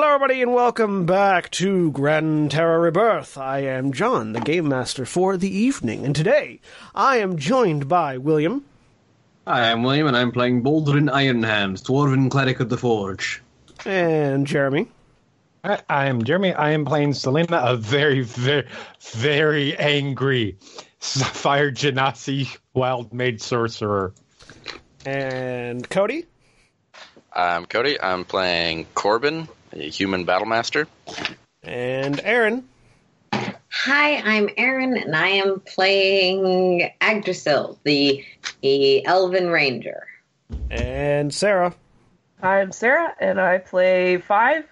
Hello, everybody, and welcome back to Gran Terra Rebirth. I am John, the Game Master for the evening, and today I am joined by William Hi, I'm William, and I'm playing Boldrin Ironhands, Dwarven Cleric of the Forge. and Jeremy. Hi, I am Jeremy. I am playing Selina, a very, very, very angry Sapphire Genasi wild mage sorcerer. And Koty. I'm Koty. I'm playing Korbyn, a human battle master. And Erin. Hi, I'm Erin, and I am playing Agdrisal, the, the Elven Ranger. And Sarah. I'm Sarah, and I play Five,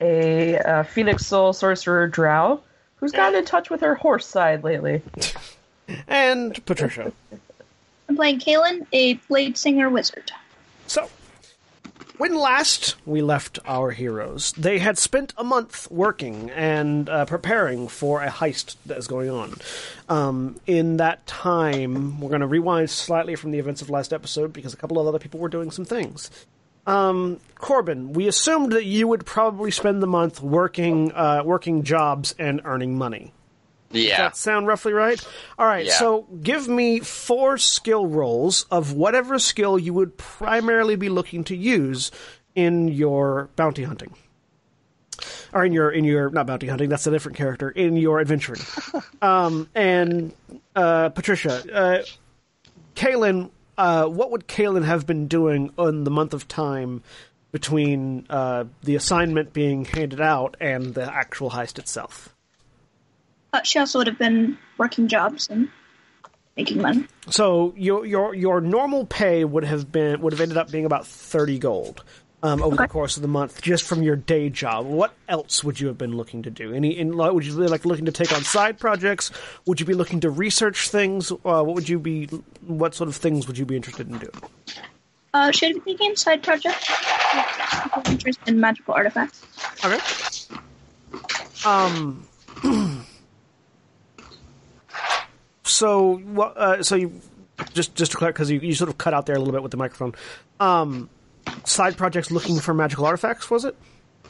a uh, Phoenix Soul Sorcerer Drow, who's gotten in touch with her horse side lately. And Patricia. I'm playing Caelynn, a blade singer wizard. So, when last we left our heroes, they had spent a month working and uh, preparing for a heist that is going on. Um, in that time, we're going to rewind slightly from the events of last episode because a couple of other people were doing some things. Um, Korbyn, we assumed that you would probably spend the month working, uh, working jobs and earning money. Does Yeah. that sound roughly right? All right, Yeah. so give me four skill rolls of whatever skill you would primarily be looking to use in your bounty hunting. Or in your in your not bounty hunting, that's a different character, in your adventuring. um and uh Patricia, uh Caelynn, uh what would Caelynn have been doing in the month of time between uh the assignment being handed out and the actual heist itself? Uh, she also would have been working jobs and making money. So your your your normal pay would have been would have ended up being about thirty gold um, over the course of the month, just from your day job. What else would you have been looking to do? Any in, would you be like looking to take on side projects? Would you be looking to research things? Uh, what would you be? What sort of things would you be interested in doing? Uh, she had began side project interest in magical artifacts. Okay. Um. so what? Uh, so you just just to clarify because you, you sort of cut out there a little bit with the microphone. Um, side projects looking for magical artifacts was it?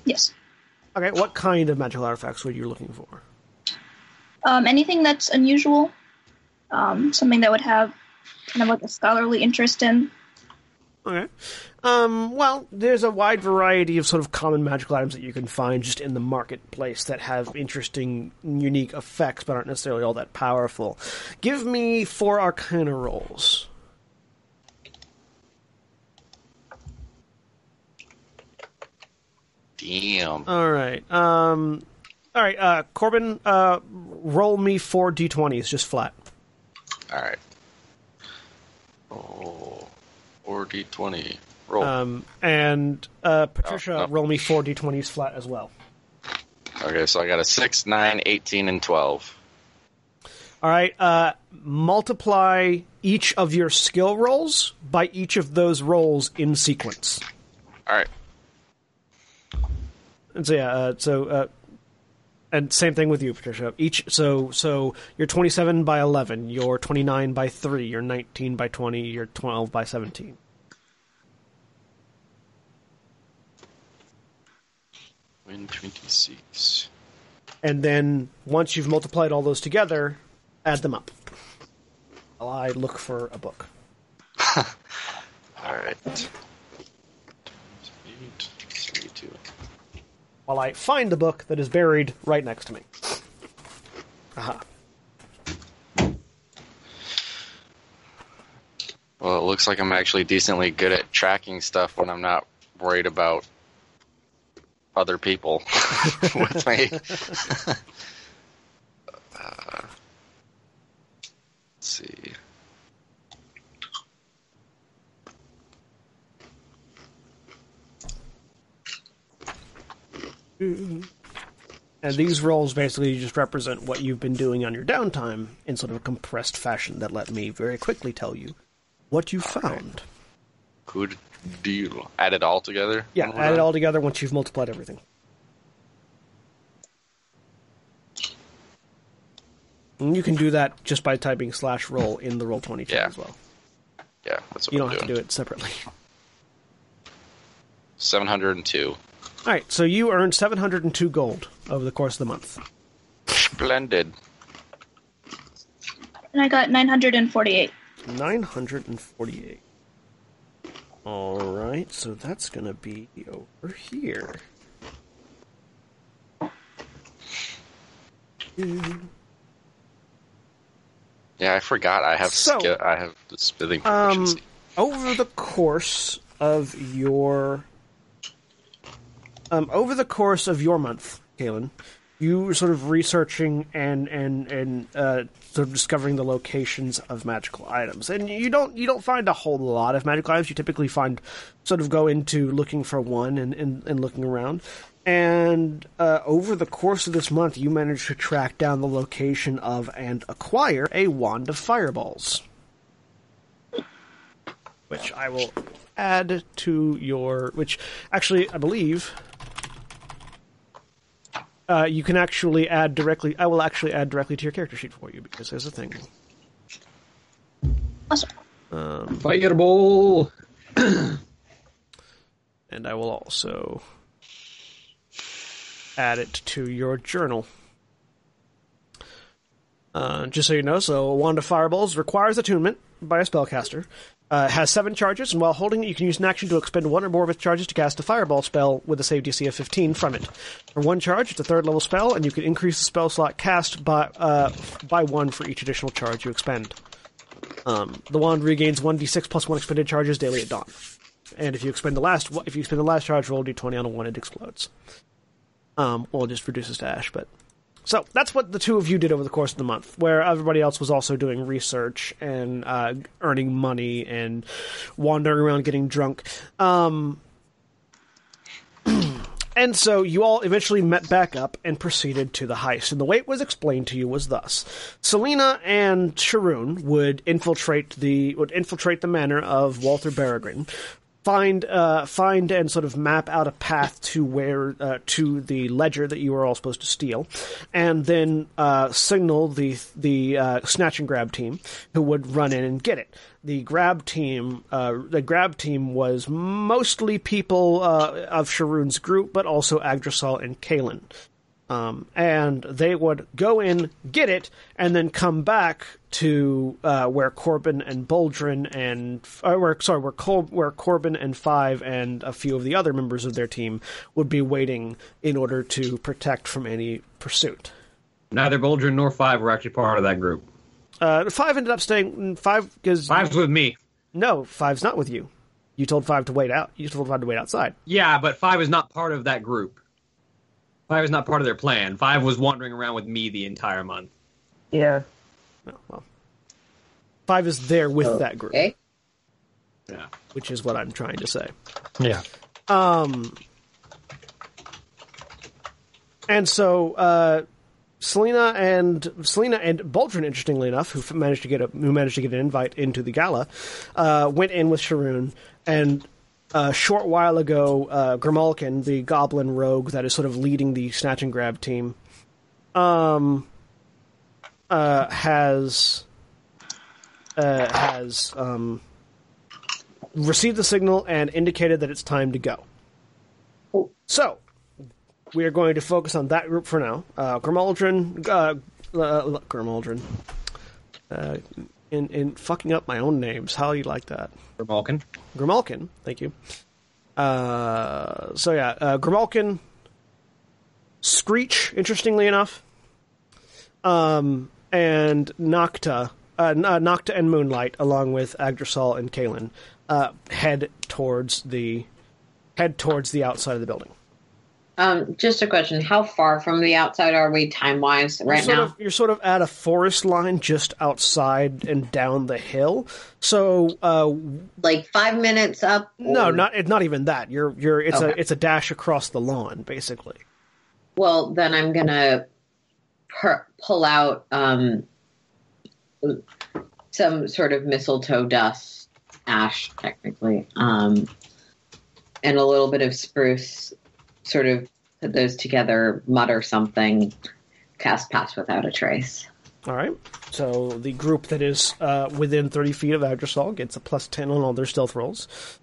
Yes. Okay. What kind of magical artifacts were you looking for? Um, anything that's unusual, um, something that would have kind of like a scholarly interest in. Okay. Um, well, there's a wide variety of sort of common magical items that you can find just in the marketplace that have interesting, unique effects, but aren't necessarily all that powerful. Give me four Arcana rolls. Damn. All right. Um, all right. Uh, Korbyn, uh, roll me four d20s, just flat. All right. Oh, or d20. Roll. Um, and uh, Patricia, Oh, no. roll me four d20s flat as well. okay, so I got a 6, 9, 18, and 12. All right. Uh, multiply each of your skill rolls by each of those rolls in sequence. All right. And so yeah. Uh, so uh, and same thing with you, Patricia. Each so so you're 27 by 11, you're 29 by three, you're 19 by 20, you're 12 by 17. Nine, 26. and then once you've multiplied all those together, add them up. While I look for a book. All right. Times 32. While I find the book that is buried right next to me. Aha. Well, it looks like I'm actually decently good at tracking stuff when I'm not worried about other people with me. uh, let's see. And these rolls basically just represent what you've been doing on your downtime in sort of a compressed fashion that let me very quickly tell you what you found. Good deal. Add it all together? Yeah, add it all together once you've multiplied everything. And you can do that just by typing slash roll in the roll 20 Yeah. as well. Yeah, that's what You I'm don't have to do it separately. 702. All right, so you earned 702 gold over the course of the month. Splendid. And I got 948. 948. All right, so that's to be over here. Yeah, I forgot. I have So, skill. I have the spitting Um, over the course of your um, over the course of your month, Caelynn, you were sort of researching and and and uh, sort of discovering the locations of magical items, and you don't you don't find a whole lot of magical items. You typically find sort of go into looking for one and and, and looking around. And uh, over the course of this month, you managed to track down the location of and acquire a wand of fireballs which I will add to your. Which actually, I believe. Uh, you can actually add directly. I will actually add directly to your character sheet for you because there's a thing. Awesome. Fireball! and I will also add it to your journal. Uh, just so you know, so a wand of fireballs requires attunement by a spellcaster. Uh, has seven charges, and while holding it, you can use an action to expend one or more of its charges to cast a fireball spell with a save DC of 15 from it. For one charge, it's a third level spell, and you can increase the spell slot cast by uh, by one for each additional charge you expend. Um, the wand regains one d6 plus one expended charges daily at dawn. And if you expend the last, if you spend the last charge, roll d20 on a one, it explodes. Um, well, it just reduces to ash. But so that's what the two of you did over the course of the month, where everybody else was also doing research and uh, earning money and wandering around getting drunk. Um, and so you all eventually met back up and proceeded to the heist. And the way it was explained to you was thus: Selina and Sharoon would infiltrate the would infiltrate the manor of Walter Berrigan, find uh, find and sort of map out a path to where uh, to the ledger that you are all supposed to steal, and then uh, signal the the uh, snatch and grab team who would run in and get it. The grab team uh, the grab team was mostly people uh, of Sharoon's group, but also Agdrisal and Caelynn. Um, and they would go in, get it, and then come back to uh, where Korbyn and Boldrin and uh, where sorry where Col- where Korbyn and Five and a few of the other members of their team would be waiting in order to protect from any pursuit. Neither Boldrin nor Five were actually part of that group. Uh, five ended up staying. Five because Five's with me. no, Five's not with you. You told Five to wait out. You told Five to wait outside. Yeah, but Five is not part of that group. Five is not part of their plan. Five was wandering around with me the entire month. Yeah. No, well, Five is there with that group, Yeah. which is what I'm trying to say. Yeah. Um, and so uh, Selina and Selina and Boldrin, interestingly enough, who managed to get a who managed to get an invite into the gala, uh, went in with Sharoon. And a short while ago, uh, Grimalkin, the goblin rogue that is sort of leading the snatch and grab team, um, uh, has uh, has um, received the signal and indicated that it's time to go. So, we are going to focus on that group for now. Uh, Grimaldrin, uh, uh, uh, in in fucking up my own names. How do you like that? For Malkin. Grimalkin, thank you. Uh, so yeah, uh, Grimalkin, Screech, interestingly enough, um, and Nocta, uh, uh, Nocta and Moonlight, along with Agdrisal and Caelynn, uh, head towards the head towards the outside of the building. Um, just a question: How far from the outside are we time wise right now? Of, you're sort of at a forest line just outside and down the hill. So uh, like five minutes up? no, not not even that. You're you're it's a it's a dash across the lawn basically. Well, then I'm gonna per- pull out um, some sort of mistletoe dust, ash technically, um, and a little bit of spruce. Sort of put those together, mutter something, cast pass without a trace. All right. So the group that is uh, within 30 feet of Agdrisal gets a plus 10 on all their stealth rolls.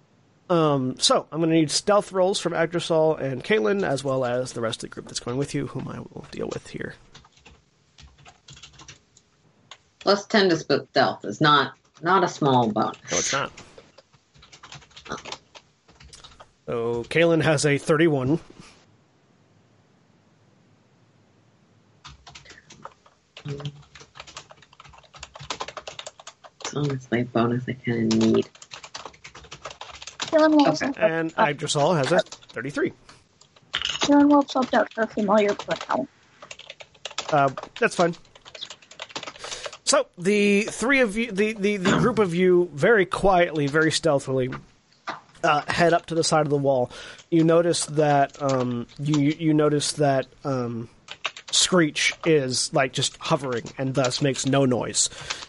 Um, so I'm going to need stealth rolls from Agdrisal and Caelynn, as well as the rest of the group that's going with you, whom I will deal with here. Plus ten to split stealth is not not a small bonus. No, it's not. So Caelynn has a 31. It's honestly a bonus I kind of need. Dylan Wolf Okay. And Agdrisal has a 33. Dylan Wolf swapped out for a familiar pronoun. Uh, that's fine. So the three of you, the, the, the group of you, very quietly, very stealthily, uh, head up to the side of the wall. You notice that um, you you notice that um, Screech is like just hovering and thus makes no noise,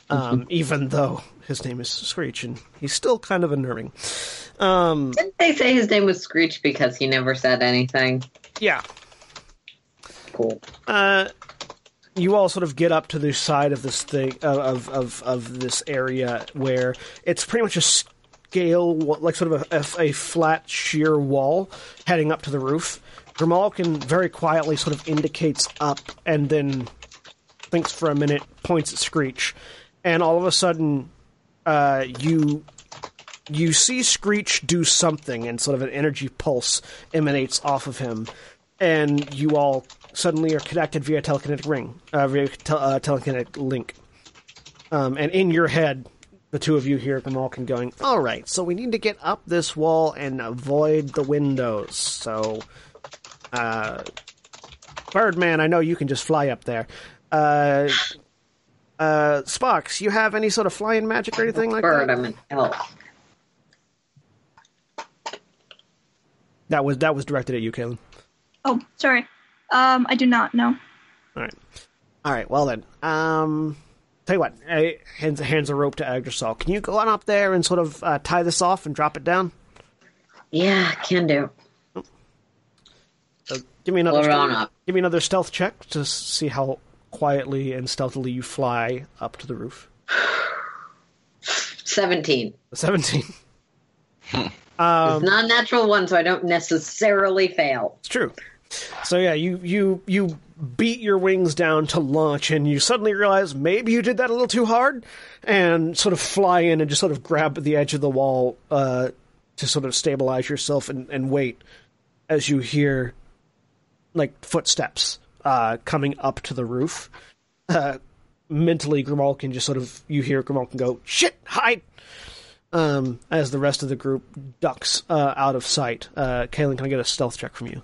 um, even though his name is Screech and he's still kind of unnerving. Um, Didn't they say his name was Screech because he never said anything? yeah, Cool. uh, you all sort of get up to the side of this thing of of of this area where it's pretty much a scale, like sort of a, a, a flat sheer wall heading up to the roof. Grimalkin very quietly sort of indicates up and then thinks for a minute, points at Screech, and all of a sudden, uh, you you see Screech do something, and sort of an energy pulse emanates off of him, and you all suddenly are connected via telekinetic ring, uh, via tel- uh, telekinetic link. Um, and in your head, the two of you hear Grimalkin going, "All right, so we need to get up this wall and avoid the windows." So, uh, Birdman, I know you can just fly up there. Uh, uh, Sparks, you have any sort of flying magic or anything like Bird, that? I'm an elf. That was that was directed at you, Caelynn. Oh, sorry. Um, I do not know. All right. All right. Well then, um, tell you what. I, hands hands a rope to Agdrisal. Can you go on up there and sort of uh, tie this off and drop it down? Yeah, can do. Give me another. Stealth-. Give me another stealth check to see how quietly and stealthily you fly up to the roof. 17. Seventeen. it's not a natural one, so I don't necessarily fail. It's true. So yeah, you you you beat your wings down to launch, and you suddenly realize maybe you did that a little too hard, and sort of fly in and just sort of grab the edge of the wall uh, to sort of stabilize yourself and, and wait as you hear like footsteps uh, coming up to the roof. Uh, mentally, Grimalkin just sort of you hear Grimalkin go shit hide. Um, as the rest of the group ducks uh, out of sight, uh, Caelynn, can I get a stealth check from you?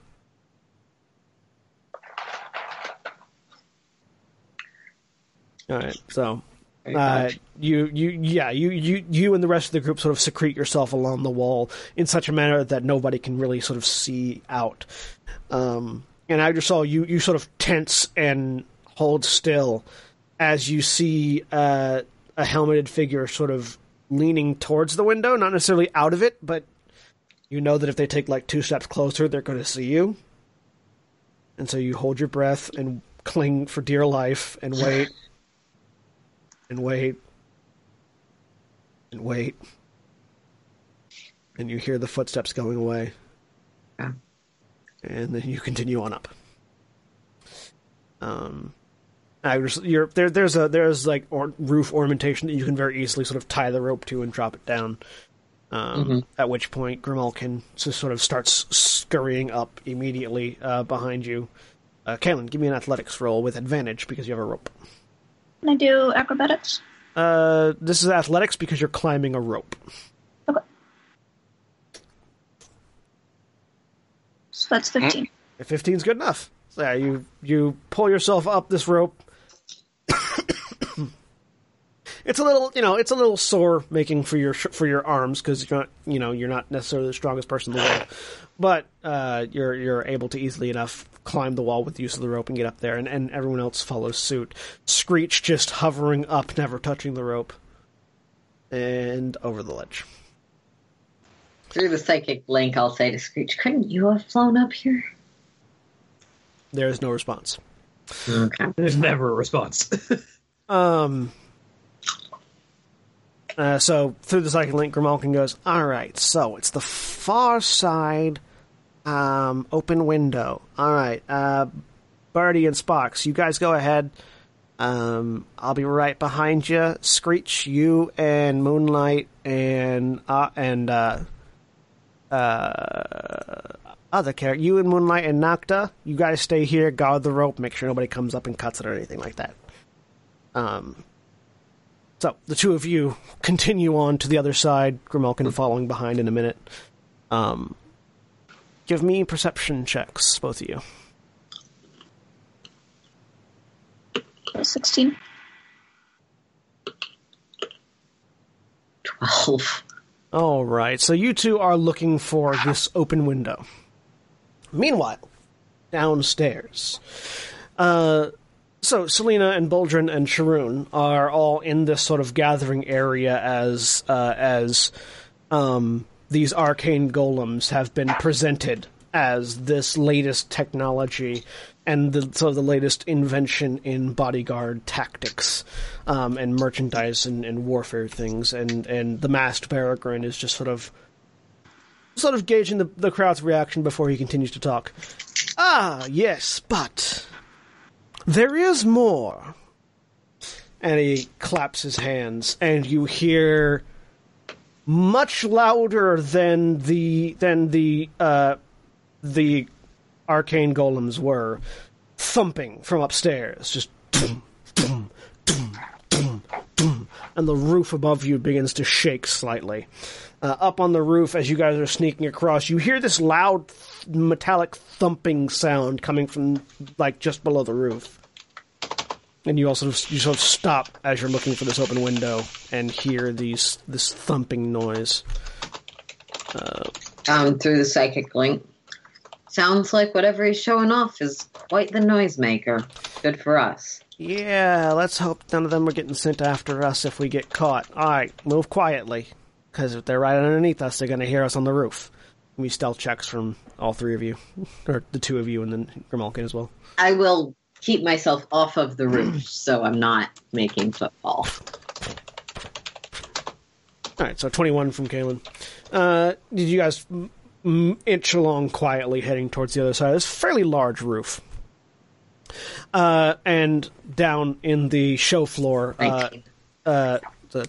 All right, so uh, you you yeah you you you and the rest of the group sort of secrete yourself along the wall in such a manner that nobody can really sort of see out. Um, and Agdrisal, you you sort of tense and hold still as you see uh, a helmeted figure sort of leaning towards the window, not necessarily out of it, but you know that if they take like two steps closer, they're going to see you. And so you hold your breath and cling for dear life and wait and wait and wait. And you hear the footsteps going away. And then you continue on up. Um, I just, you're there. There's a there's like or, roof ornamentation that you can very easily sort of tie the rope to and drop it down. Um, Mhm. At which point, Grimalkin just sort of starts scurrying up immediately uh, behind you. Uh, Caelynn, give me an athletics roll with advantage because you have a rope. Can I do acrobatics? Uh, this is athletics because you're climbing a rope. That's 15. If 15's good enough. So yeah, you you pull yourself up this rope. it's a little, you know, it's a little sore making for your for your arms because you're not, you know, you're not necessarily the strongest person in the world, but uh, you're you're able to easily enough climb the wall with the use of the rope and get up there, and, and everyone else follows suit. Screech just hovering up, never touching the rope, and over the ledge. Through the psychic link, I'll say to Screech, couldn't you have flown up here? There is no response. Okay. There's never a response. Um. Uh, so through the psychic link, Grimalkin goes, "All right, so it's the far side, um, open window. All right, uh, Birdie and Spox, you guys go ahead. Um, I'll be right behind you. Screech, you and Moonlight and uh, and uh, uh, other character, you and Moonlight and Nocta, you guys stay here, guard the rope, make sure nobody comes up and cuts it or anything like that." Um, so the two of you continue on to the other side, Grimalkin following behind in a minute. Um, give me perception checks, both of you. 16. Twelve. All right, so you two are looking for this open window. Meanwhile, downstairs, uh, so Selina and Boldrin and Sharoon are all in this sort of gathering area as uh, as um, these arcane golems have been presented as this latest technology and the sort of the latest invention in bodyguard tactics um, and merchandise and, and warfare things and and the masked Peregrine is just sort of sort of gauging the, the crowd's reaction before he continues to talk. Ah, yes, but there is more. And he claps his hands, and you hear much louder than the than the uh, the arcane golems were thumping from upstairs, just boom, boom, boom, boom, boom, and the roof above you begins to shake slightly. Uh, up on the roof, as you guys are sneaking across, you hear this loud metallic thumping sound coming from like just below the roof. And you also you sort of stop as you're looking for this open window and hear these this thumping noise. Um, through the psychic link. Sounds like whatever he's showing off is quite the noisemaker. Good for us. Yeah, let's hope none of them are getting sent after us if we get caught. All right, move quietly, because if they're right underneath us, they're going to hear us on the roof. We stealth checks from all three of you, or the two of you, and then Grimalkin as well. I will keep myself off of the roof so I'm not making footfall. All right, so 21 from Caelynn. Uh, did you guys inch along quietly, heading towards the other side? It's a fairly large roof. Uh, and down in the show floor, uh, uh, the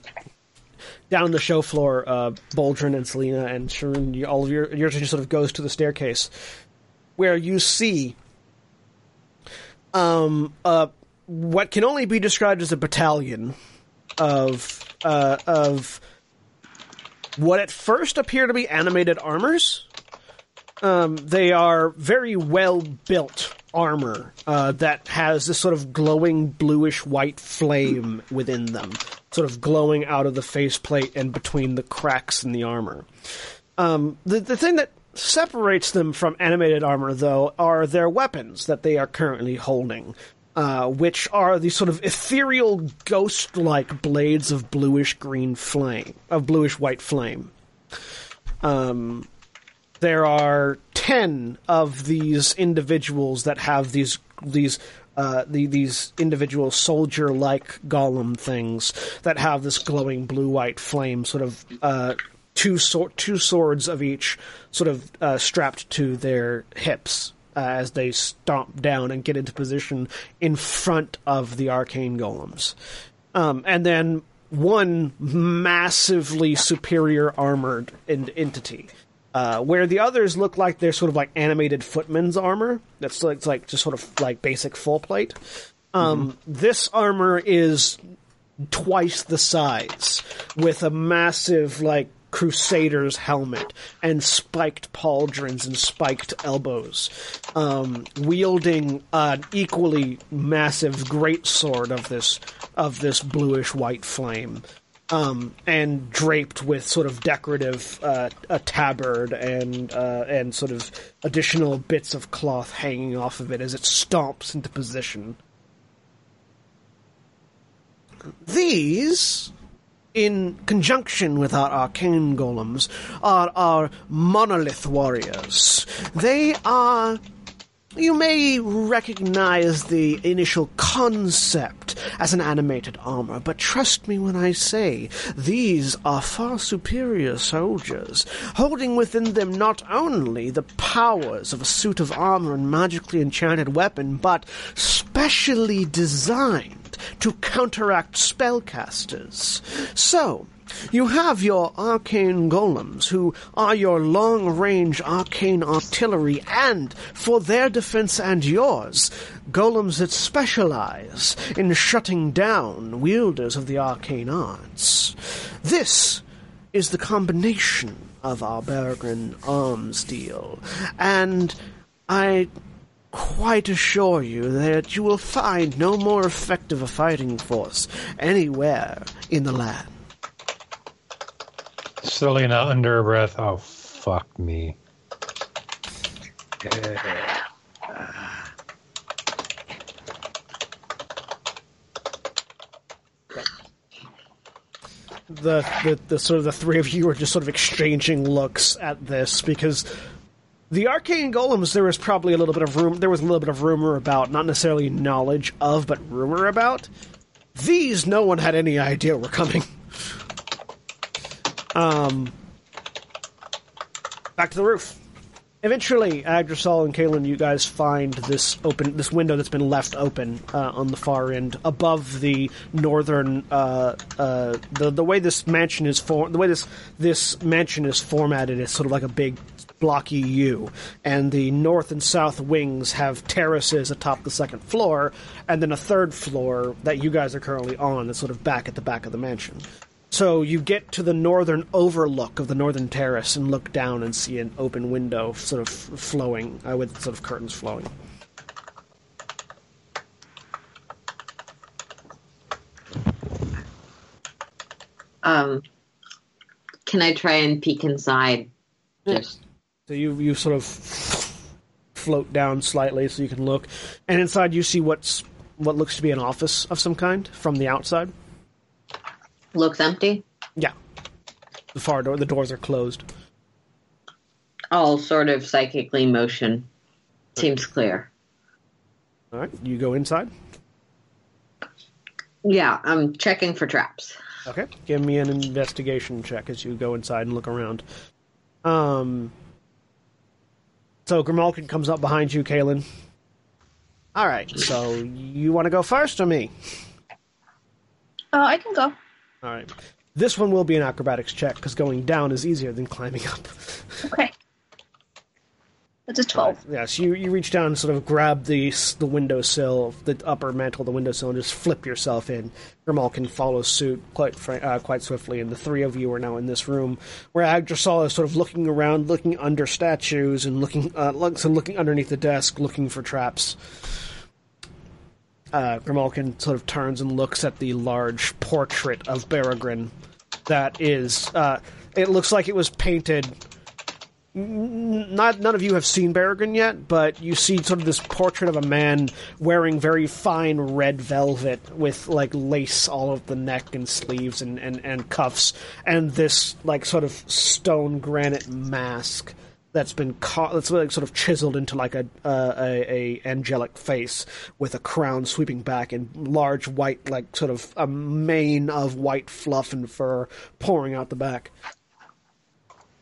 down the show floor, uh, Boldrin and Selina and Sharon, you, all of your your attention sort of goes to the staircase, where you see, um, uh, what can only be described as a battalion of uh, of what at first appear to be animated armors. Um, they are very well built armor uh, that has this sort of glowing bluish white flame within them, sort of glowing out of the faceplate and between the cracks in the armor. Um, the the thing that separates them from animated armor, though, are their weapons that they are currently holding, uh, which are these sort of ethereal, ghost-like blades of bluish green flame, of bluish white flame. Um, there are ten of these individuals that have these these uh, the, these individual soldier-like golem things that have this glowing blue-white flame sort of uh, two sword, two swords of each, sort of uh, strapped to their hips uh, as they stomp down and get into position in front of the arcane golems, um, and then one massively superior armored en- entity. Uh, where the others look like they're sort of like animated footman's armor. That's like, it's like just sort of like basic full plate. Um, This armor is twice the size, with a massive like crusader's helmet and spiked pauldrons and spiked elbows, um, wielding an equally massive greatsword of this of this bluish white flame. Um, and draped with sort of decorative uh, a tabard and uh, and sort of additional bits of cloth hanging off of it as it stomps into position. These, in conjunction with our arcane golems, are our monolith warriors. They are. You may recognize the initial concept as an animated armor, but trust me when I say these are far superior soldiers, holding within them not only the powers of a suit of armor and magically enchanted weapon, but specially designed to counteract spellcasters. So, you have your arcane golems, who are your long range arcane artillery, and, for their defense and yours, golems that specialize in shutting down wielders of the arcane arts. This is the combination of our Bergren arms deal, and I quite assure you that you will find no more effective a fighting force anywhere in the land. Selina under her breath. Oh, fuck me. the, the the sort of the three of you are just sort of exchanging looks at this because the arcane golems there was probably a little bit of room there was a little bit of rumor about not necessarily knowledge of but rumor about these no one had any idea were coming um back to the roof Eventually, Agdrisal and Caelynn, you guys find this open, this window that's been left open uh, on the far end, above the northern. Uh, uh, the the way this mansion is for the way this this mansion is formatted is sort of like a big blocky U, and the north and south wings have terraces atop the second floor, and then a third floor that you guys are currently on that's sort of back at the back of the mansion. So you get to the northern overlook of the northern terrace and look down and see an open window, sort of flowing uh, with sort of curtains flowing. Um, can I try and peek inside? Just So you you sort of float down slightly so you can look, and inside you see what's what looks to be an office of some kind from the outside. looks empty. Yeah, the far door. The doors are closed. I'll sort of psychically motion. Seems clear. All right, you go inside. Yeah, I'm checking for traps. Okay, give me an investigation check as you go inside and look around. Um, so Grimalkin comes up behind you, Caelynn. All right, so you want to go first or me? Uh, I can go. All right, this one will be an acrobatics check because going down is easier than climbing up. Okay. That's a 12. Yes, you, you reach down and sort of grab the the windowsill, the upper mantle of the windowsill, and just flip yourself in. Grimalkin follow suit quite uh, quite swiftly, and the three of you are now in this room, where Agdrisal is sort of looking around, looking under statues, and looking uh, so looking underneath the desk, looking for traps. Uh, Grimalkin sort of turns and looks at the large portrait of Beregrin that is. Uh, it looks like it was painted not none of you have seen Berrigan yet, but you see sort of this portrait of a man wearing very fine red velvet with like lace all of the neck and sleeves and, and, and cuffs, and this like sort of stone granite mask that's been ca- that's like sort of chiseled into like a, uh, a a angelic face with a crown sweeping back and large white like sort of a mane of white fluff and fur pouring out the back.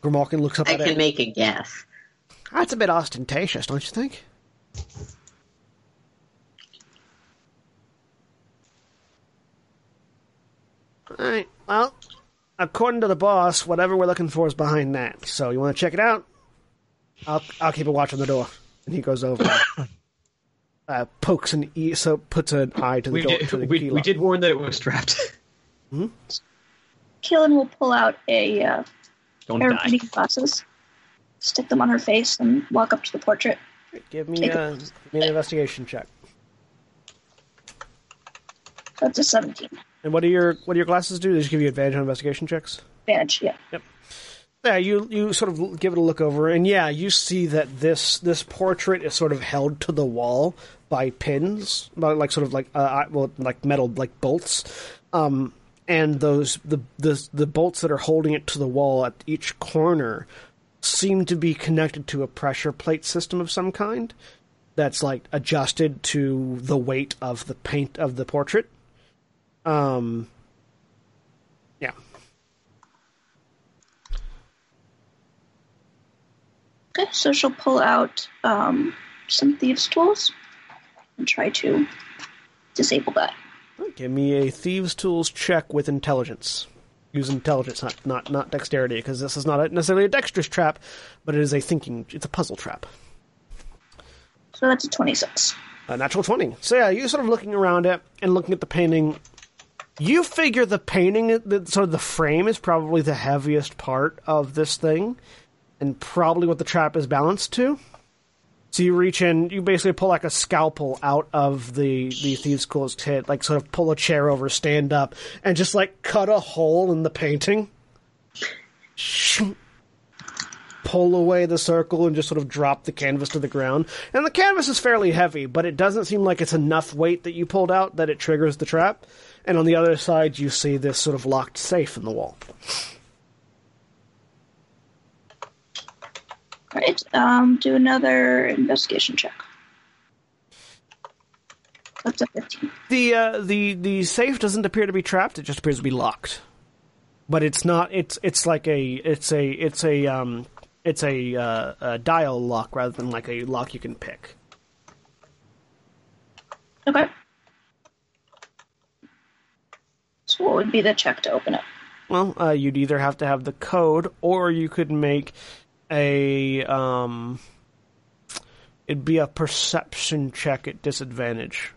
Grimalkin looks up I at can make a guess. That's a bit ostentatious, don't you think? Alright, well, according to the boss, whatever we're looking for is behind that. So you want to check it out? I'll I'll keep a watch on the door. And he goes over, uh, pokes an e, so puts an eye to the We door. to the we, key we did warn that it was trapped. Caelynn will pull out a uh, Don't pair of die. reading glasses, stick them on her face, and walk up to the portrait. Give me, uh, give me an investigation check. That's a 17. And what do your what do your glasses do? They just give you advantage on investigation checks. Advantage, yeah. Yep. Yeah, you you sort of give it a look over, and yeah, you see that this this portrait is sort of held to the wall by pins, by like sort of like uh, well, like metal like bolts, um, and those the the the bolts that are holding it to the wall at each corner seem to be connected to a pressure plate system of some kind that's like adjusted to the weight of the paint of the portrait. Um, yeah. Okay, so she'll pull out um, some thieves' tools and try to disable that. Give me a thieves' tools check with intelligence. Use intelligence, not not not dexterity, because this is not a, necessarily a dexterous trap, but it is a thinking. It's a puzzle trap. So that's a 26. A natural twenty. So yeah, you're sort of looking around it and looking at the painting. You figure the painting, the, sort of the frame, is probably the heaviest part of this thing, and probably what the trap is balanced to. So you reach in, you basically pull like a scalpel out of the the thieves' tools kit, like sort of pull a chair over, stand up, and just like cut a hole in the painting. Pull away the circle and just sort of drop the canvas to the ground. And the canvas is fairly heavy, but it doesn't seem like it's enough weight that you pulled out that it triggers the trap. And on the other side, you see this sort of locked safe in the wall. Right, um, do another investigation check. That's a 15. The uh, the the safe doesn't appear to be trapped; it just appears to be locked. But it's not. It's it's like a it's a it's a um it's a, uh, a dial lock rather than like a lock you can pick. Okay. So what would be the check to open it? Well, uh, you'd either have to have the code, or you could make a um. It'd be a perception check at disadvantage.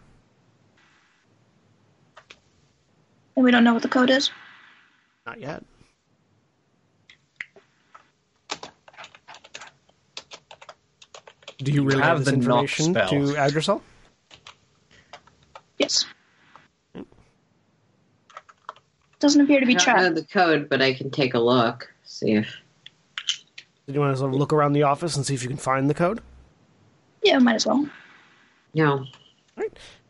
And we don't know what the code is? Not yet. Do you really have, have this the knock information spell. to add yourself? Yes. Doesn't appear to be I be don't know the code, but I can take a look, see if Did you want to sort of look around the office and see if you can find the code? Yeah, might as well. no.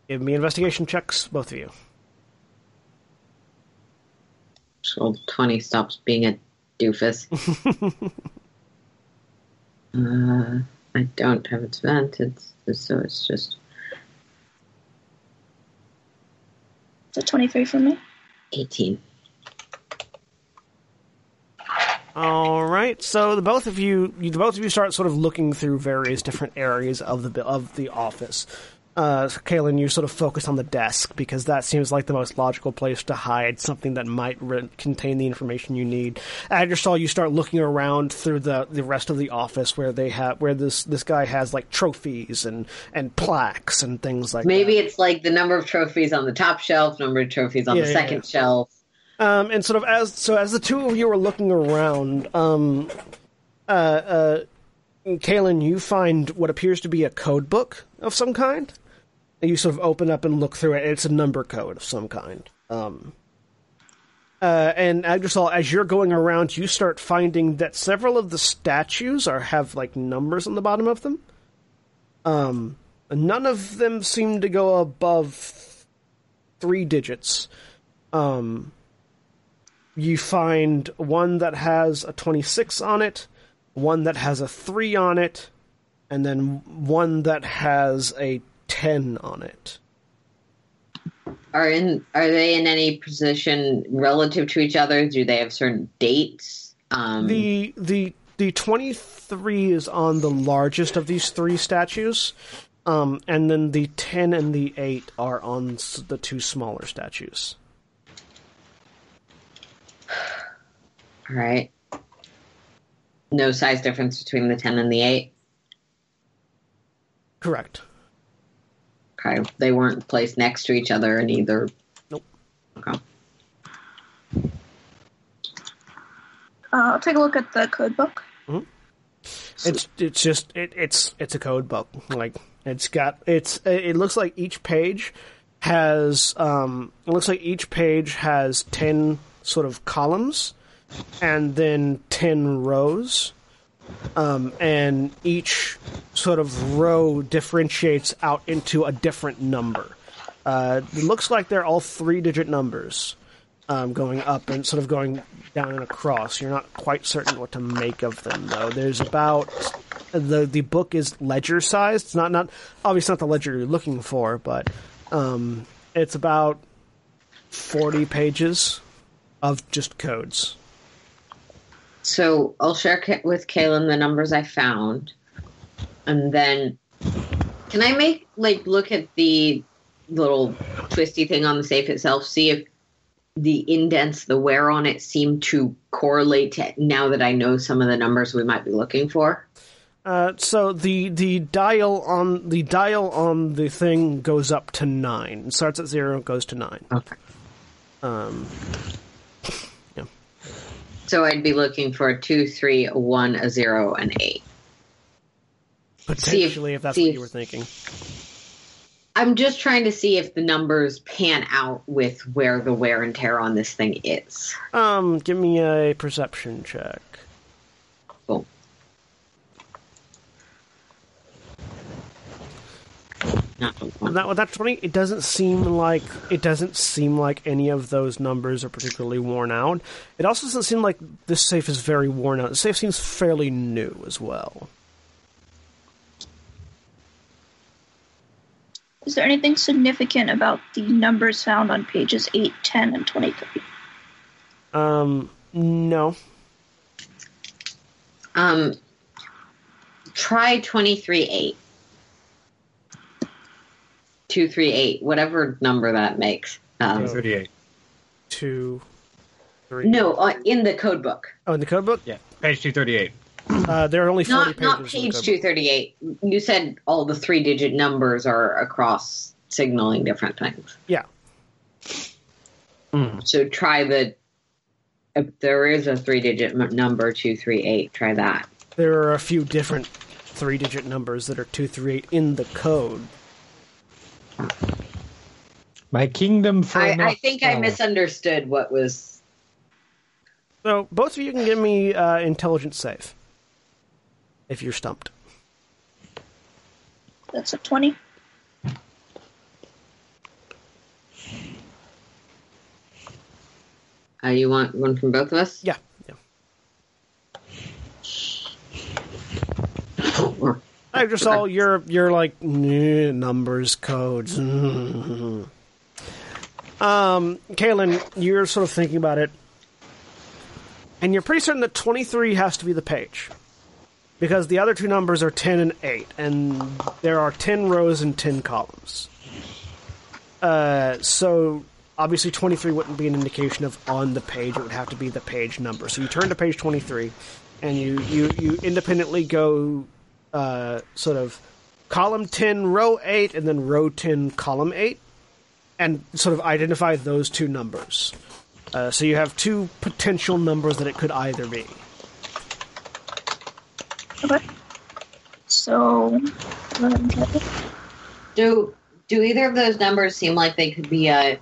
Give me investigation checks, both of you. So twenty stops being a doofus. uh, I don't have advantage, so it's just It's a 23 for me. eighteen. All right. So the both of you, you the both of you start sort of looking through various different areas of the of the office. Uh, Caelynn, you sort of focus on the desk because that seems like the most logical place to hide something that might re- contain the information you need. Agdrisal, you start looking around through the the rest of the office where they have where this this guy has like trophies and and plaques and things like Maybe that. it's like the number of trophies on the top shelf, number of trophies on Yeah, the second yeah. shelf. Um, and sort of as so as the two of you are looking around, um, uh, uh, Caelynn, you find what appears to be a code book of some kind. And you sort of open up and look through it. It's a number code of some kind. Um, uh, and Agdrisal, as you're going around, you start finding that several of the statues are have like numbers on the bottom of them. Um, none of them seem to go above three digits. Um, you find one that has a 26 on it, one that has a 3 on it, and then one that has a 10 on it. Are in are they in any position relative to each other? Do they have certain dates? Um, The the the twenty three is on the largest of these three statues, um, and then the ten and the eight are on the two smaller statues. All right. No size difference between the 10 and the 8. Correct. Okay. They weren't placed next to each other in either. Nope. Okay. Uh, I'll take a look at the code book. It's it's just it, it's it's a code book. Like it's got it's it looks like each page has um it looks like each page has 10 sort of columns and then 10 rows. Um, and each sort of row differentiates out into a different number. Uh, it looks like they're all three digit numbers um, going up and sort of going down and across. You're not quite certain what to make of them, though. There's about the the book is ledger sized. It's not not obviously not the ledger you're looking for, but um, it's about forty pages of just codes. So I'll share with Caelynn the numbers I found, and then can I make like look at the little twisty thing on the safe itself, see if the indents, the wear on it, seem to correlate to now that I know some of the numbers we might be looking for. Uh, so the the dial on the dial on the thing goes up to nine. Starts at zero, goes to nine. Okay. Um, So I'd be looking for a two, three, a one, a zero, an eight. potentially, if, that's what you were thinking. I'm just trying to see if the numbers pan out with where the wear and tear on this thing is. Um, give me a perception check. Not the one. That with that twenty, it doesn't seem like it doesn't seem like any of those numbers are particularly worn out. It also doesn't seem like this safe is very worn out. The safe seems fairly new as well. Is there anything significant about the numbers found on pages 8, 10, and 23? Um, no. Um, try twenty three eight. Two three eight, whatever number that makes. Um, 38. Two, three. no, uh, in the code book, Oh, in the code book, Yeah, page 238. uh, there are only forty not pages. not page code two book. thirty eight. You said all the three digit numbers are across signaling different things. Yeah. So try the. If there is a three digit number two three eight, try that. There are a few different three-digit numbers that are two, three, eight in the code. My kingdom for I, I think I misunderstood what was. So both of you can give me uh, intelligence save if you're stumped. That's a 20. Uh, you want one from both of us? Yeah. yeah. I just all you're you're like numbers, codes. um, Caelynn, you're sort of thinking about it, and you're pretty certain that 23 has to be the page because the other two numbers are 10 and 8, and there are 10 rows and 10 columns. Uh, so obviously 23 wouldn't be an indication of on the page; it would have to be the page number. So you turn to page 23, and you you you independently go uh, sort of column 10, row 8, and then row 10, column 8, and sort of identify those two numbers. Uh, so you have two potential numbers that it could either be. Okay. So, Do do either of those numbers seem like they could be a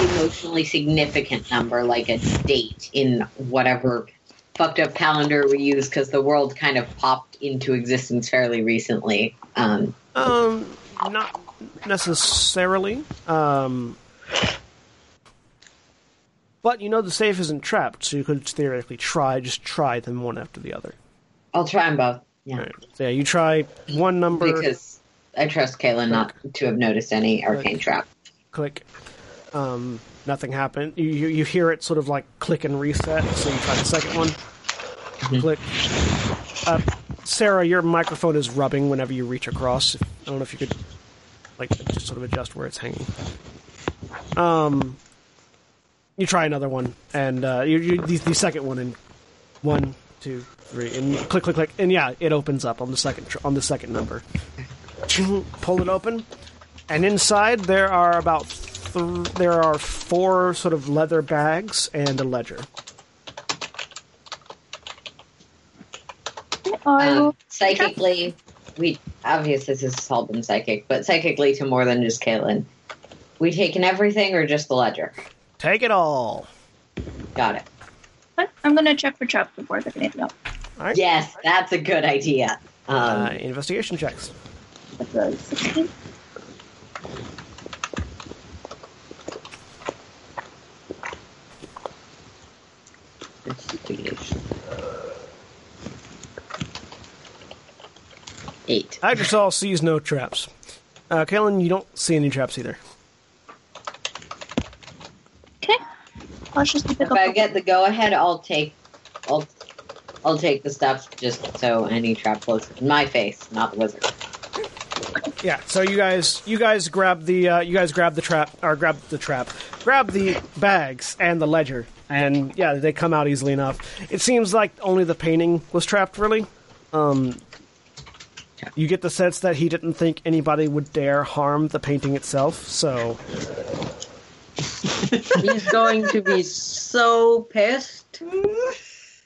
emotionally significant number, like a date in whatever fucked up calendar we use because the world kind of popped into existence fairly recently? Um, Um, not necessarily. Um, but you know the safe isn't trapped, so you could theoretically try, just try them one after the other. I'll try them both. Yeah, Right. So yeah, you try one number, because I trust Caelynn not to have noticed any arcane trap. click. Um, nothing happened. You, you you hear it sort of like click and reset. So you try the second one. Click. Uh, Sarah, your microphone is rubbing whenever you reach across. I don't know if you could, like, just sort of adjust where it's hanging. Um, you try another one, and uh, you, you the, the second one, and one, two, three, and click, click, click, and yeah, it opens up on the second tr- on the second number. Pull it open, and inside there are about th- there are four sort of leather bags and a ledger. Um, psychically, we obviously this has all been psychic, but psychically to more than just Caelynn. We taken everything or just the ledger? Take it all. Got it. What? I'm gonna check for traps before picking it up. All right. Yes, that's a good idea. Um, Uh, investigation checks. That's a 16. investigation. Eight. Agdrisal sees no traps. Uh, Caelynn, you don't see any traps either. Okay. Cautiously pick If up. I the- get the go ahead, I'll take, I'll, I'll take the stuff just so any trap floats in my face, not the wizard. Yeah. So you guys, you guys grab the, uh, you guys grab the trap, or grab the trap, grab the bags and the ledger, and yeah, they come out easily enough. It seems like only the painting was trapped, really. Um, you get the sense that he didn't think anybody would dare harm the painting itself. So He's going to be so pissed,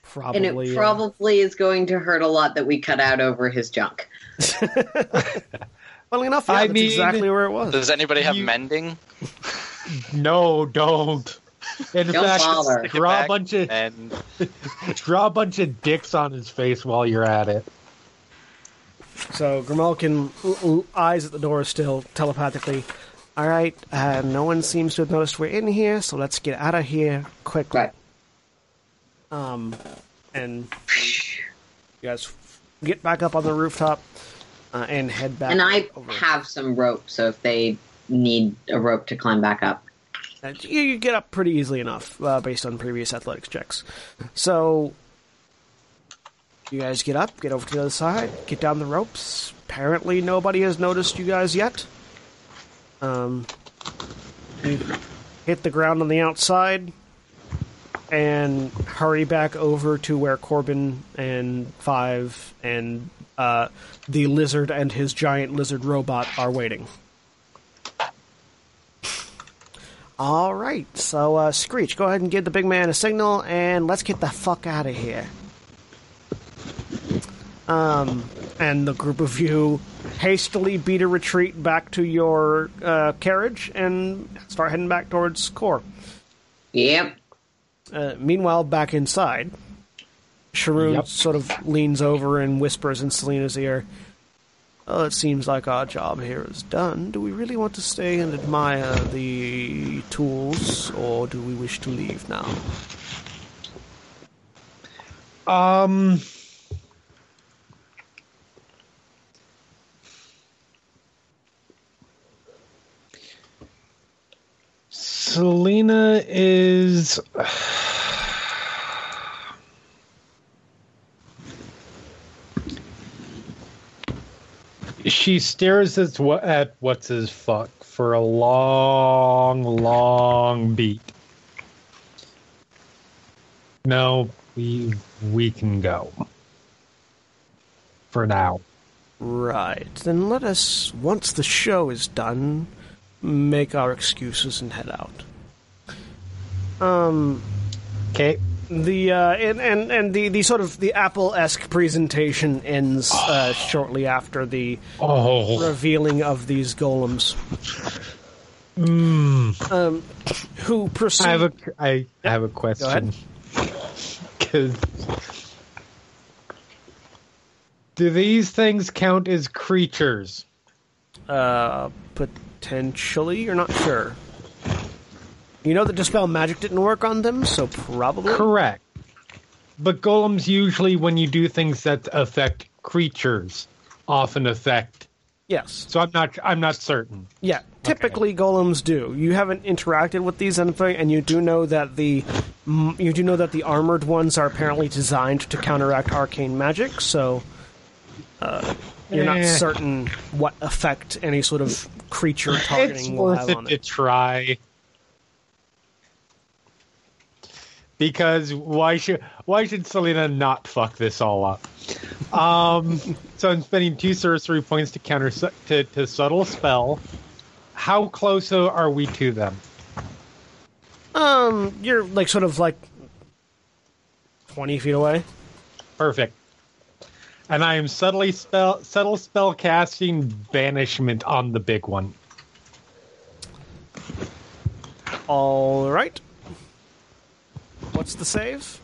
probably, and it uh, probably is going to hurt a lot that we cut out over his junk. funnily enough, yeah, I that's mean- exactly where it was. Does anybody have You- mending? No, don't. In Don't fact, bother. Draw a bunch of and draw a bunch of dicks on his face while you're at it. So Grimalkin eyes at the door still telepathically. All right, uh, no one seems to have noticed we're in here, so let's get out of here quickly. Right. Um, and you guys get back up on the rooftop uh, and head back. And I over. have some rope, so if they need a rope to climb back up, you, you get up pretty easily enough uh, based on previous athletics checks. So you guys get up, get over to the other side, get down the ropes. Apparently, nobody has noticed you guys yet. Um, you hit the ground on the outside and hurry back over to where Korbyn and Five and uh, the lizard and his giant lizard robot are waiting. All right, so uh, Screech, go ahead and give the big man a signal, and let's get the fuck out of here. Um, and the group of you hastily beat a retreat back to your uh, carriage and start heading back towards Core. yep. Uh, meanwhile, back inside, Sharoon Yep. sort of leans over and whispers in Selina's ear, well, it seems like our job here is done. Do we really want to stay and admire the tools, or do we wish to leave now?" Um. Selina is. She stares at, at what's his fuck for a long, long beat. No, we we can go for now. Right. Then let us, once the show is done, make our excuses and head out. Um, Okay. the uh, and, and and the the sort of the Apple esque presentation ends uh, shortly after the Oh, revealing of these golems, mm. um, who proceed. I have a I, I have a question. question. 'Cause- do these things count as creatures? uh, potentially, you're not sure. You know that dispel magic didn't work on them, so probably. Correct. But golems usually, when you do things that affect creatures, often affect Yes. So I'm not I'm not certain. Yeah, typically golems do. You haven't interacted with these anything, and you do know that the you do know that the armored ones are apparently designed to counteract arcane magic. So uh, you're not Eh. certain what effect any sort of creature It's targeting will worth have it on to it. try. Because why should why should Selina not fuck this all up? Um, so I'm spending two sorcery points to counter to, to subtle spell. How close are we to them? Um, you're like sort of like twenty feet away. Perfect. And I am subtly spell subtle spell casting banishment on the big one. All right. What's the save?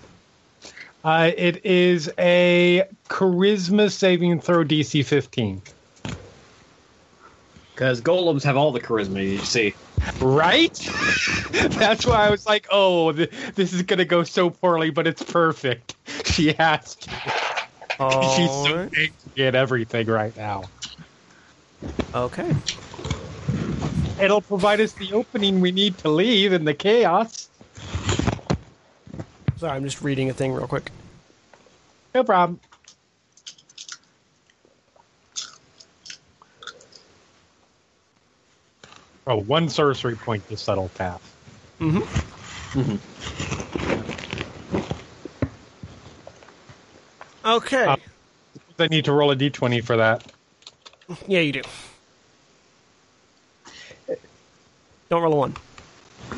Uh, it is a charisma saving throw DC 15. Because golems have all the charisma, you see. Right? That's why I was like, oh, th- this is going to go so poorly, but it's perfect. She has to. She's so All right. angry at everything right now. Okay. It'll provide us the opening we need to leave in the chaos. Sorry, I'm just reading a thing real quick. No problem. Oh, one sorcery point to settle path. Okay. Uh, I need to roll a d20 for that. yeah, you do. Don't roll a one.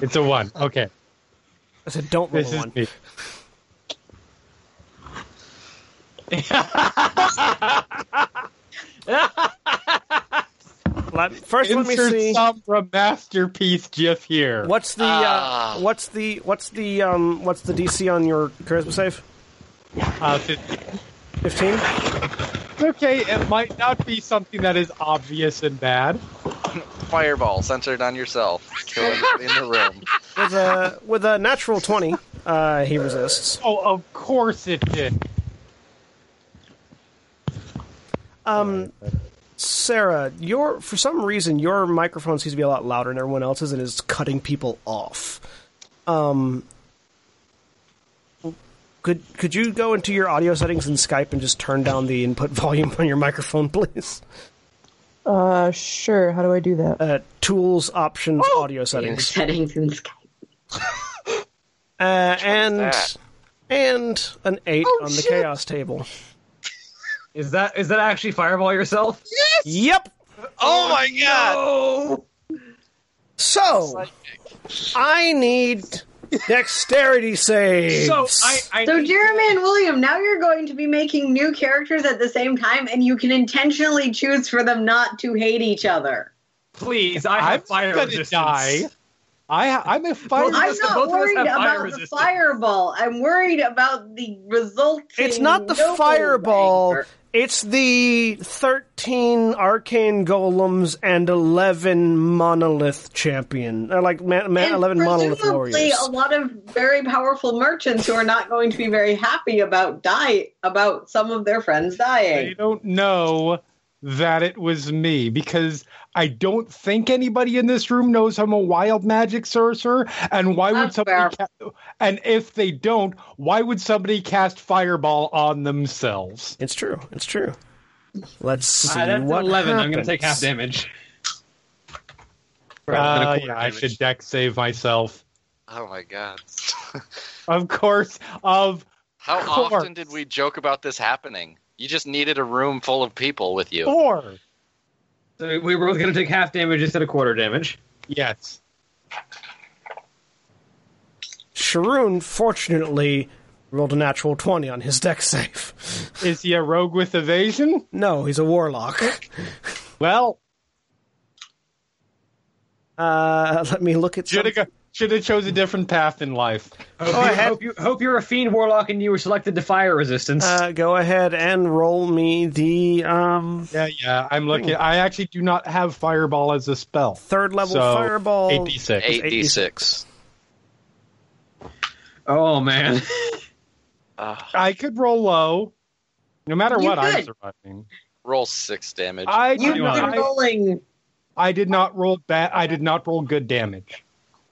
It's a one. Okay. I said don't roll This a is one. me. Let, first, let me Insert see. Sombra masterpiece GIF here. What's the Ah. uh, what's the what's the um what's the DC on your charisma save? Uh, fif- Fifteen. okay, it might not be something that is obvious and bad. Fireball centered on yourself. Kill everybody in the room. With a with a natural twenty, uh, he resists. Oh, of course it did. Um, Sarah, your for some reason your microphone seems to be a lot louder than everyone else's and is cutting people off. Um, could could you go into your audio settings in Skype and just turn down the input volume on your microphone, please? Uh, sure. How do I do that? Uh, tools, options, audio Your settings, settings in Skype. uh, and and an eight Oh, on the shit. chaos table. Is that is that actually fireball yourself? Yes. Yep. Oh my god! Oh, So I need dexterity saves. so I, I So, Jeremy and William, now you're going to be making new characters at the same time, and you can intentionally choose for them not to hate each other. please, I I'm fire gonna resistance. die. I I'm a fire. Well, I'm not both worried have fire about the fireball. I'm worried about the resulting. It's not the noble fireball. anger. It's the 13 arcane golems and 11 monolith champion. Or like ma- ma- 11 monolith presumably warriors. a lot of very powerful merchants who are not going to be very happy about die about some of their friends They dying. don't know that it was me because I don't think anybody in this room knows I'm a wild magic sorcerer. And why would somebody? fair. Ca- and if they don't, why would somebody cast fireball on themselves? It's true. It's true. Let's see that's what 11. I'm going to take half damage. Uh, Right, yeah, I should deck save myself. Oh my god! Of course. Of How Course. often did we joke about this happening? You just needed a room full of people with you. four. So we were both going to take half damage instead of quarter damage. Yes. Sharoon, fortunately, rolled a natural 20 on his deck save. Is he a rogue with evasion? No, he's a warlock. Well, Uh, let me look at should some- have should have chose a different path in life. Hope, Go you, ahead. hope, you, hope you're a fiend warlock and you were selected to fire resistance. Uh, go ahead and roll me the um, Yeah, yeah. I'm looking. I actually do not have fireball as a spell. third level So, fireball. 8d6. Eight d six. oh man, Uh, I could roll low. No matter You what, I'm surviving. roll six damage. I You've did been I, rolling. I did not roll bad. I did not roll good damage.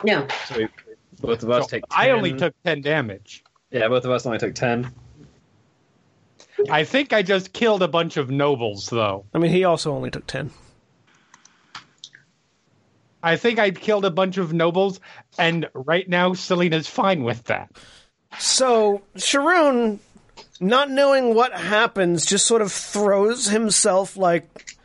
No, So we, both of us So take. 10. I only took ten damage. Yeah, both of us only took ten. I think I just killed a bunch of nobles, though. I mean, he also only took 10. I think I killed a bunch of nobles, and right now Selina's fine with that. So, Sharoon, not knowing what happens, just sort of throws himself like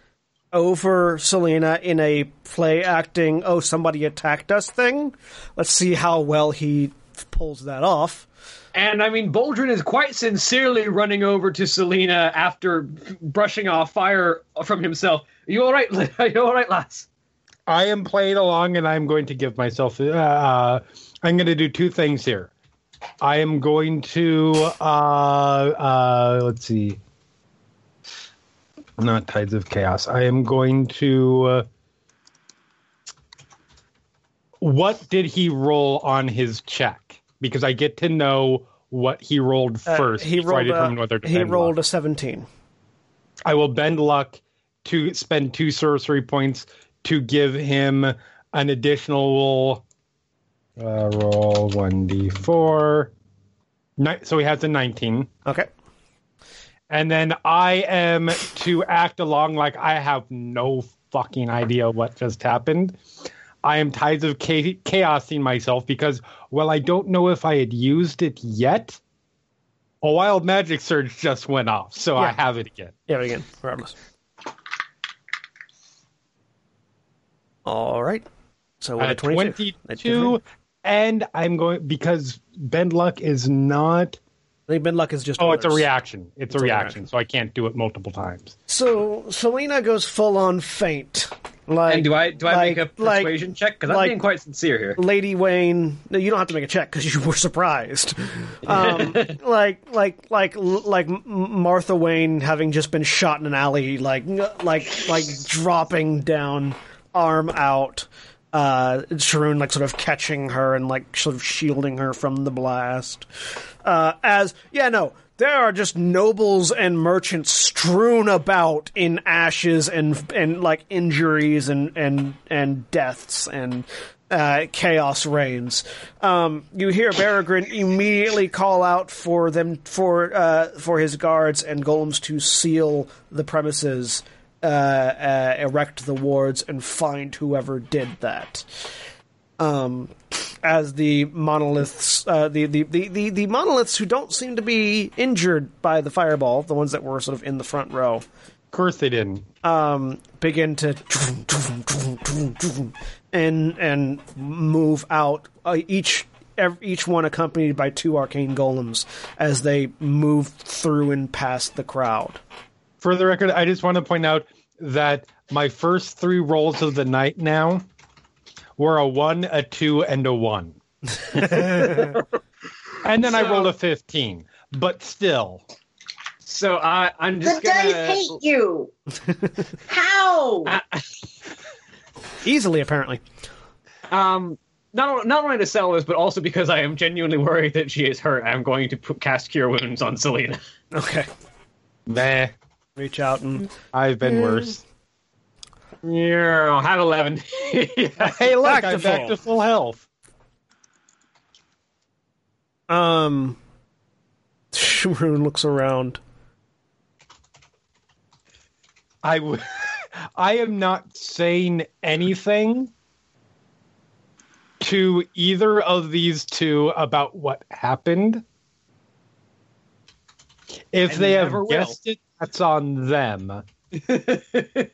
over Selina in a play acting, oh, somebody attacked us thing. Let's see how well he pulls that off. And I mean, Boldrin is quite sincerely running over to Selina after brushing off fire from himself. Are you all right? Are you all right, lass? I am playing along, and I'm going to give myself. Uh, I'm going to do two things here. I am going to. Uh, uh, let's see. Not Tides of Chaos. I am going to. Uh, what did he roll on his check? Because I get to know what he rolled Uh, first. he before I rolled, determine a, he rolled luck. a 17. I will bend luck to spend two sorcery points to give him an additional uh, roll one d four. Ni- so he has a nineteen, Okay. And then I am to act along like I have no fucking idea what just happened. I am tides of chaosing myself because, well, I don't know if I had used it yet. A wild magic surge just went off, so I have it again. Yeah, again, regardless. All right. So Uh, a 22. 22 and i'm going because bend luck is not think Bend Luck is just. oh it's a reaction it's, a a reaction, reaction. so i can't do it multiple times So Selina goes full on faint. Like, And do I do I like- make a like- persuasion check? Because I'm like- being quite sincere here. Lady Wayne, no, you don't have to make a check because you were surprised. Um, like, like, like, like Martha Wayne having just been shot in an alley, like, like, like dropping down, arm out. Uh, Sharoon like sort of catching her and like sort of shielding her from the blast. Uh, as yeah, no, there are just nobles and merchants strewn about in ashes and and like injuries and and and deaths and uh, chaos reigns. Um, you hear Baragrin immediately call out for them for uh, for his guards and golems to seal the premises, uh, uh, erect the wards, and find whoever did that. Um, as the monoliths, uh, the, the, the, the, monoliths who don't seem to be injured by the fireball, the ones that were sort of in the front row, of course they didn't um, begin to and and move out. Uh, each each one accompanied by two arcane golems as they move through and past the crowd. For the record i just want to point out that my first three rolls of the night now were a one a two and a one and then i rolled a 15 but still So I I'm just dice gonna. hate you. How? Easily, apparently. Um, not not only to sell this, but also because I am genuinely worried that she is hurt. I'm going to put, cast Cure Wounds on Selina. Okay, nah reach out and i've been worse Yeah, I'll have eleven. Yeah. hey look i'm back full. to full health um. Sharoon looks around. I w- I am not saying anything to either of these two about what happened. If And they you have never will. guessed it, that's on them.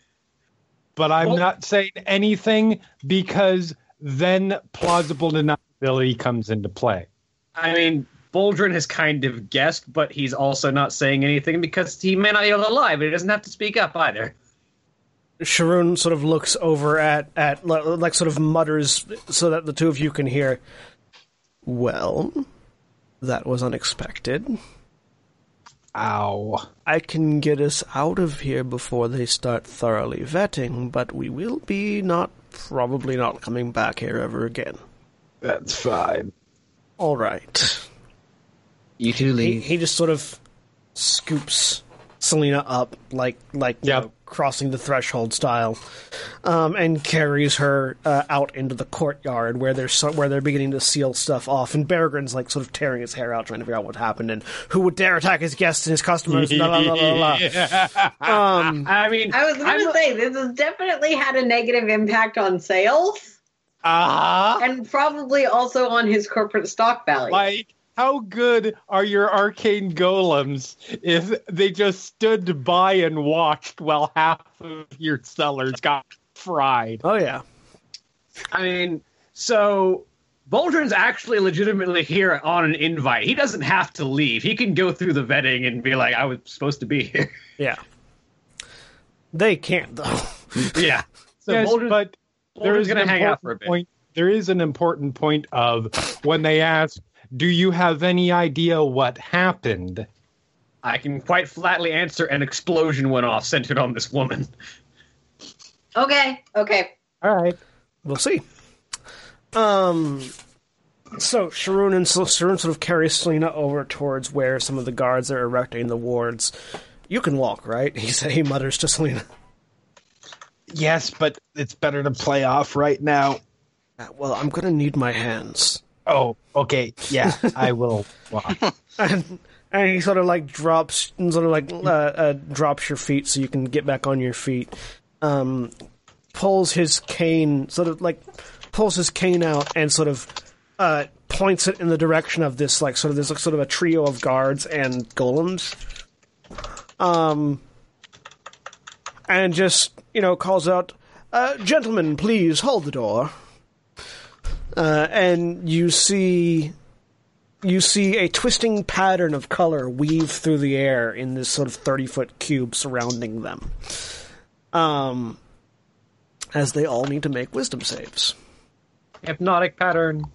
But I'm Well- not saying anything because then plausible deniability comes into play. I mean, Boldrin has kind of guessed, but he's also not saying anything because he may not be able to lie, but he doesn't have to speak up either. Sharoon sort of looks over at at like sort of mutters so that the two of you can hear. Well, that was unexpected. Ow. I can get us out of here before they start thoroughly vetting, but we will be not probably not coming back here ever again. That's fine. All right. You two He, he just sort of scoops Selina up like like you know, crossing the threshold style, um, and carries her uh, out into the courtyard where they're so, where they're beginning to seal stuff off. And Beregrin's like sort of tearing his hair out, trying to figure out what happened and who would dare attack his guests and his customers. blah, blah, blah, blah, blah. Um, I mean, I was going to say this has definitely had a negative impact on sales Ah, and probably also on his corporate stock value. like how good are your arcane golems if they just stood by and watched while half of your sellers got fried? oh yeah. I mean, so Boldrin's actually legitimately here on an invite. He doesn't have to leave. He can go through the vetting and be like, "I was supposed to be here." Yeah. They can't though. yeah. So yes, Boldrin, but there Boldrin's is gonna hang out for a bit. point. There is an important point of when they ask, "Do you have any idea what happened?" I can quite flatly answer: an explosion went off, centered on this woman. Okay, okay. All right. We'll see. Um. So Sharoon and so Sharoon sort of carries Selina over towards where some of the guards are erecting the wards. You can walk, right? He said. He mutters to Selina. Yes, but it's better to play off right now. "Uh, Well, I'm gonna need my hands. Oh, okay. Yeah, I will walk. and and he sort of like drops sort of like uh, uh, drops your feet so you can get back on your feet. Um, pulls his cane, sort of like pulls his cane out and sort of uh, points it in the direction of this like sort of this like sort of a trio of guards and golems. Um, and just you know calls out, uh, "Gentlemen, please hold the door." Uh, and you see you see a twisting pattern of color weave through the air in this sort of 30 foot cube surrounding them. Um, as they all need to make wisdom saves. Hypnotic pattern.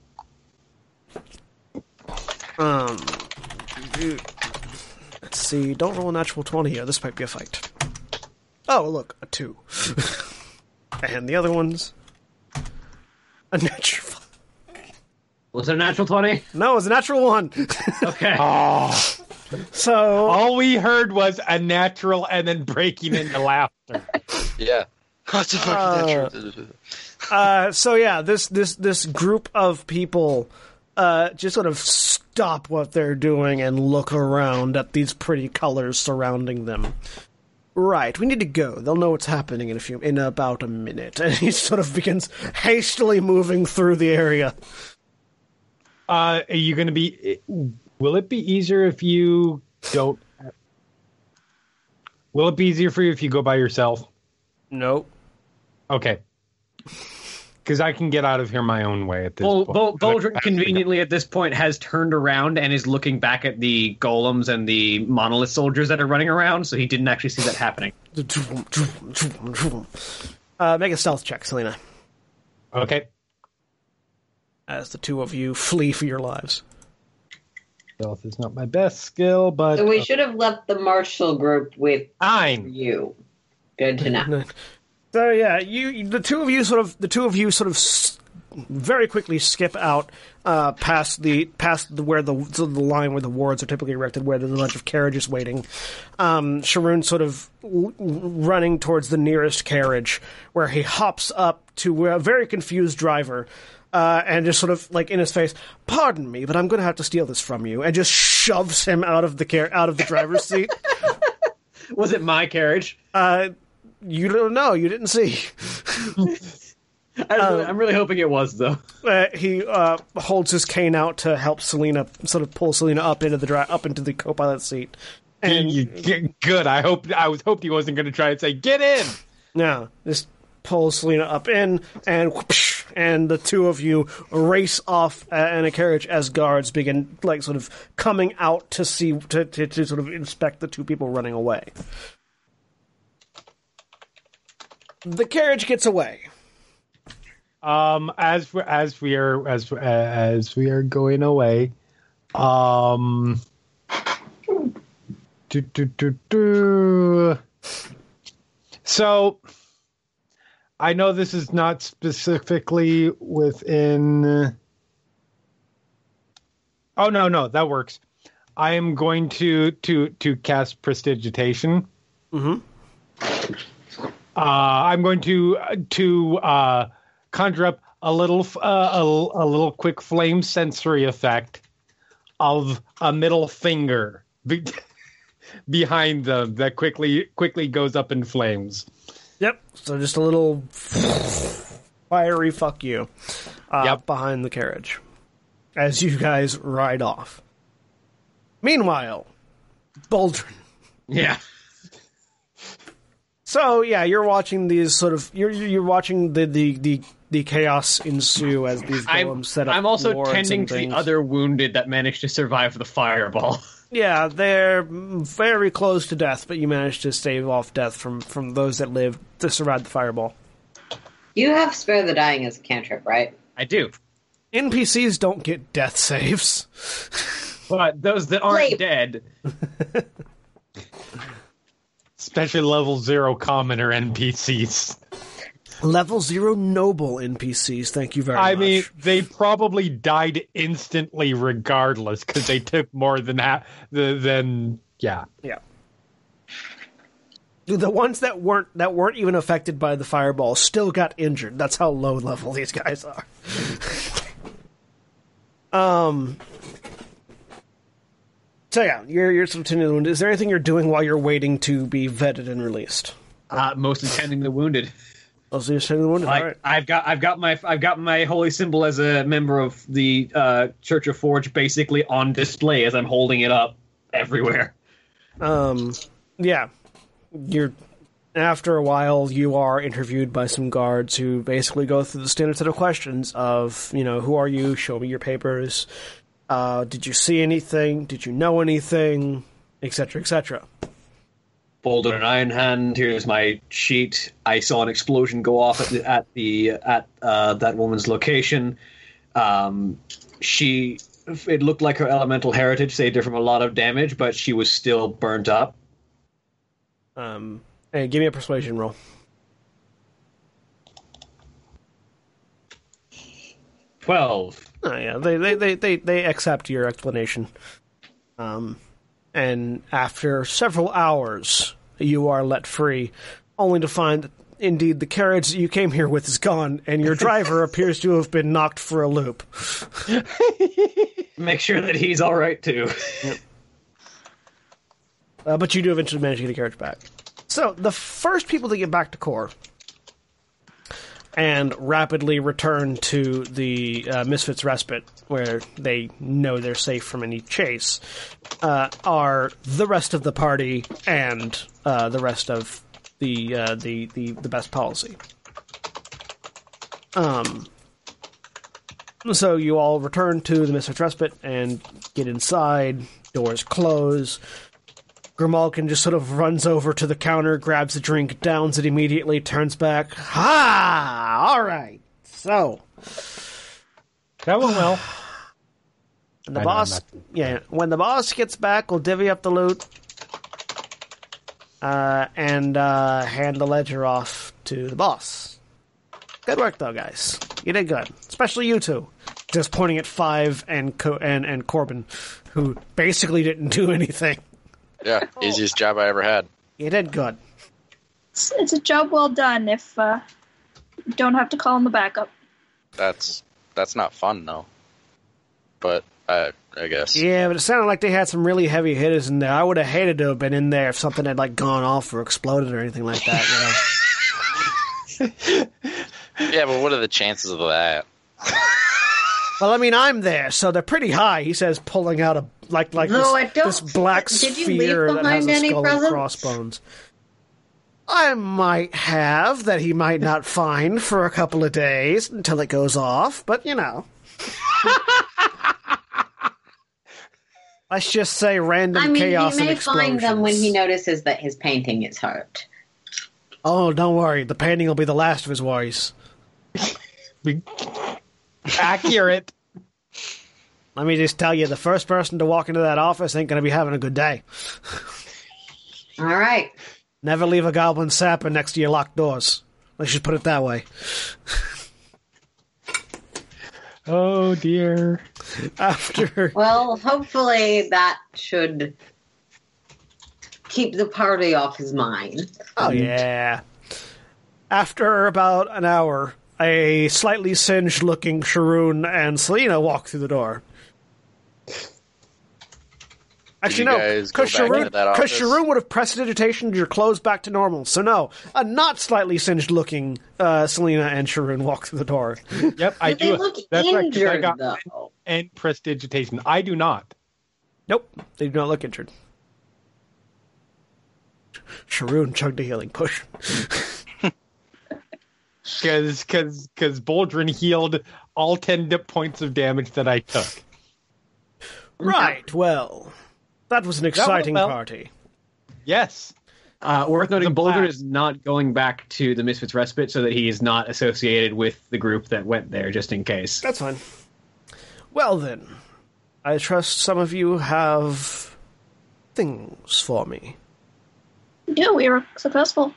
Um, dude, let's see. Don't roll a natural 20 here. This might be a fight. Oh, look, a 2. and the other one's a natural. Was it a natural twenty? No, it was a natural 1. Okay. Oh, so, all we heard was a natural and then breaking into laughter. Yeah. What's the fuck is that? uh, so yeah, this this this group of people uh, just sort of stop what they're doing and look around at these pretty colors surrounding them. Right, we need to go. They'll know what's happening in a few in about a minute. And he sort of begins hastily moving through the area. Uh, are you going to be? Will it be easier if you don't? Will it be easier for you if you go by yourself? Nope. Okay. Because I can get out of here my own way at this Bol- point. Bol- Boldrin conveniently at this point has turned around and is looking back at the golems and the monolith soldiers that are running around, so he didn't actually see that happening. Uh, make a stealth check, Selina, Okay. As the two of you flee for your lives. Stealth is not my best skill, but So we should have left the Marshall group with fine. you. Good to know. So yeah, you the two of you sort of the two of you sort of very quickly skip out uh, past the past the, where the the line where the wards are typically erected, where there's a bunch of carriages waiting. Um, Sharoon sort of w- running towards the nearest carriage, where he hops up to a very confused driver. Uh, and just sort of like in his face, pardon me, but I'm going to have to steal this from you, and just shoves him out of the car- out of the driver's seat. Was it my carriage? Uh, you don't know, you didn't see. I really, I'm really hoping it was though. uh, he uh, holds his cane out to help Selina, sort of pull Selina up into the dri- up into the co-pilot seat. And You- you- good. I hope. I was hoped he wasn't going to try and say, "Get in." now just pulls Selina up in, and whoosh, and the two of you race off uh, in a carriage as guards begin like sort of coming out to see to, to, to sort of inspect the two people running away. The carriage gets away. Um, as we as we are as as we are going away, um, do, do, do, do. so I know this is not specifically within. Oh no, no, that works. I am going to to to cast prestidigitation. Mhm. Uh, I'm going to to uh, conjure up a little uh, a, a little quick flame sensory effect of a middle finger be- behind them that quickly quickly goes up in flames. Yep. So just a little fiery fuck you uh, Yep. behind the carriage as you guys ride off. Meanwhile, Boldrin. Yeah. So yeah, you're watching these sort of you're you're watching the the the, the chaos ensue as these I'm, set up. I'm also tending to the other wounded that managed to survive the fireball. Yeah, they're very close to death, but you managed to stave off death from from those that lived to survive the fireball. You have spare the dying as a cantrip, right? I do. NPCs don't get death saves. But those that aren't Wait. dead, Especially level zero commoner NPCs. Level zero noble NPCs. Thank you very I much. I mean, they probably died instantly regardless because they took more than that. The, than yeah. Yeah. The ones that weren't that weren't even affected by the fireball still got injured. That's how low level these guys are. um. So yeah, you're you're sort of tending the wound. Is there anything you're doing while you're waiting to be vetted and released? uh, mostly tending the wounded. So you're tending the wounded. Like right. I've got, I've got my, I've got my holy symbol as a member of the uh, Church of Forge, basically on display as I'm holding it up everywhere. Um, yeah, you're. After a while, you are interviewed by some guards who basically go through the standard set of questions of, you know, who are you? Show me your papers. Uh, did you see anything? Did you know anything? Etc. Etc. Boldrin Ironhand. Here's my sheet. I saw an explosion go off at the at the at uh, that woman's location. Um, she, it looked like her elemental heritage saved her from a lot of damage, but she was still burnt up. Um, and give me a persuasion roll. Twelve. Oh yeah, they they they they, they accept your explanation. Um, and after several hours, you are let free, only to find that indeed the carriage that you came here with is gone, and your driver appears to have been knocked for a loop. Make sure that he's all right too. Uh, but you do eventually manage to get the carriage back. So the first people to get back to core and rapidly return to the uh, Misfits Respite, where they know they're safe from any chase, uh, are the rest of the party and uh, the rest of the, uh, the the the best policy. Um. So you all return to the Misfits Respite and get inside. Doors close. Grimalkin just sort of runs over to the counter, grabs a drink, downs it immediately, turns back. Ha! All right. So, That went well. when the I know, boss, not- yeah, when the boss gets back, we'll divvy up the loot uh, and uh, hand the ledger off to the boss. Good work, though, guys. You did good, especially you two. Just pointing at Five and Co- and and Korbyn, who basically didn't do anything. Yeah, easiest job I ever had. You did good. It's, it's a job well done if uh, you don't have to call in the backup. That's that's not fun though. But I I guess. Yeah, but it sounded like they had some really heavy hitters in there. I would have hated to have been in there if something had like gone off or exploded or anything like that. You know? Yeah, but what are the chances of that? Well, I mean, I'm there, so they're pretty high. He says, pulling out a like like No, I this, don't- this black Did you sphere leave that has behind a any skull and crossbones. I might have that he might not find for a couple of days until it goes off, but you know. Let's just say random I mean, chaos he may and find them when he notices that his painting is hurt. Oh, don't worry. The painting will be the last of his worries. Accurate. Let me just tell you, the first person to walk into that office ain't going to be having a good day. All right. Never leave a goblin sapper next to your locked doors. Let's just put it that way. Oh dear. after Well, hopefully that should keep the party off his mind. Oh yeah. After about an hour, a slightly singed looking Sharoon and Selina walk through the door. Actually, no, because back Sharoon, into that 'cause office? Sharoon would have prestidigitation your clothes back to normal. So no, a not slightly singed looking uh, Selena and Sharoon walk through the door. Yep, I But they do. look That's right. I got though. and prestidigitation. I do not. Nope, they do not look injured. Sharoon chugged a healing push. Because because because Boldrin healed all ten dip points of damage that I took. right. Well, that was an exciting well. party. Yes. Uh, worth noting, a Boulder is not going back to the Misfits Respite so that he is not associated with the group that went there, just in case. That's fine. Well then, I trust some of you have things for me. Yeah, we were successful.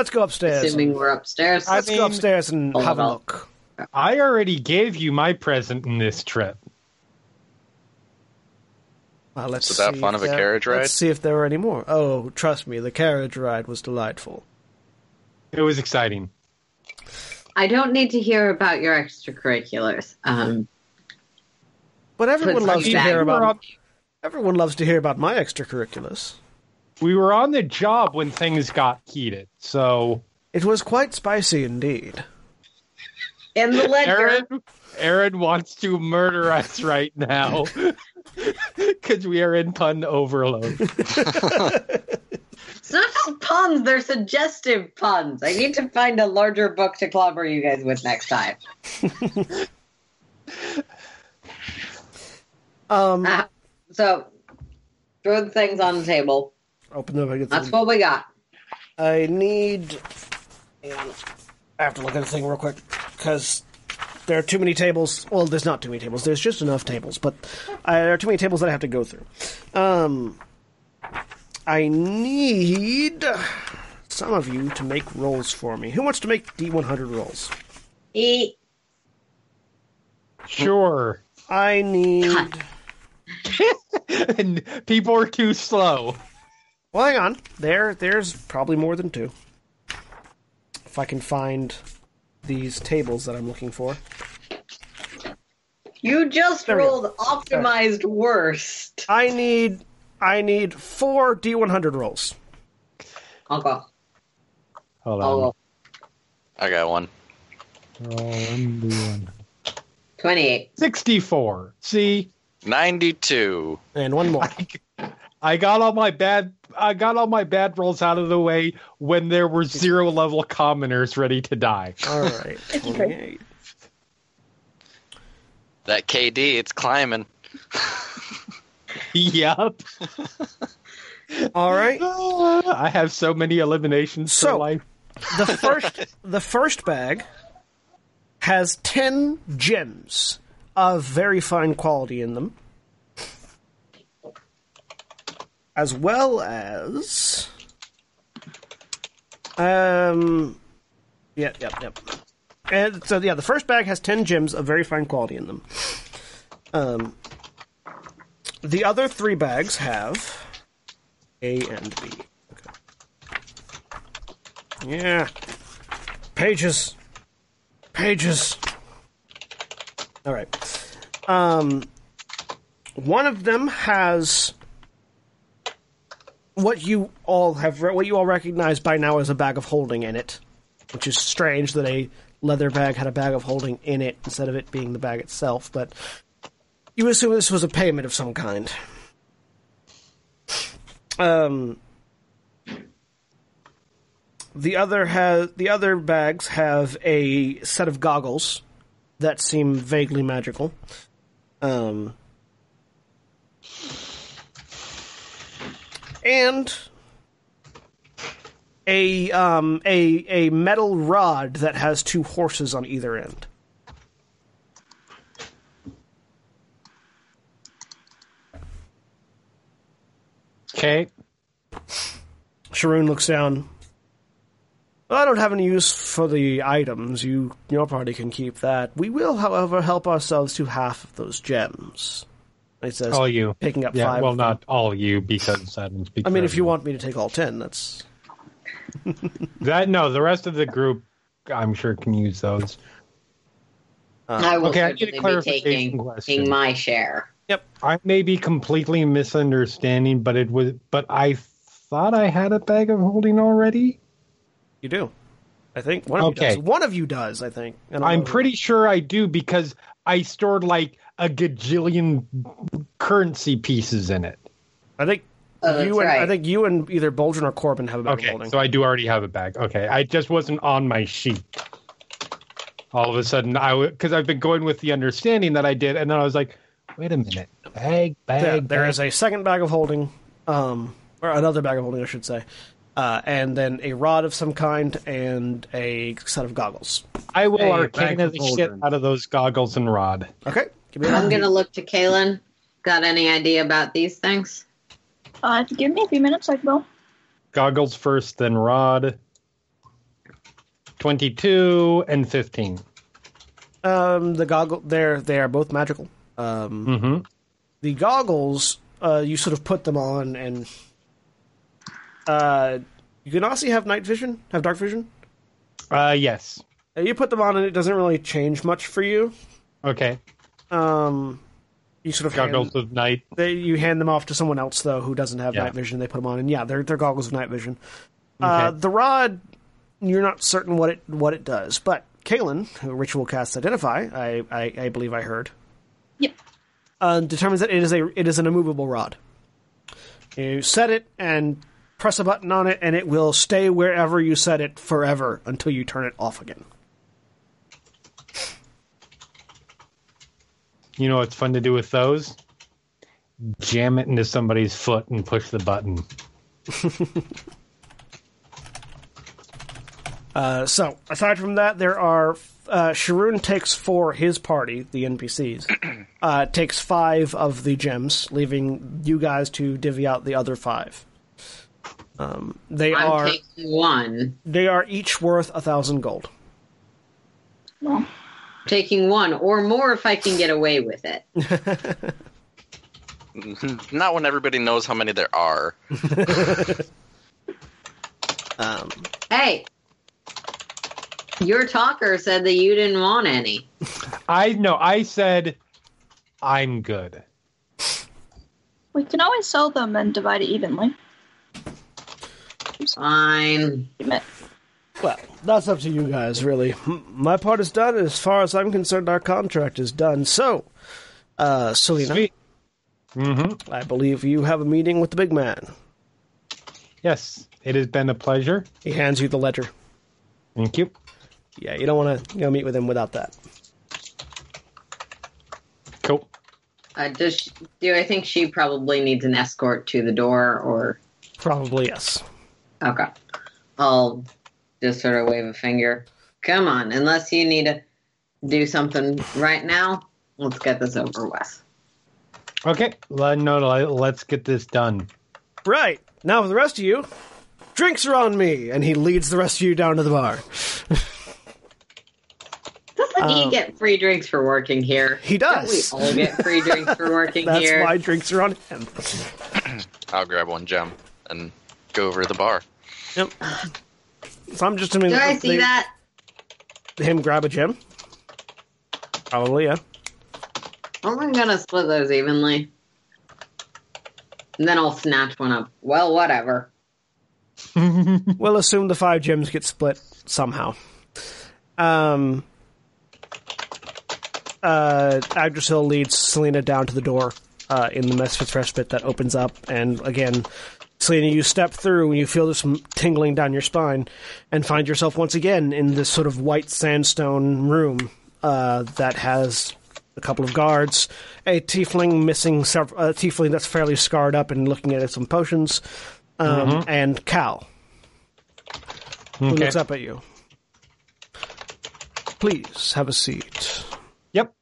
Let's go upstairs. Assuming we're upstairs. I Let's mean- go upstairs and have a on. look. I already gave you my present in this trip. Uh, let's Was that see fun if of a there- carriage ride? Let's see if there were any more. Oh, trust me, the carriage ride was delightful. It was exciting. I don't need to hear about your extracurriculars. Um, But everyone loves to hear about. on, Everyone loves to hear about my extracurriculars. We were on the job when things got heated. So It was quite spicy indeed. in the ledger, Erin, Erin wants to murder us right now because we are in pun overload. it's not just puns; they're suggestive puns. I need to find a larger book to clobber you guys with next time. Um, Ah, so, throw the things on the table. Open them. I get That's what we got. I need. hang on. I have to look at the thing real quick because there are too many tables. Well, there's not too many tables. There's just enough tables, but uh, there are too many tables that I have to go through. Um, I need some of you to make rolls for me. Who wants to make D100 rolls? Eat. Sure. I need. and people are too slow. Well, hang on. There, there's probably more than two. If I can find these tables that I'm looking for. You just There we go. rolled optimized worst. I need I need four D100 rolls. I'll go. Hold I'll on. I got one. Roll one, do one. 28. 64. See, 92. And one more. I got all my bad I got all my bad rolls out of the way when there were zero level commoners ready to die. All right. 28. That KD, it's climbing. yep. All right. I have so many eliminations So- for life. The first the first bag has 10 gems of very fine quality in them. As well as um yeah, yep, yep. And so yeah, the first bag has 10 gems of very fine quality in them. Um the other 3 bags have A and B. Okay. Yeah. Pages. Pages. All right. Um, one of them has what you all have, re- what you all recognize by now is a bag of holding in it, which is strange that a leather bag had a bag of holding in it instead of it being the bag itself. But you assume this was a payment of some kind. Um, the other has the other bags have a set of goggles that seem vaguely magical. Um, and a um a a metal rod that has two horses on either end. Okay. Sharoon looks down. Well, I don't have any use for the items. You, your party can keep that. We will, however, help ourselves to half of those gems. It says All you. picking up Yeah, five. well, of them. not all you because I don't. I mean, if you want me to take all ten, that's that, no, the rest of the group, I'm sure can use those. I will okay, I need a certainly be clarification taking, question. taking my share. Yep. I may be completely misunderstanding, but it was, but I thought I had a bag of holding already. you do. I think one of Okay. you does. One of you does. I think. I I'm pretty sure I do because I stored like a gajillion currency pieces in it. I think Oh, you and right. I think you and either Bolgen or Korbyn have a bag of Okay, holding. so I do already have a bag. Okay, I just wasn't on my sheet. All of a sudden, I because I've been going with the understanding that I did, and then I was like, "Wait a minute, bag, bag." There, there bag. is a second bag of holding, um, or another bag of holding, I should say, uh, and then a rod of some kind and a set of goggles. I will Hey, a arcana bag the shit out of those goggles and rod. Okay, give me I'm going to look to Caelynn. Got any idea about these things? Uh, if you give me a few minutes, I will. Goggles first, then rod. Twenty-two and fifteen. Um, the goggle, they're they are both magical. Um, Mm-hmm. the goggles, uh, you sort of put them on, and uh, you can also have night vision, have dark vision. Uh, yes. Uh, You put them on, and it doesn't really change much for you. Okay. Um, you sort of hand- Goggles of night. They, you hand them off to someone else though who doesn't have Yeah. night vision. They put them on, and yeah, they're they're goggles of night vision. Uh, the rod, you're not certain what it what it does, but Caelynn, who ritual casts identify, I I, I believe I heard, Yep. uh, determines that it is a it is an immovable rod. You set it and press a button on it, and it will stay wherever you set it forever until you turn it off again. You know what's fun to do with those? Jam it into somebody's foot and push the button. Uh, so, aside from that, there are. Uh, Sharoon takes for his party, the NPCs, uh, takes five of the gems, leaving you guys to divvy out the other five. Um, they I'm are one. they are each worth a thousand gold. Well, Taking one or more if I can get away with it. Not when everybody knows how many there are. Um, Hey, your talker said that you didn't want any. I no, I said I'm good. we can always sell them and divide it evenly. Fine. Well, that's up to you guys, really. My part is done. As far as I'm concerned, our contract is done. So, uh, Selina, Sweet. Mm-hmm. I believe you have a meeting with the big man. Yes, it has been a pleasure. He hands you the ledger. Thank you. Yeah, you don't want to you know, meet with him without that. Cool. Uh, does she, do I think she probably needs an escort to the door or Probably yes. okay? I'll just sort of wave a finger. Come on, unless you need to do something right now, let's get this over with. Okay, let, no, let- let's get this done. Right. Now for the rest of you, drinks are on me, and he leads the rest of you down to the bar. Doesn't Um, he get free drinks for working here? He does. Don't we all get free drinks for working That's here? why drinks are on him. I'll grab one gem and go over to the bar. Yep. So I'm just assuming Do I see they- that? him grab a gem. Probably, yeah. I'm gonna split those evenly. And then I'll snatch one up. Well, whatever. We'll assume the five gems get split somehow. Um. Uh, Agdrisal leads Selina down to the door uh, in the mess Misfits respite that opens up, and again, Selina, you step through and you feel this tingling down your spine, and find yourself once again in this sort of white sandstone room uh, that has a couple of guards, a tiefling missing, sev- a tiefling that's fairly scarred up and looking at some potions, um, and Cal who Okay. looks up at you. Please have a seat. Yep.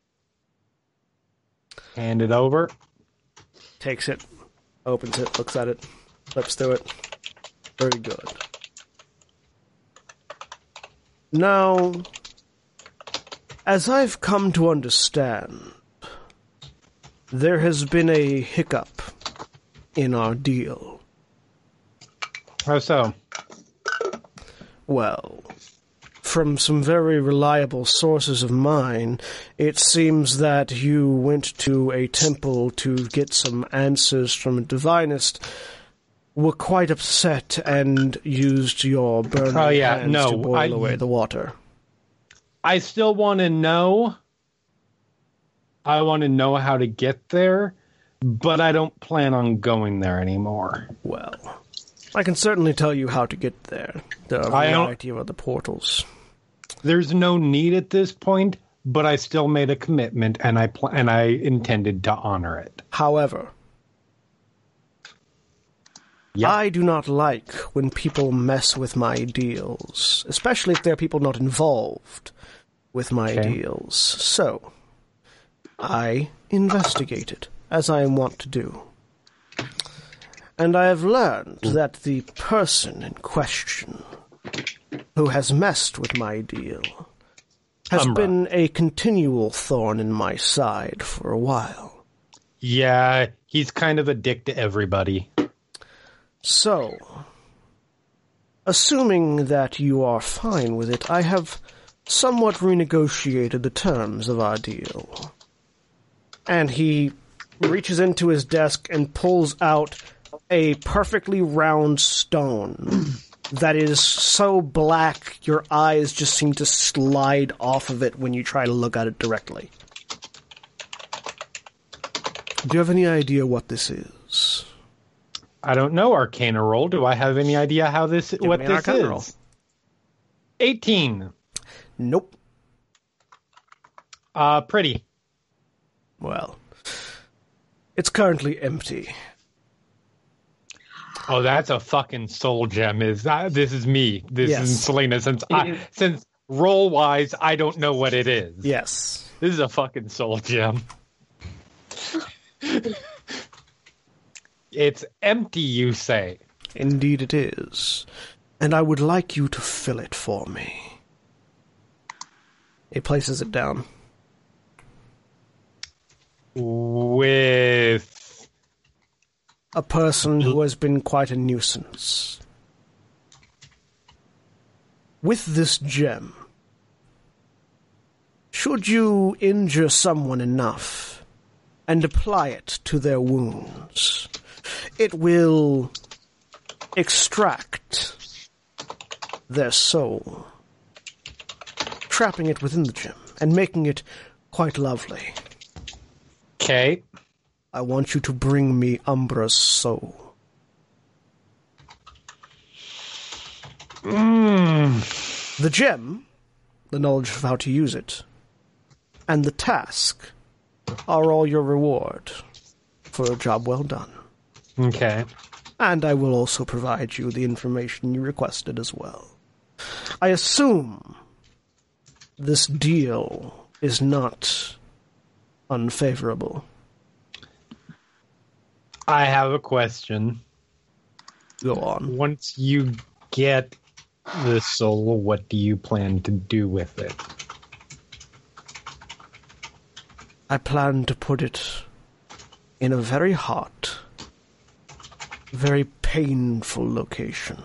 Hand it over. Takes it, opens it, looks at it, flips do it. Very good. Now, as I've come to understand, there has been a hiccup in our deal. How so? Well, from some very reliable sources of mine, it seems that you went to a temple to get some answers from a divinist, were quite upset, and used your burning Oh, yeah, hands no, to boil I- away the water. I still want to know. I want to know how to get there, but I don't plan on going there anymore. Well, I can certainly tell you how to get there. There are a variety of other portals. There's no need at this point, but I still made a commitment and I pl- and I intended to honor it. However, Yep. I do not like when people mess with my deals, especially if there are people not involved with my Okay. deals. So, I investigated, it, as I am wont to do. And I have learned hmm. that the person in question who has messed with my deal has Umbra. been a continual thorn in my side for a while. Yeah, he's kind of a dick to everybody. So, assuming that you are fine with it, I have somewhat renegotiated the terms of our deal. And he reaches into his desk and pulls out a perfectly round stone that is so black your eyes just seem to slide off of it when you try to look at it directly. Do you have any idea what this is? I don't know Arcana roll. Do I have any idea how this what me this Arcana is? roll. 18. Nope. Uh pretty. Well, it's currently empty. Oh, that's a fucking soul gem. Is that this is me? This Yes. is Selina. Since I, since roll wise, I don't know what it is. Yes. This is a fucking soul gem. it's empty, you say. Indeed it is. And I would like you to fill it for me. He places it down. With A person who has been quite a nuisance. With this gem, should you injure someone enough and apply it to their wounds, it will extract their soul, trapping it within the gem and making it quite lovely. okay, I want you to bring me Umbra's soul. Hmm. The gem, the knowledge of how to use it, and the task are all your reward for a job well done. Okay. And I will also provide you the information you requested as well. I assume this deal is not unfavorable. I have a question. Go on. Once you get the soul, what do you plan to do with it? I plan to put it in a very hot, very painful location.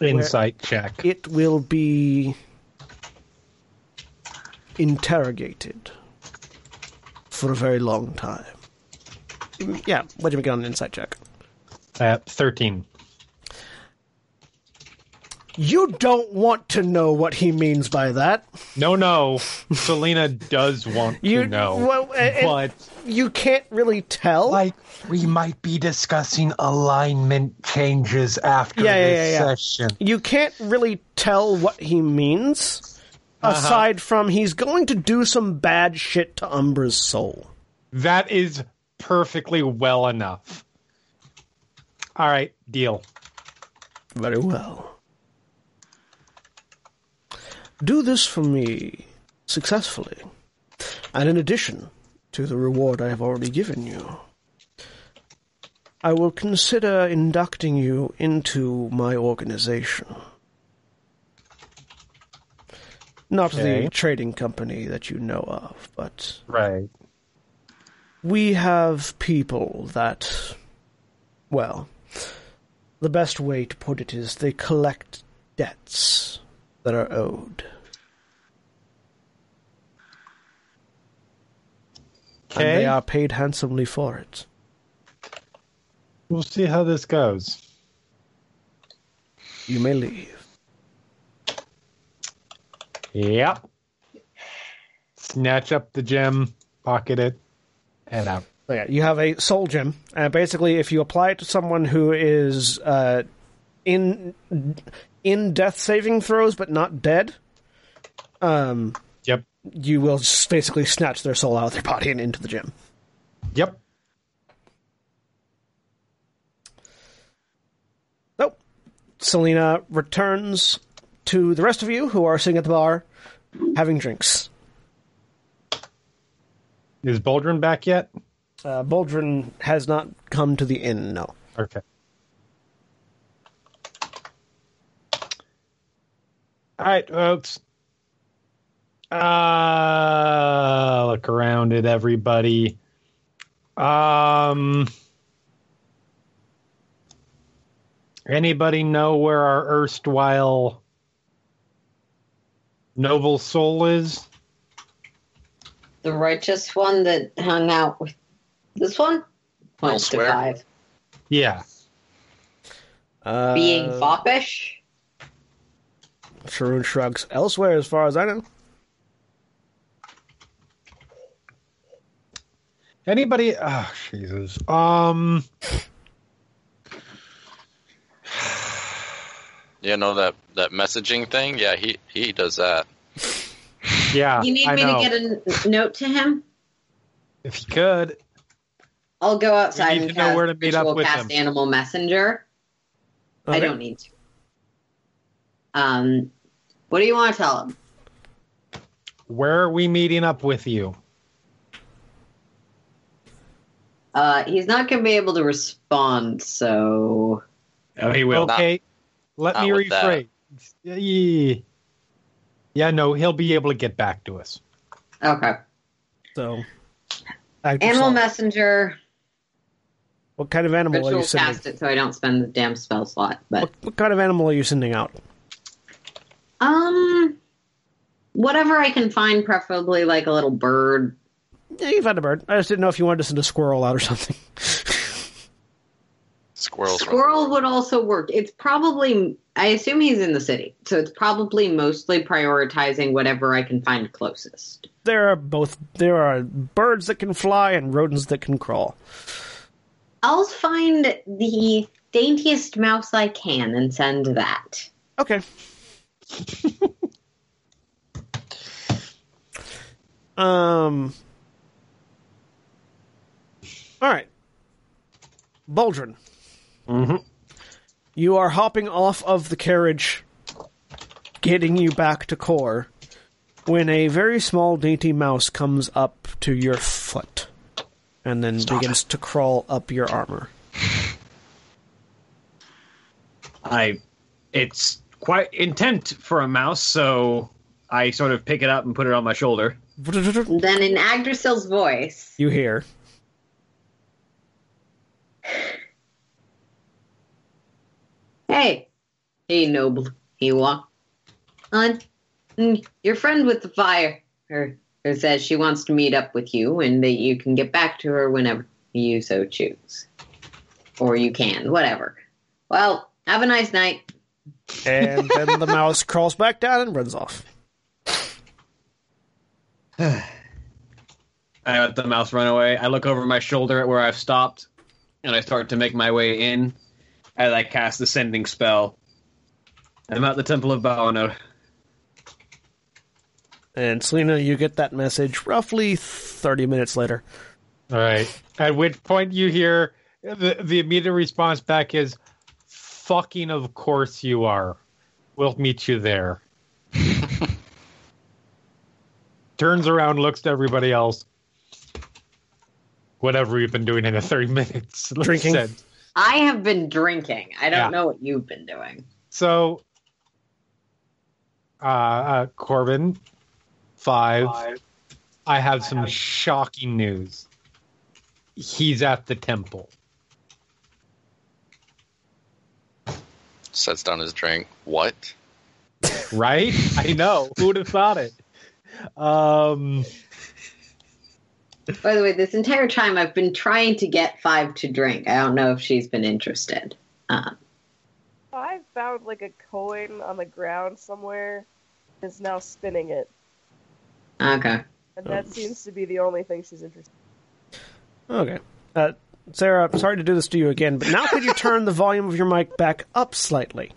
Insight check. It will be interrogated for a very long time. Yeah, what did we get on an insight check? At 13. You don't want to know what he means by that. No, no. Selina does want You to know. well, but you can't really tell. Like we might be discussing alignment changes after Yeah, yeah, this yeah, yeah. session. you can't really tell what he means uh-huh. aside from he's going to do some bad shit to Umbra's soul. that is perfectly well enough. All right, deal. Very well. Do this for me successfully, and in addition to the reward I have already given you, I will consider inducting you into my organization. Not Okay. the trading company that you know of, but Right. we have people that, well, the best way to put it is they collect debts that are owed. And they are paid handsomely for it. We'll see how this goes. You may leave. Yep. Snatch up the gem, pocket it, head out. So yeah, you have a soul gem, and basically, if you apply it to someone who is uh, in in death saving throws but not dead, um, Yep. you will just basically snatch their soul out of their body and into the gym. Yep. Nope. Selina returns to the rest of you who are sitting at the bar having drinks. Is Boldrin back yet? Uh, Boldrin has not come to the inn, no. Okay. All right, folks. Uh, look around at everybody. Um, anybody know where our erstwhile noble soul is? The righteous one that hung out with this one? Points to Elsewhere? five. Yeah. Uh, Being foppish? Sharoon shrugs. Elsewhere, as far as I know. Anybody? Oh, Jesus. Um. You know that that messaging thing? Yeah, he he does that. Yeah. You need I me know. to get a note to him? If you could. I'll go outside need and to know where to meet up with cast him. animal messenger. I don't need to. Um, what do you want to tell him? Where are we meeting up with you? Uh, he's not going to be able to respond, so Oh, he will. Okay. Let not me with that. rephrase. Yeah. Yeah, no, he'll be able to get back to us. okay. So, Animal soul. messenger. What kind of animal are you sending? cast it so I don't spend the damn spell slot. But What, what kind of animal are you sending out? Um, whatever I can find, preferably like a little bird. Yeah, you've had a bird. I just didn't know if you wanted to send a squirrel out or something. Squirrels. Squirrel would also work. It's probably. I assume he's in the city, so it's probably mostly prioritizing whatever I can find closest. there are both. There are birds that can fly and rodents that can crawl. I'll find the daintiest mouse I can and send that. Okay. um. All right. Boldrin, Mm-hmm. you are hopping off of the carriage, getting you back to core, when a very small, dainty mouse comes up to your foot, and then begins to crawl up your armor. I, it's quite intent for a mouse, so I sort of pick it up and put it on my shoulder. Then in Agdrisal's voice, You hear. Hey, hey, noble. He walk on. Your friend with the fire, her, her says she wants to meet up with you and that you can get back to her whenever you so choose. Or you can, whatever. Well, have a nice night. And then the mouse crawls back down and runs off. I let the mouse run away. I look over my shoulder at where I've stopped, and I start to make my way in as I cast the sending spell. I'm at the Temple of Baonur. And Selina, you get that message roughly 30 minutes later. All right. At which point you hear the, the immediate response back is, fucking of course you are. We'll meet you there. Turns around, looks to everybody else. Whatever you've been doing in the 30 minutes. Drinking. Said. I have been drinking. I don't Yeah. know what you've been doing. So uh, uh, Korbyn, five. I have some shocking news. He's at the temple. Sets down his drink. What? Right? I know. Who would have thought it? Um, By the way, this entire time I've been trying to get Five to drink. I don't know if she's been interested. Um, I found like a coin on the ground somewhere. Is now spinning it, okay. and that seems to be the only thing she's interested. Okay. Uh, Sarah, I'm sorry to do this to you again, but now could you turn the volume of your mic back up slightly?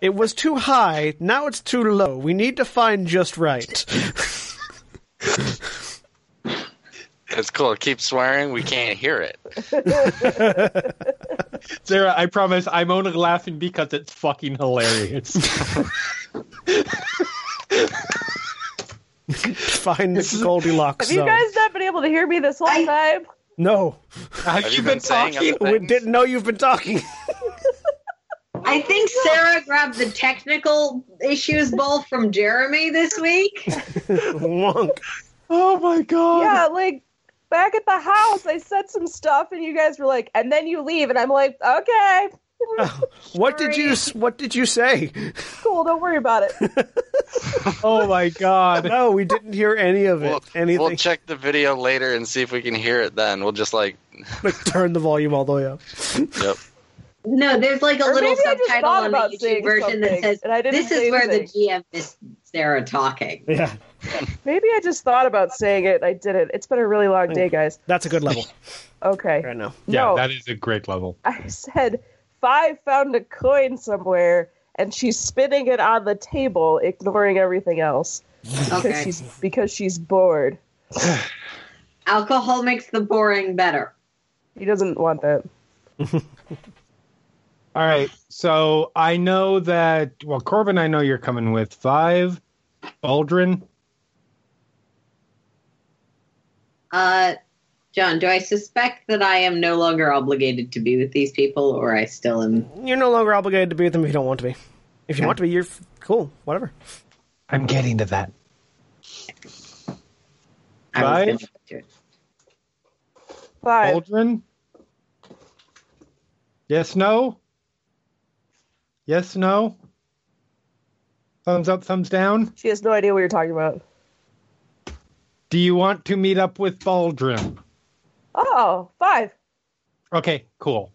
it was too high. Now it's too low. We need to find just right. It's cool. Keep swearing. We can't hear it. Sarah, I promise I'm only laughing because it's fucking hilarious. find the Goldilocks Have you guys not been able to hear me this whole I- time? No, Have, Have you you been been talking? we didn't know you've been talking. I think Sarah grabbed the technical issues bowl from Jeremy this week. Wonk. Oh my god! Yeah, like back at the house, I said some stuff, and you guys were like, "And then you leave," and I'm like, "Okay, What did you What did you say? cool, don't worry about it." Oh my god! No, we didn't hear any of it. We'll, Anything. we'll check the video later and see if we can hear it then. We'll just like, like, turn the volume all the way up. yep. No, there's like a Or little maybe subtitle on the YouTube version that says, and I didn't "This say is where the. GM is Sarah talking." Yeah, Maybe I just thought about saying it. I didn't. It's been a really long day, guys. that's a good level Okay. right now. Yeah, No. that is a great level. I said Five found a coin somewhere, and she's spinning it on the table, ignoring everything else because Okay. she's because she's bored. Alcohol makes the boring better. He doesn't want that. All right, so I know that. Well, Korbyn, I know you're coming with five. Aldrin, Uh, John, do I suspect that I am no longer obligated to be with these people, or I still am? You're no longer obligated to be with them if you don't want to be. If you want to be, you're f- cool. Whatever. I'm getting to that. I Five? gonna get to it. Five. Aldrin, yes, no, yes, no. Thumbs up, thumbs down. She has no idea what you're talking about. Do you want to meet up with Boldrin? Oh, five. Okay, cool.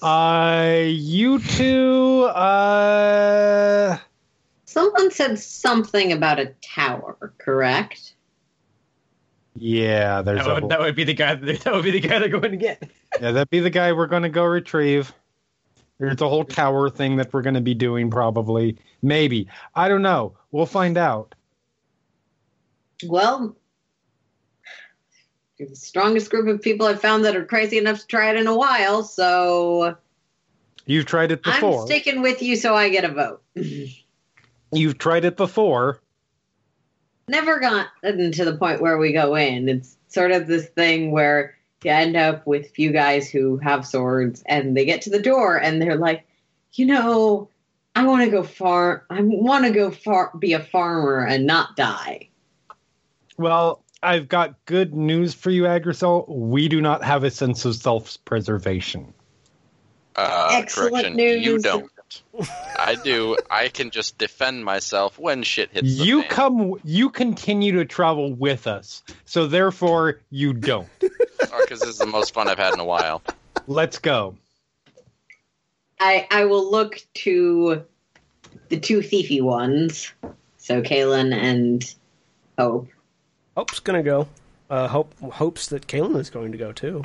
Uh, you two, uh, Someone said something about a tower, correct? yeah, there's That a would, whole- that would be the guy. That would be the guy they're going to get. yeah, that'd be the guy we're going to go retrieve. There's a whole tower thing that we're going to be doing, probably, maybe. I don't know. We'll find out. Well, you're the strongest group of people I've found that are crazy enough to try it in a while, so You've tried it before. I'm sticking with you, so I get a vote. You've tried it before. Never gotten to the point where we go in. It's sort of this thing where you end up with few guys who have swords, and they get to the door, and they're like, you know, I want to go far. I want to go far, be a farmer, and not die. Well, I've got good news for you, Agdrisal. We do not have a sense of self-preservation. Uh, Excellent correction, news. you don't. I do. I can just defend myself when shit hits the You fan. come. You continue to travel with us, so therefore you don't. because this is the most fun I've had in a while. Let's go. I I will look to the two thiefy ones, so Caelynn and Hope. Hope's going to go. Uh, Hope hopes that Caelynn is going to go too.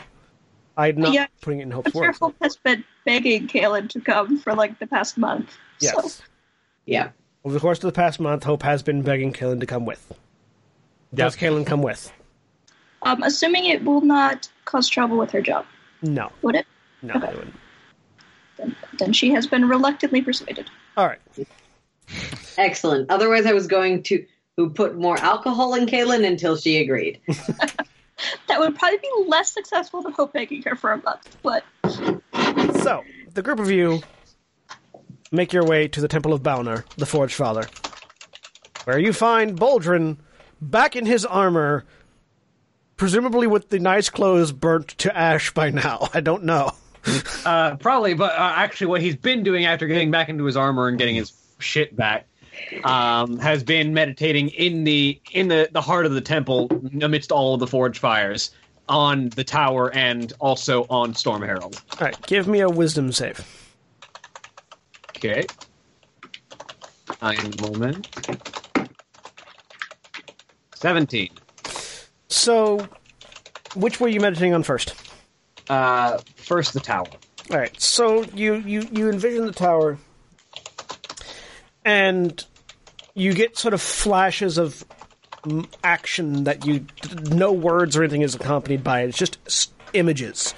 I'm not Yeah. putting it in I'm Hope's sure words. Hope has been begging Caelynn to come for like the past month. Yes. So, Yeah. Over the course of the past month, Hope has been begging Caelynn to come with. Does Caelynn come with? um, assuming it will not cause trouble with her job, No. would it? No, Okay. I wouldn't. Then, then she has been reluctantly persuaded. All right. Excellent. Otherwise, I was going to who put more alcohol in Caelynn until she agreed. That would probably be less successful than Hope begging her for a month, but So, the group of you make your way to the Temple of Balner, the Forge Father, where you find Boldrin back in his armor, presumably with the nice clothes burnt to ash by now. I don't know. Uh, probably, but uh, actually, what he's been doing after getting back into his armor and getting his shit back um, has been meditating in the in the, the heart of the temple amidst all of the forge fires on the tower and also on Storm Herald. All right, give me a wisdom save. Okay. Ein moment. Seventeen. So, which were you meditating on first? Uh, first the tower. All right, so you you you envision the tower, and you get sort of flashes of action that you no words or anything is accompanied by. It's just images.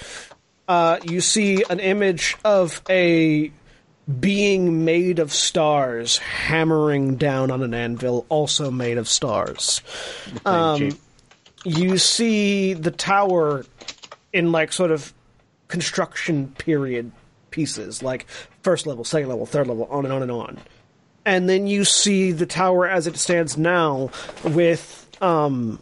Uh, you see an image of a being made of stars hammering down on an anvil, also made of stars. Um, you see the tower in like sort of construction period pieces, like first level, second level, third level, on and on and on. And then you see the tower as it stands now with um,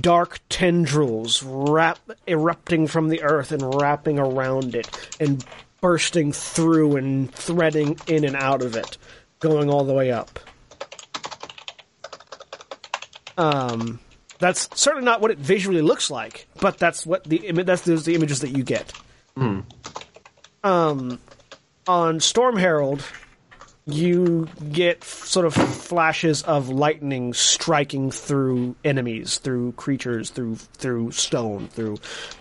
dark tendrils wrap, erupting from the earth and wrapping around it and bursting through and threading in and out of it, going all the way up. Um, that's certainly not what it visually looks like, but that's what the that's those the images that you get. Um, on Storm Herald, you get sort of flashes of lightning striking through enemies, through creatures, through through stone, through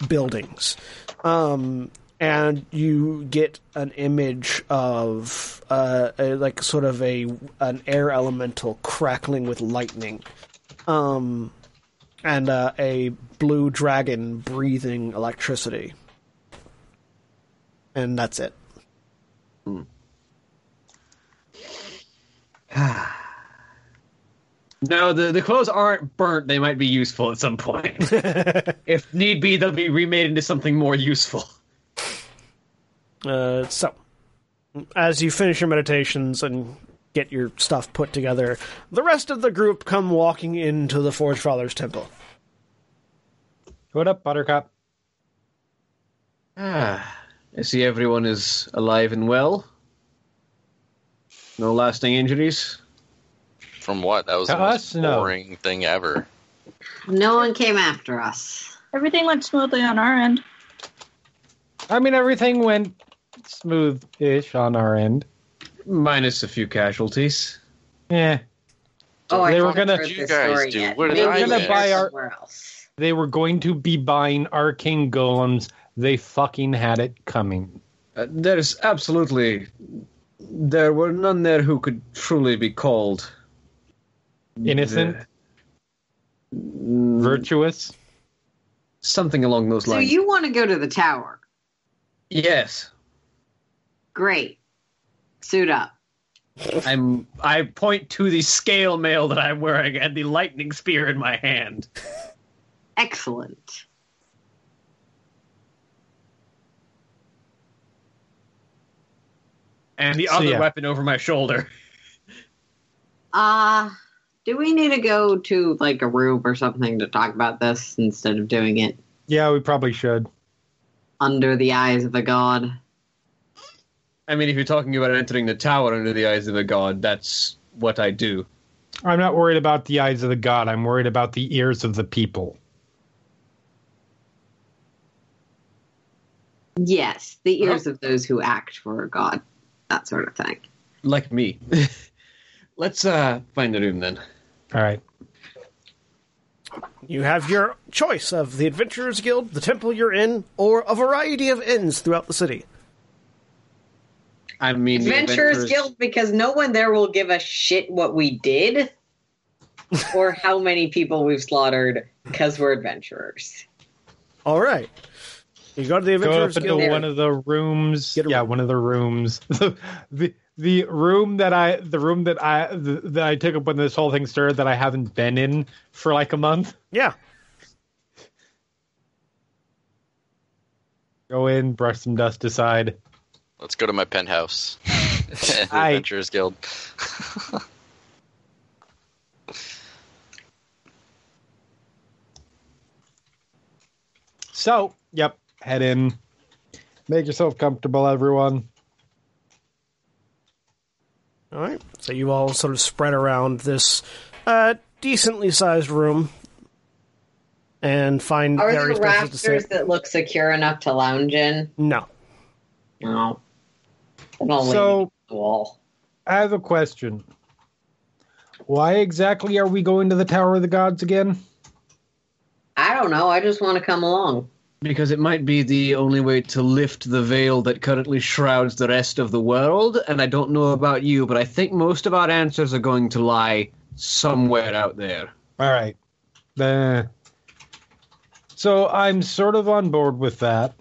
buildings. Um, and you get an image of uh, a, like sort of a an air elemental crackling with lightning, um, and uh, a blue dragon breathing electricity, and that's it. No, the, the clothes aren't burnt. They might be useful at some point. if need be, they'll be remade into something more useful. Uh, so, as you finish your meditations and get your stuff put together, the rest of the group come walking into the Forge Father's temple. What up, Buttercup? Ah, I see everyone is alive and well. No lasting injuries. From what? That was To the most us, no. boring thing ever. No one came after us. Everything went smoothly on our end. I mean, everything went smooth-ish on our end. Minus a few casualties. Yeah, Oh, I They were gonna- heard You this guys story do. yet. What did Maybe I they're buy our- somewhere else. they were going to be buying arcane golems. They fucking had it coming. Uh, there's absolutely. There were none there who could truly be called. Innocent, Mm, virtuous. Something along those lines. So you want to go to the tower? Yes. Great. Suit up. I'm. I point to the scale mail that I'm wearing and the lightning spear in my hand. Excellent. And the So, other yeah. weapon over my shoulder. Uh, do we need to go to like a room or something to talk about this instead of doing it Yeah, we probably should. under the eyes of a god? I mean, if you're talking about entering the tower under the eyes of a god, that's what I do. I'm not worried about the eyes of the god. I'm worried about the ears of the people. Yes, the ears of those who act for a god, that sort of thing. Like me. Let's uh find the room then. All right. You have your choice of the Adventurers Guild, the temple you're in, or a variety of inns throughout the city. I mean, Adventurers adventurers- Guild because no one there will give a shit what we did or how many people we've slaughtered because we're adventurers. All right. You go to the Go up Adventurers into Guild. one of the rooms. Get Yeah, room. one of the rooms. the the room that I the room that I the, that I took up when this whole thing started that I haven't been in for like a month. Yeah. Go in, brush some dust aside. Let's go to my penthouse. the I- Adventurers Guild. So, yep, head in. Make yourself comfortable, everyone. All right. So you all sort of spread around this uh, decently sized room and find Are various there places to rafters sit. that look secure enough to lounge in? No. No. Then So- wall. I have a question. Why exactly are we going to the Tower of the Gods again? I don't know. I just want to come along. Because it might be the only way to lift the veil that currently shrouds the rest of the world. And I don't know about you, but I think most of our answers are going to lie somewhere out there. All right. The so I'm sort of on board with that.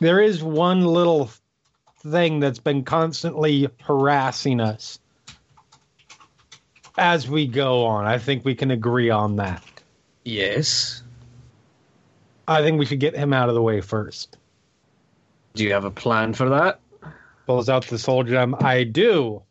There is one little thing that's been constantly harassing us as we go on. I think we can agree on that. Yes. I think we should get him out of the way first. Do you have a plan for that? Pulls out the soul gem. I do.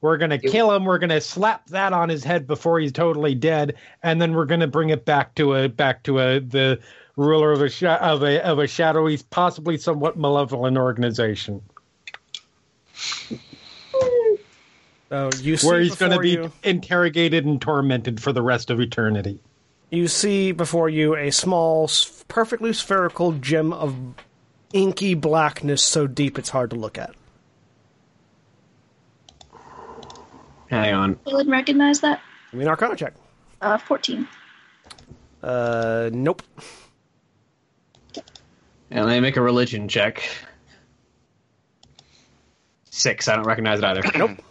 We're gonna kill him. We're gonna slap that on his head before he's totally dead, and then we're gonna bring it back to a back to a the ruler of a sha- of a of a shadowy, possibly somewhat malevolent organization, So you see where he's gonna be you, interrogated and tormented for the rest of eternity. You see before you a small, perfectly spherical gem of inky blackness so deep it's hard to look at. Hang on. I would recognize that. Give me an Arcana check. Uh, 14. Uh, nope. And they make a religion check. Six. I don't recognize it either. Nope.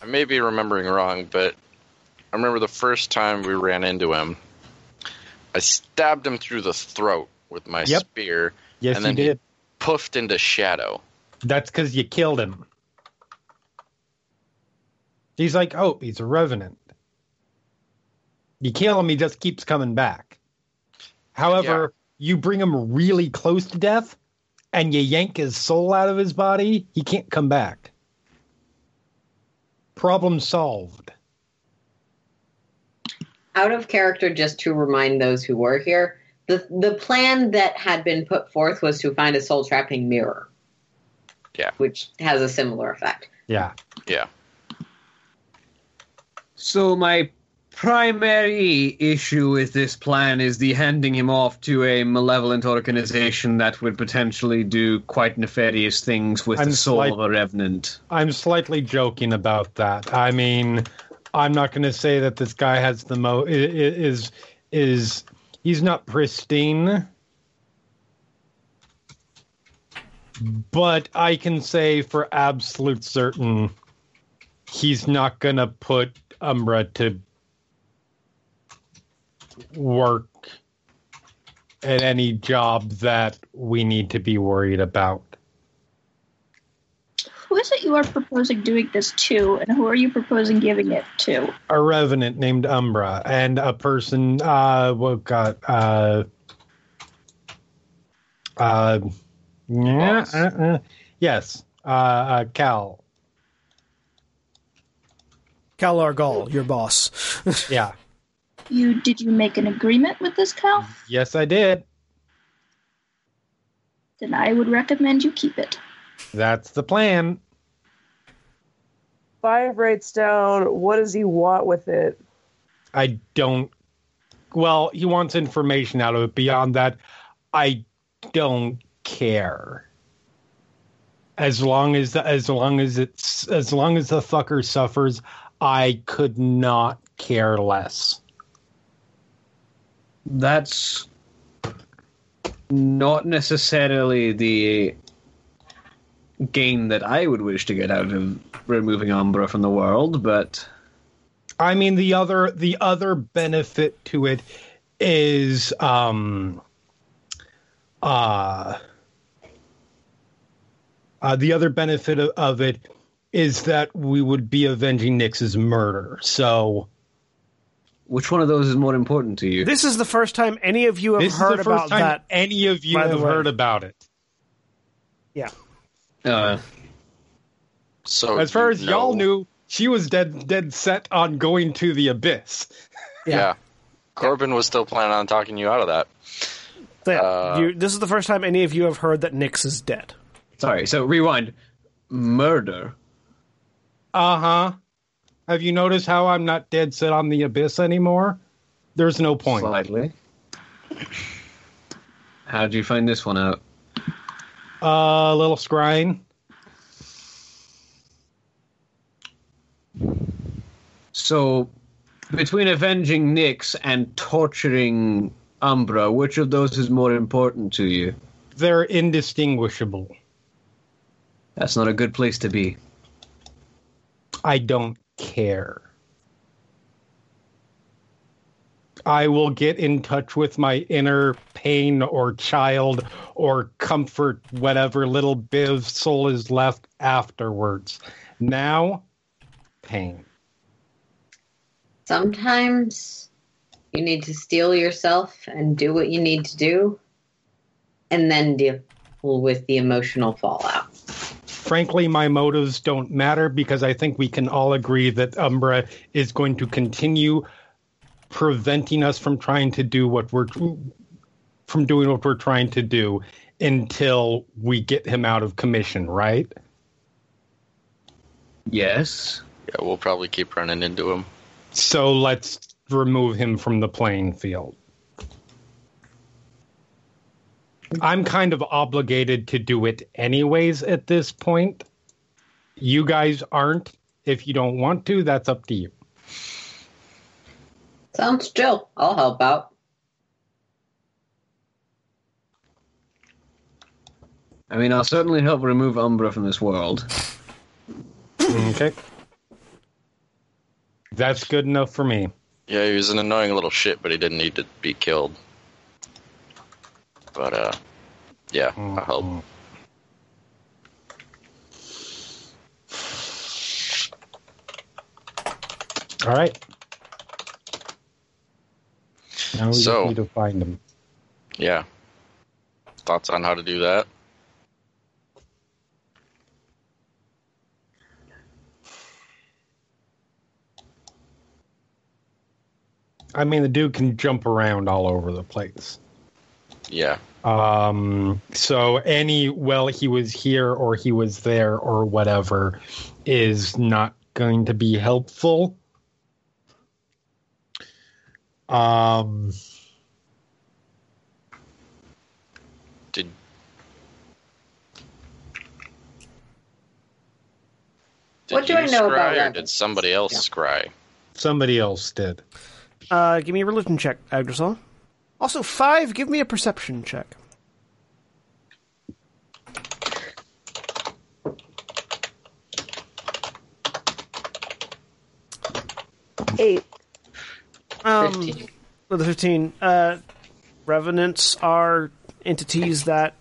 I may be remembering wrong, but I remember the first time we ran into him, I stabbed him through the throat with my Yep. spear, Yes, And you then he- did. puffed into shadow. That's because you killed him. He's like, oh, he's a revenant. You kill him, he just keeps coming back. However, you bring him really close to death, and you yank his soul out of his body, he can't come back. Problem solved. Out of character, just to remind those who were here, the the plan that had been put forth was to find a soul trapping mirror. Yeah. Which has a similar effect. Yeah. Yeah. So my primary issue with this plan is the handing him off to a malevolent organization that would potentially do quite nefarious things with I'm the soul slight- of a revenant. I'm slightly joking about that. I mean, I'm not going to say that this guy has the mo is is he's not pristine, but I can say for absolute certain he's not going to put Umbra to work at any job that we need to be worried about. Who is it you are proposing doing this to, and who are you proposing giving it to? a revenant named Umbra and a person uh what god uh uh yeah uh, uh, yes uh, uh Cal Cal Argal, your boss. yeah You did you make an agreement with this cow? yes I did Then I would recommend you keep it. that's the plan Five writes down what does he want with it. I don't well he wants information out of it beyond that I don't care as long as as long as it's as long as the fucker suffers I could not care less. That's not necessarily the gain that I would wish to get out of removing Umbra from the world, but I mean the other the other benefit to it is um uh uh the other benefit of, of it is that we would be avenging Nix's murder. So which one of those is more important to you? This is the first time any of you have this is heard the about time that. any of you have way. heard about it. Yeah. Uh, So As far you as y'all knew, she was dead dead set on going to the abyss. yeah. Korbyn was still planning on talking you out of that. So, yeah, Uh, you, this is the first time any of you have heard that Nix is dead. sorry. So rewind. Murder. Uh huh. Have you noticed how I'm not dead set on the abyss anymore? There's no point. Slightly. How did you find this one out? Uh, little scrying. So, between avenging Nyx and torturing Umbra, which of those is more important to you? They're indistinguishable. That's not a good place to be. I don't care. I will get in touch with my inner pain or child or comfort, whatever little bit of soul is left afterwards. Now, pain. Sometimes you need to steel yourself and do what you need to do, and then deal with the emotional fallout. Frankly, my motives don't matter because I think we can all agree that Umbra is going to continue preventing us from trying to do what we're from doing what we're trying to do until we get him out of commission, right? Yes. Yeah, we'll probably keep running into him. So let's remove him from the playing field. I'm kind of obligated to do it anyways at this point. You guys aren't. If you don't want to, that's up to you. Sounds chill. I'll help out. I mean, I'll certainly help remove Umbra from this world. Okay. That's good enough for me. Yeah, he was an annoying little shit, but he didn't need to be killed. But uh, yeah, I'll help. All right. Now we So- just need to find him. Yeah. Thoughts on how to do that? I mean, the dude can jump around all over the place. Yeah. Um, so any, well, he was here or he was there or whatever is not going to be helpful. Um, Did Did What do you I know about scry, or rabbits? did somebody else Yeah. scry? somebody else did. Uh, give me a religion check, Agdrisal. Also, five, give me a perception check. Eight. Um, 15. with the 15, uh, revenants are entities that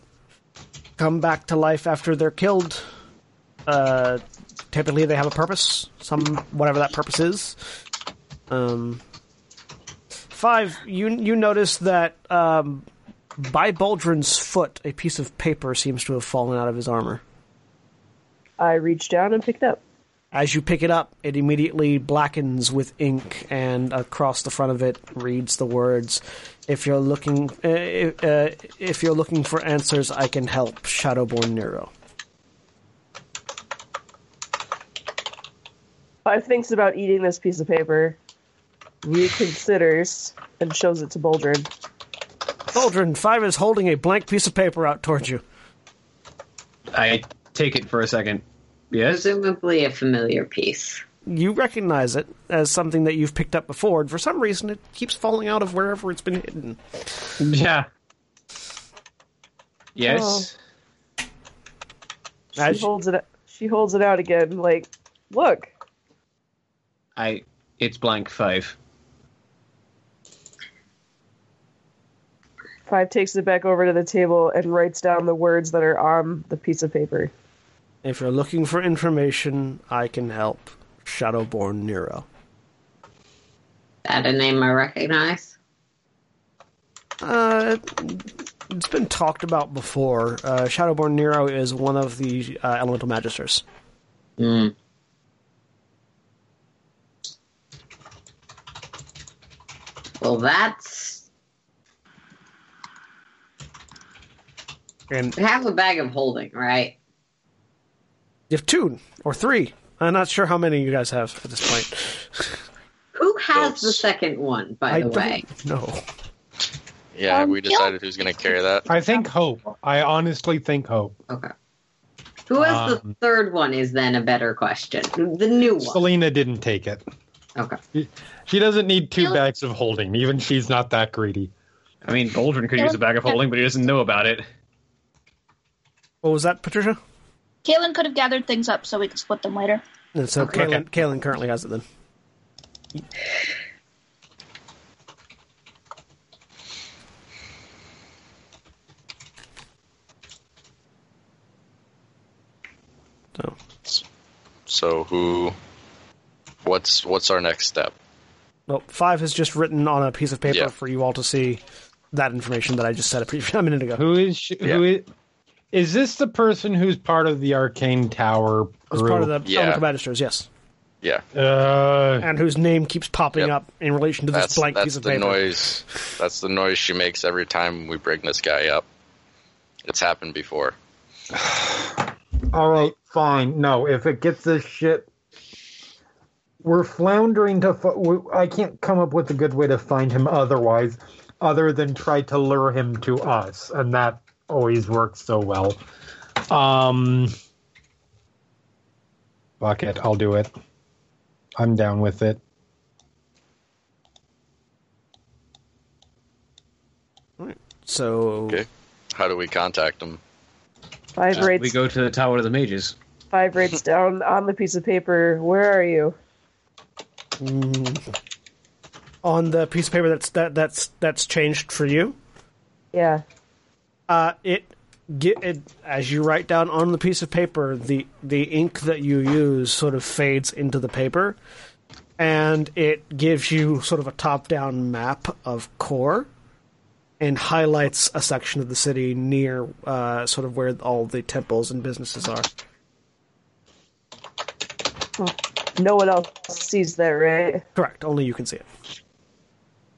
come back to life after they're killed. Uh, typically, they have a purpose, some whatever that purpose is. Um, five, you you notice that um, by Boldrin's foot, a piece of paper seems to have fallen out of his armor. I reached down and picked it up. As you pick it up, it immediately blackens with ink, and across the front of it reads the words: "If you're looking, uh, uh, if you're looking for answers, I can help." Shadowborn Nero. Five thinks about eating this piece of paper, reconsiders, and shows it to Boldrin. Baldrin, Five is holding a blank piece of paper out towards you. I take it for a second. Yes? Presumably a familiar piece. You recognize it as something that you've picked up before, and for some reason, it keeps falling out of wherever it's been hidden. Yeah. Yes. Oh. She As- holds it. She holds it out again. Like, look. I. It's blank five. Five takes it back over to the table and writes down the words that are on the piece of paper. If you're looking for information, I can help. Shadowborn Nero. That a name I recognize? Uh, it's been talked about before. Uh, Shadowborn Nero is one of the uh, elemental magisters. Hmm. Well, that's And half a bag of holding, right? You have two or three. I'm not sure how many you guys have at this point. Who has the second one, by I the way? don't. Yeah, Um, we decided who's going to carry that. I think Hope. I honestly think Hope. Okay. Who has the Um, third one is then a better question. The new one. Selina didn't take it. Okay. She doesn't need two Yep. bags of holding. Even she's not that greedy. I mean, Boldrin could use a bag of holding, but he doesn't know about it. What was that, Patricia? Caelynn could have gathered things up so we could split them later. And so Okay. Caelynn, Caelynn currently has it then. So So who? What's what's our next step? Well, five has just written on a piece of paper Yeah. for you all to see that information that I just said a, pre- a minute ago. Who is she, Yeah. who is? Is this the person who's part of the Arcane Tower As group? part of the Yeah. Elemental Magisters, yes. Yeah, Uh, And whose name keeps popping Yep. up in relation to this that's blank that's piece of the paper. noise. That's the noise she makes every time we bring this guy up. It's happened before. all right, fine. No, if it gets this shit, we're floundering to. F- we- I can't come up with a good way to find him otherwise, other than try to lure him to us, and that always works so well. Um, fuck it, I'll do it. I'm down with it. So Okay. How do we contact them? Five Uh, rates. we go to the Tower of the Mages. Five rates down on the piece of paper. Where are you? mm, on the piece of paper that's that that's that's changed for you, Yeah. Uh, it get it as you write down on the piece of paper the the ink that you use sort of fades into the paper, and it gives you sort of a top down map of core. And highlights a section of the city near uh, sort of where all the temples and businesses are. No one else sees that, right? Correct. Only you can see it.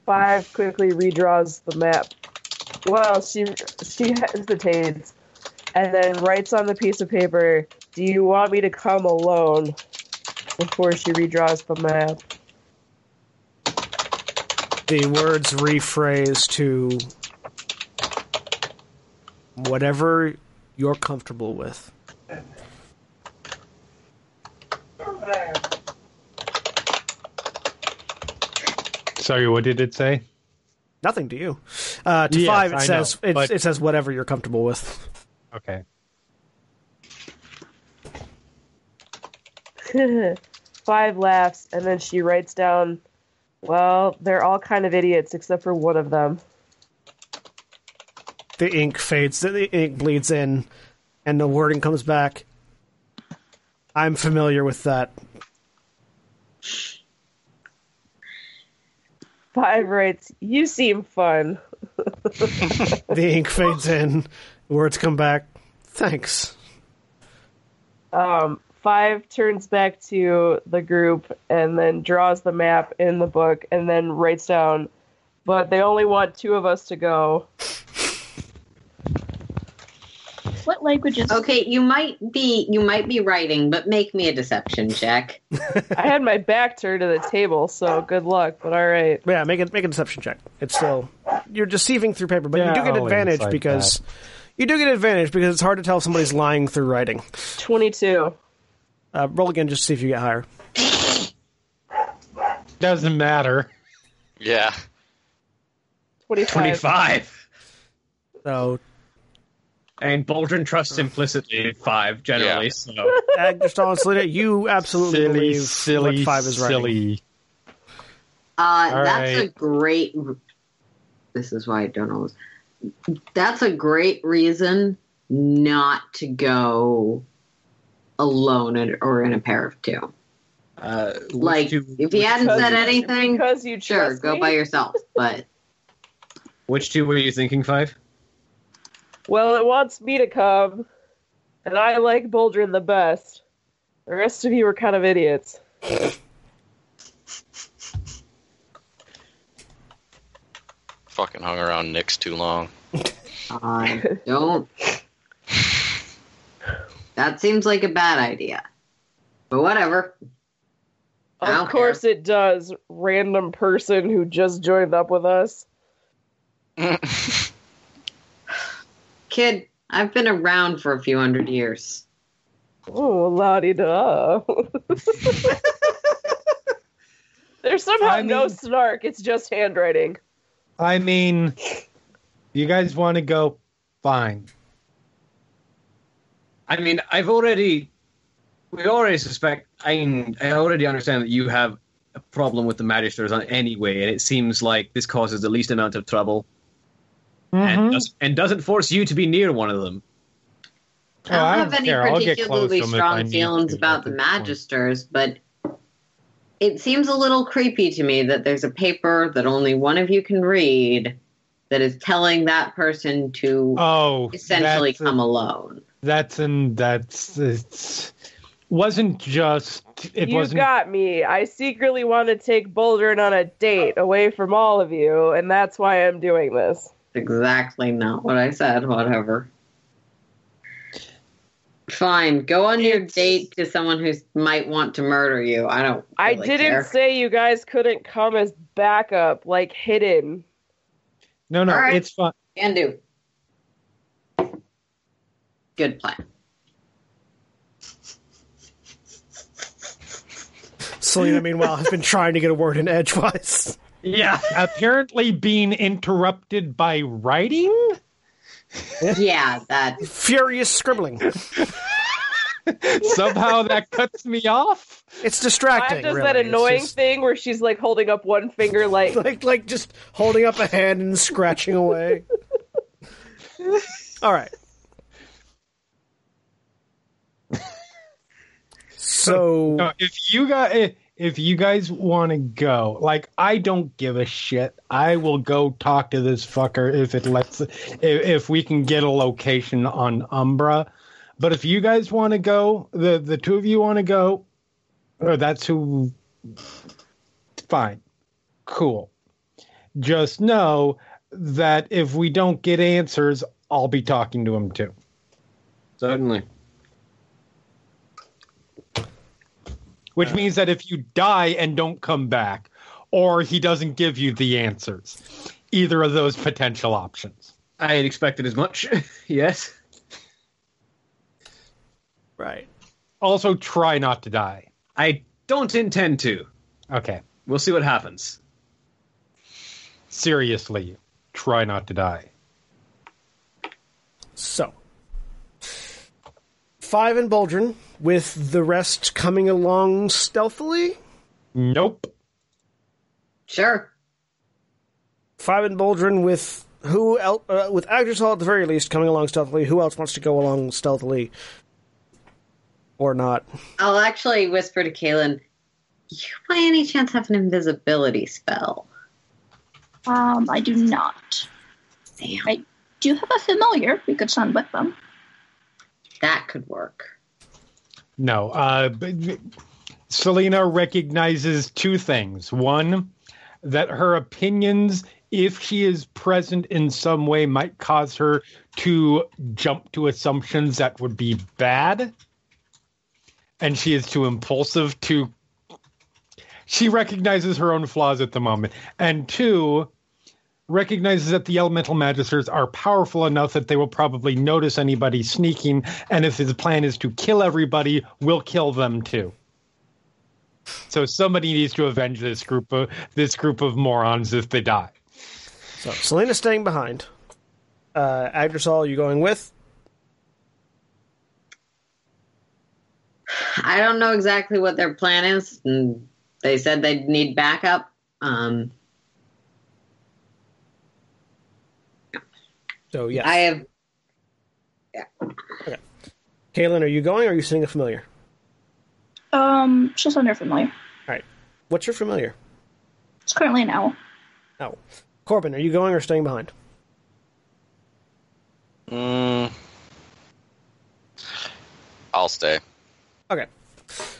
Five quickly redraws the map. Well, she she hesitates and then writes on the piece of paper, "Do you want me to come alone?" Before she redraws the map. the words rephrase to whatever you're comfortable with. Sorry, what did it say? Nothing to you. Uh, to Yes, five, it I says know, it, but- it says whatever you're comfortable with. Okay. Five laughs and then she writes down, "Well, they're all kind of idiots except for one of them." The ink fades, the ink bleeds in, and the wording comes back. I'm familiar with that. Five writes, "You seem fun." The ink fades in, words come back. Thanks. Um, five turns back to the group and then draws the map in the book and then writes down, but they only want two of us to go. What languages? Okay, you might be you might be writing, but make me a deception check. I had my back turned to the table, so good luck, but all right. Yeah, make a make a deception check. It's still you're deceiving through paper, but Yeah, you do get I'll advantage insight because you do get advantage because it's hard to tell if somebody's lying through writing. 22. Uh, roll again just to see if you get higher. Doesn't matter. Yeah. 25. 25. So And Boldrin trusts implicitly five, generally, Yeah. so. Agdrisal and Selina, you absolutely Silly, believe silly, what five is writing. silly. Uh, All that's a great. This is why I don't know. That's a great reason not to go alone or in a pair of two. Uh, Like, two, if you hadn't said anything, Because you sure, trust go by yourself. But which two were you thinking, five? Well, it wants me to come, and I like Boldrin the best. The rest of you are kind of idiots. Fucking hung around Nick's too long. I don't. That seems like a bad idea. But whatever. Of don't course it does, random person who just joined up with us. Kid, I've been around for a few hundred years. Oh, la di da. There's somehow I no snark, it's just handwriting. I mean, you guys want to go? Fine. I mean, I've already, we already suspect. I I already understand that you have a problem with the magisters on anyway, and it seems like this causes the least amount of trouble and, Mhm. does, and doesn't force you to be near one of them. I don't Oh, I have don't any care. I'll get close particularly to 'em if I strong feelings about the this point. Magisters, but it seems a little creepy to me that there's a paper that only one of you can read that is telling that person to Oh, essentially that's a- come alone. That's and that's it's wasn't just it you wasn't got me. I secretly want to take Boldrin on a date away from all of you, and that's why I'm doing this. Exactly not what I said, whatever. Fine, go on your date to someone who might want to murder you. I don't. I didn't care. say you guys couldn't come as backup, like hidden. no no All right. it's fine. Can do. Good plan. Selina, meanwhile, has been trying to get a word in edgewise. Yeah. Apparently being interrupted by writing. Yeah, that. Furious scribbling. Somehow that cuts me off. It's Mine distracting. does really. that annoying just- thing where she's like holding up one finger, like like like just holding up a hand and scratching away. All right. So No, if you guys if you guys want to go, like I don't give a shit. I will go talk to this fucker if it lets if, if we can get a location on Umbra. But if you guys want to go, the the two of you want to go, or that's who fine. Cool. Just know that if we don't get answers, I'll be talking to him too. Certainly. Which means that if you die and don't come back, or he doesn't give you the answers, either of those potential options. I had expected as much. yes. right. Also, try not to die. I don't intend to. Okay, We'll see what happens. seriously, try not to die. So five and Boldrin, with the rest coming along stealthily. Nope. Sure. Five and Boldrin with who else? Uh, with Agdrisal at the very least coming along stealthily. Who else wants to go along stealthily, or not? I'll actually whisper to Caelynn, you by any chance have an invisibility spell? Um, I do not. Damn, I do have a familiar. We could send with them. That could work. No. Uh, Selina recognizes two things. One, that her opinions, if she is present in some way, might cause her to jump to assumptions that would be bad. And she is too impulsive to. She recognizes her own flaws at the moment. And two, recognizes that the elemental magisters are powerful enough that they will probably notice anybody sneaking, and if his plan is to kill everybody, will kill them too. So somebody needs to avenge this group of this group of morons if they die. So Selina's staying behind. Uh, Agdrisal, you going with? I don't know exactly what their plan is. They said they'd need backup. Um, So yes. I have Yeah. Caelynn, are you going or are you sitting a familiar? Um, just under familiar. All right. What's your familiar? It's currently an owl. Oh. Korbyn, are you going or staying behind? Mm, I'll stay. Okay.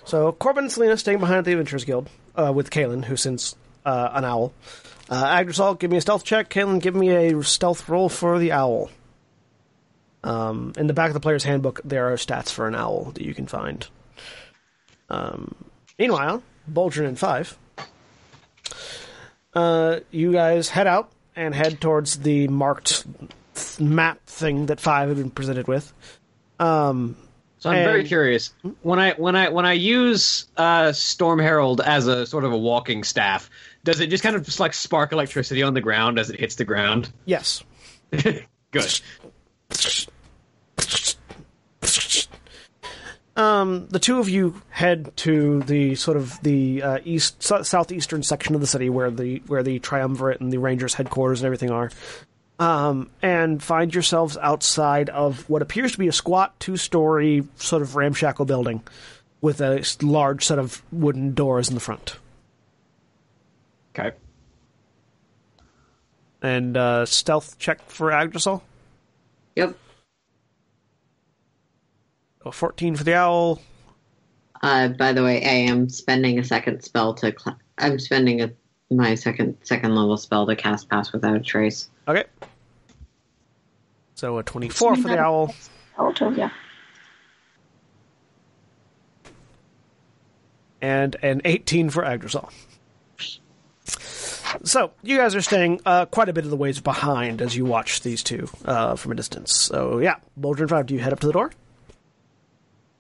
So Korbyn and Selina staying behind at the Adventurers Guild uh, with Caelynn, who sends uh, an owl. Uh, Agdrisal, give me a stealth check. Caelynn, give me a stealth roll for the owl. Um, in the back of the player's handbook, there are stats for an owl that you can find. Um, meanwhile, Boldrin and Five, uh, you guys head out and head towards the marked map thing that Five had been presented with. Um, So I'm very curious when I when I when I use uh, Storm Herald as a sort of a walking staff. Does it just kind of just like spark electricity on the ground as it hits the ground? yes. Good. Um, the two of you head to the sort of the uh, east southeastern section of the city where the where the triumvirate and the rangers headquarters and everything are, um, and find yourselves outside of what appears to be a squat two-story sort of ramshackle building with a large set of wooden doors in the front. Okay. And uh, stealth check for Agdrisal. Yep. A fourteen for the owl. Uh, by the way, I am spending a second spell to. Cl- I'm spending a, my second second level spell to cast Pass Without a Trace. Okay. So a twenty-four for the owl. Auto, yeah. and an 18 for Agdrisal. So, you guys are staying uh, quite a bit of the ways behind as you watch these two uh, from a distance. So, yeah, Boulder and 5, do you head up to the door?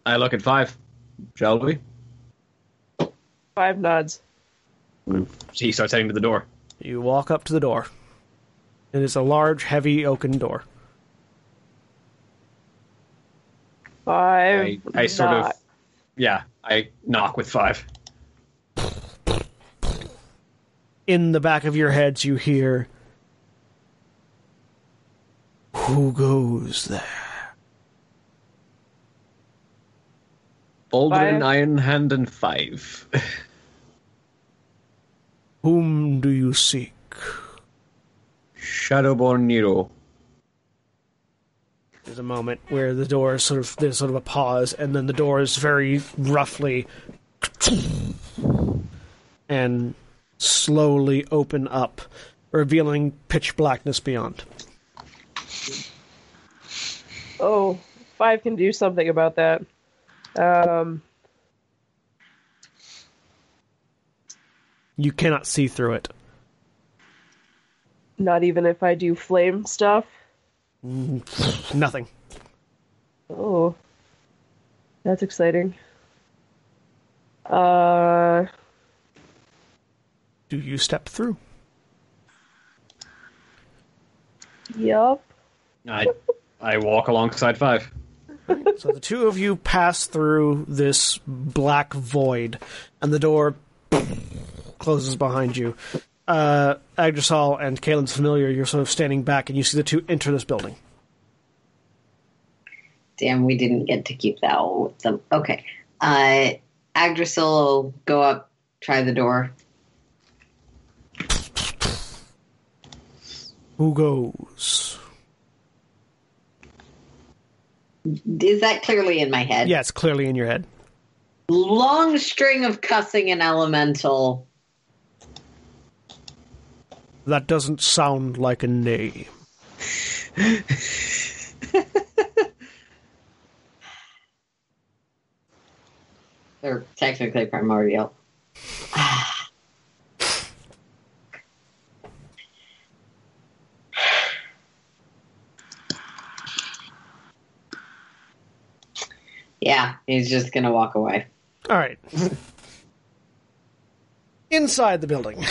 I look at five. Shall we? Five nods. He starts heading to the door. You walk up to the door. It is a large, heavy oaken door. Five. I, I sort of yeah. I knock with five. In the back of your heads, you hear, Who goes there? Boulder Five. and Iron Hand and five. Whom do you seek? Shadowborn Nero. There's a moment where the door is sort of there's sort of a pause, and then the door is very roughly and slowly open up, revealing pitch blackness beyond. Oh, five can do something about that. Um, You cannot see through it. Not even if I do flame stuff. Nothing. Oh, that's exciting. Uh, Do you step through? yup. I I walk alongside five. So the two of you pass through this black void, and the door closes behind you. Uh, Agdrisal and Caelynn's familiar, you're sort of standing back, and you see the two enter this building. Damn, we didn't get to keep that with them. Okay. Uh, Agdrisal will go up, try the door. Who goes? Is that clearly in my head? Yeah, it's clearly in your head. Long string of cussing and elemental. That doesn't sound like a name. They're technically primordial. yeah, he's just gonna walk away. All right. Inside the building.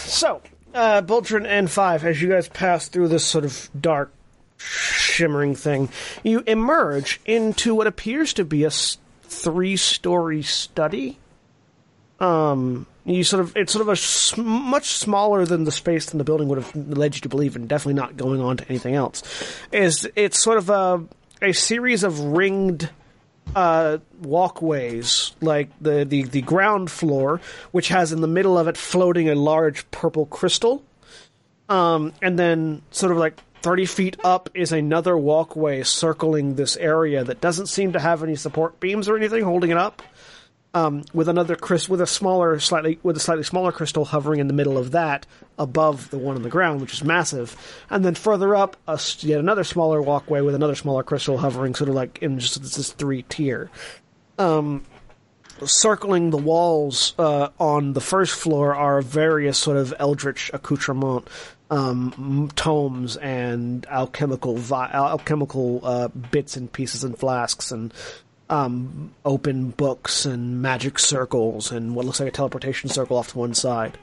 So, uh, Boldrin and Five, as you guys pass through this sort of dark, shimmering thing, you emerge into what appears to be a three-story study. Um, you sort of it's sort of a s- much smaller than the space than the building would have led you to believe, and definitely not going on to anything else. Is it's sort of a a series of ringed uh, walkways, like the, the, the ground floor, which has in the middle of it floating a large purple crystal, um, and then sort of like 30 feet up is another walkway circling this area that doesn't seem to have any support beams or anything holding it up. Um, with another crystal, with a smaller, slightly, with a slightly smaller crystal hovering in the middle of that, above the one on the ground, which is massive, and then further up, a, yet another smaller walkway with another smaller crystal hovering, sort of like in just this three tier. Circling the walls uh, on the first floor are various sort of eldritch accoutrement um, tomes and alchemical vi- alchemical uh, bits and pieces and flasks and um, open books and magic circles and what looks like a teleportation circle off to one side.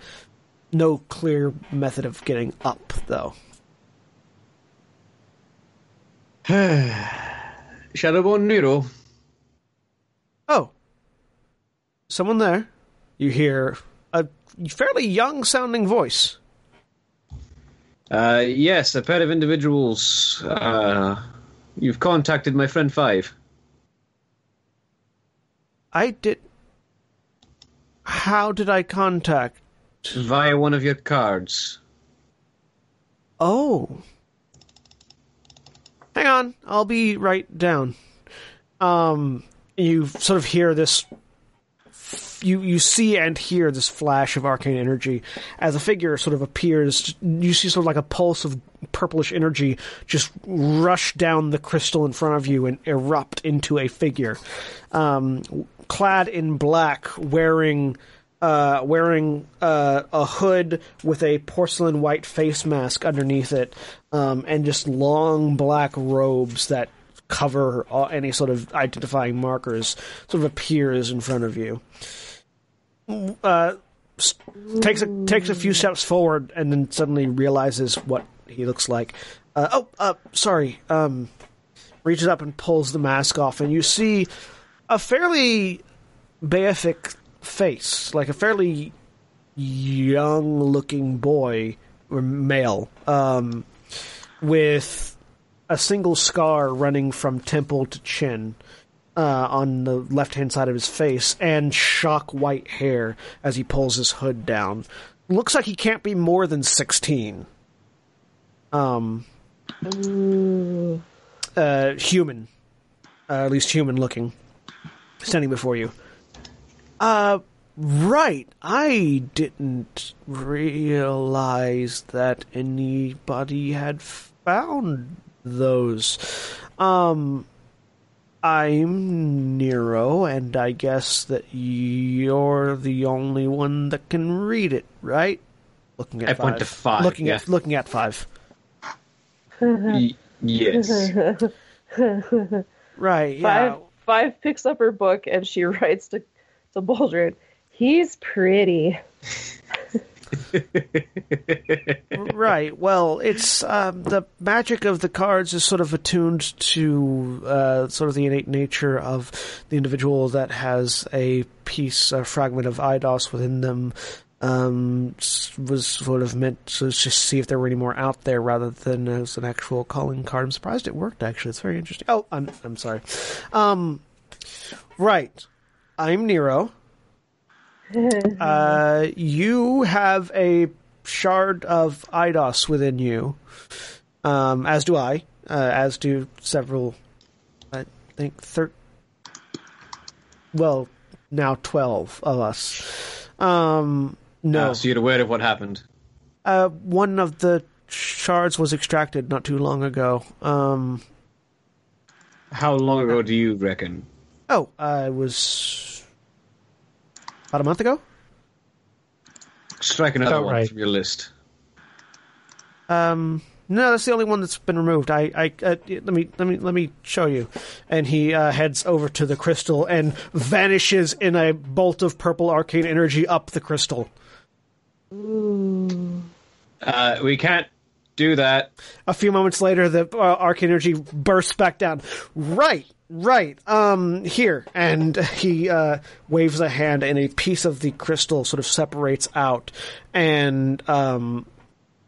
No clear method of getting up, though. Shadowborn Nero. Oh, someone there. You hear a fairly young sounding voice. Uh, yes, a pair of individuals. Uh, you've contacted my friend Five. I did. How did I contact? Via one of your cards. Oh. Hang on, I'll be right down. Um, you sort of hear this. You you see and hear this flash of arcane energy as a figure sort of appears. You see sort of like a pulse of purplish energy just rush down the crystal in front of you and erupt into a figure, um, clad in black, wearing uh, wearing uh, a hood with a porcelain white face mask underneath it, um, and just long black robes that cover all, any sort of identifying markers, sort of appears in front of you. Uh, takes a takes a few steps forward and then suddenly realizes what he looks like. Uh, oh, uh, sorry. Um, reaches up and pulls the mask off, and you see a fairly beatific face, like a fairly young looking boy or male, um, with a single scar running from temple to chin uh, on the left hand side of his face, and shock white hair as he pulls his hood down. Looks like he can't be more than 16. Um, uh, human. Uh, at least human looking. Standing before you. Uh, right. I didn't realize that anybody had found those. Um, I'm Nero, and I guess that you're the only one that can read it, right? Looking at I five. point to five, Looking yeah. at looking at five. Y- yes. Right. Yeah. Five picks up her book and she writes to to Boldrin. He's pretty. right. Well, it's um, the magic of the cards is sort of attuned to uh, sort of the innate nature of the individual that has a piece, a fragment of IDOS within them. Um, was sort of meant to just see if there were any more out there rather than as an actual calling card. I'm surprised it worked. Actually, it's very interesting. Oh, I'm I'm sorry. Um, right. I'm Nero. Uh, you have a shard of IDOS within you, um, as do I, uh, as do several, I think, thir- well, now 12 of us. Um, no. Ah, so you're aware of what happened. Uh, one of the shards was extracted not too long ago. Um, How long ago do you reckon? oh, uh, it was about a month ago? Strike another About one right. from your list. Um, no, that's the only one that's been removed. I, I, uh, let me, let me, let me show you. And he uh, heads over to the crystal and vanishes in a bolt of purple arcane energy up the crystal. Uh, we can't do that. A few moments later, the uh, arcane energy bursts back down. Right, right. Um, here, and he uh, waves a hand, and a piece of the crystal sort of separates out, and um,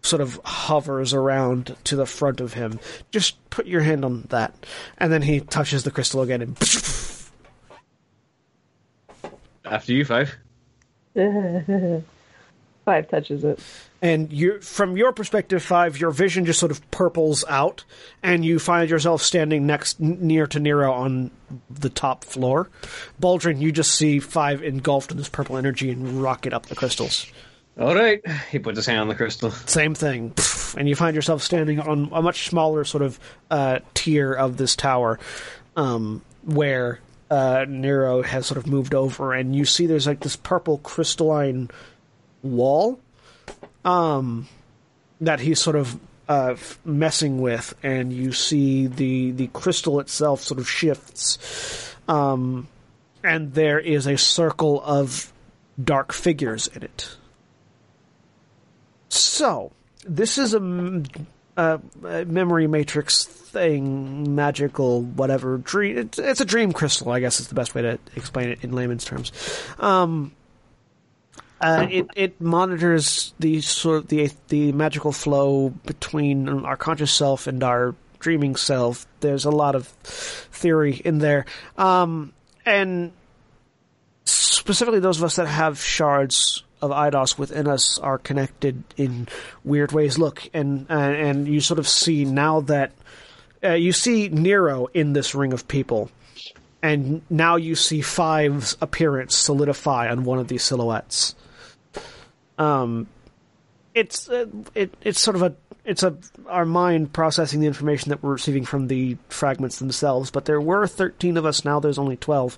sort of hovers around to the front of him. Just put your hand on that, and then he touches the crystal again, and After you, Five. Five touches it. and you from your perspective five your vision just sort of purples out and you find yourself standing next near to nero on the top floor boldrin you just see five engulfed in this purple energy and rocket up the crystals All right. He puts his hand on the crystal. same thing and you find yourself standing on a much smaller sort of uh, tier of this tower um, where uh, nero has sort of moved over and you see there's like this purple crystalline wall um, that he's sort of uh, messing with, and you see the the crystal itself sort of shifts, um, and there is a circle of dark figures in it. So this is a, memory matrix thing, magical whatever dream. It's, it's a dream crystal, I guess is the best way to explain it in layman's terms. Um, uh, it it monitors the sort of the the magical flow between our conscious self and our dreaming self. There's a lot of theory in there, um, and specifically those of us that have shards of IDOS within us are connected in weird ways. Look, and and, you sort of see now that uh, you see Nero in this ring of people. And now you see Five's appearance solidify on one of these silhouettes um, it's uh, it it's sort of a it's a our mind processing the information that we're receiving from the fragments themselves. But there were thirteen of us. Now there's only twelve.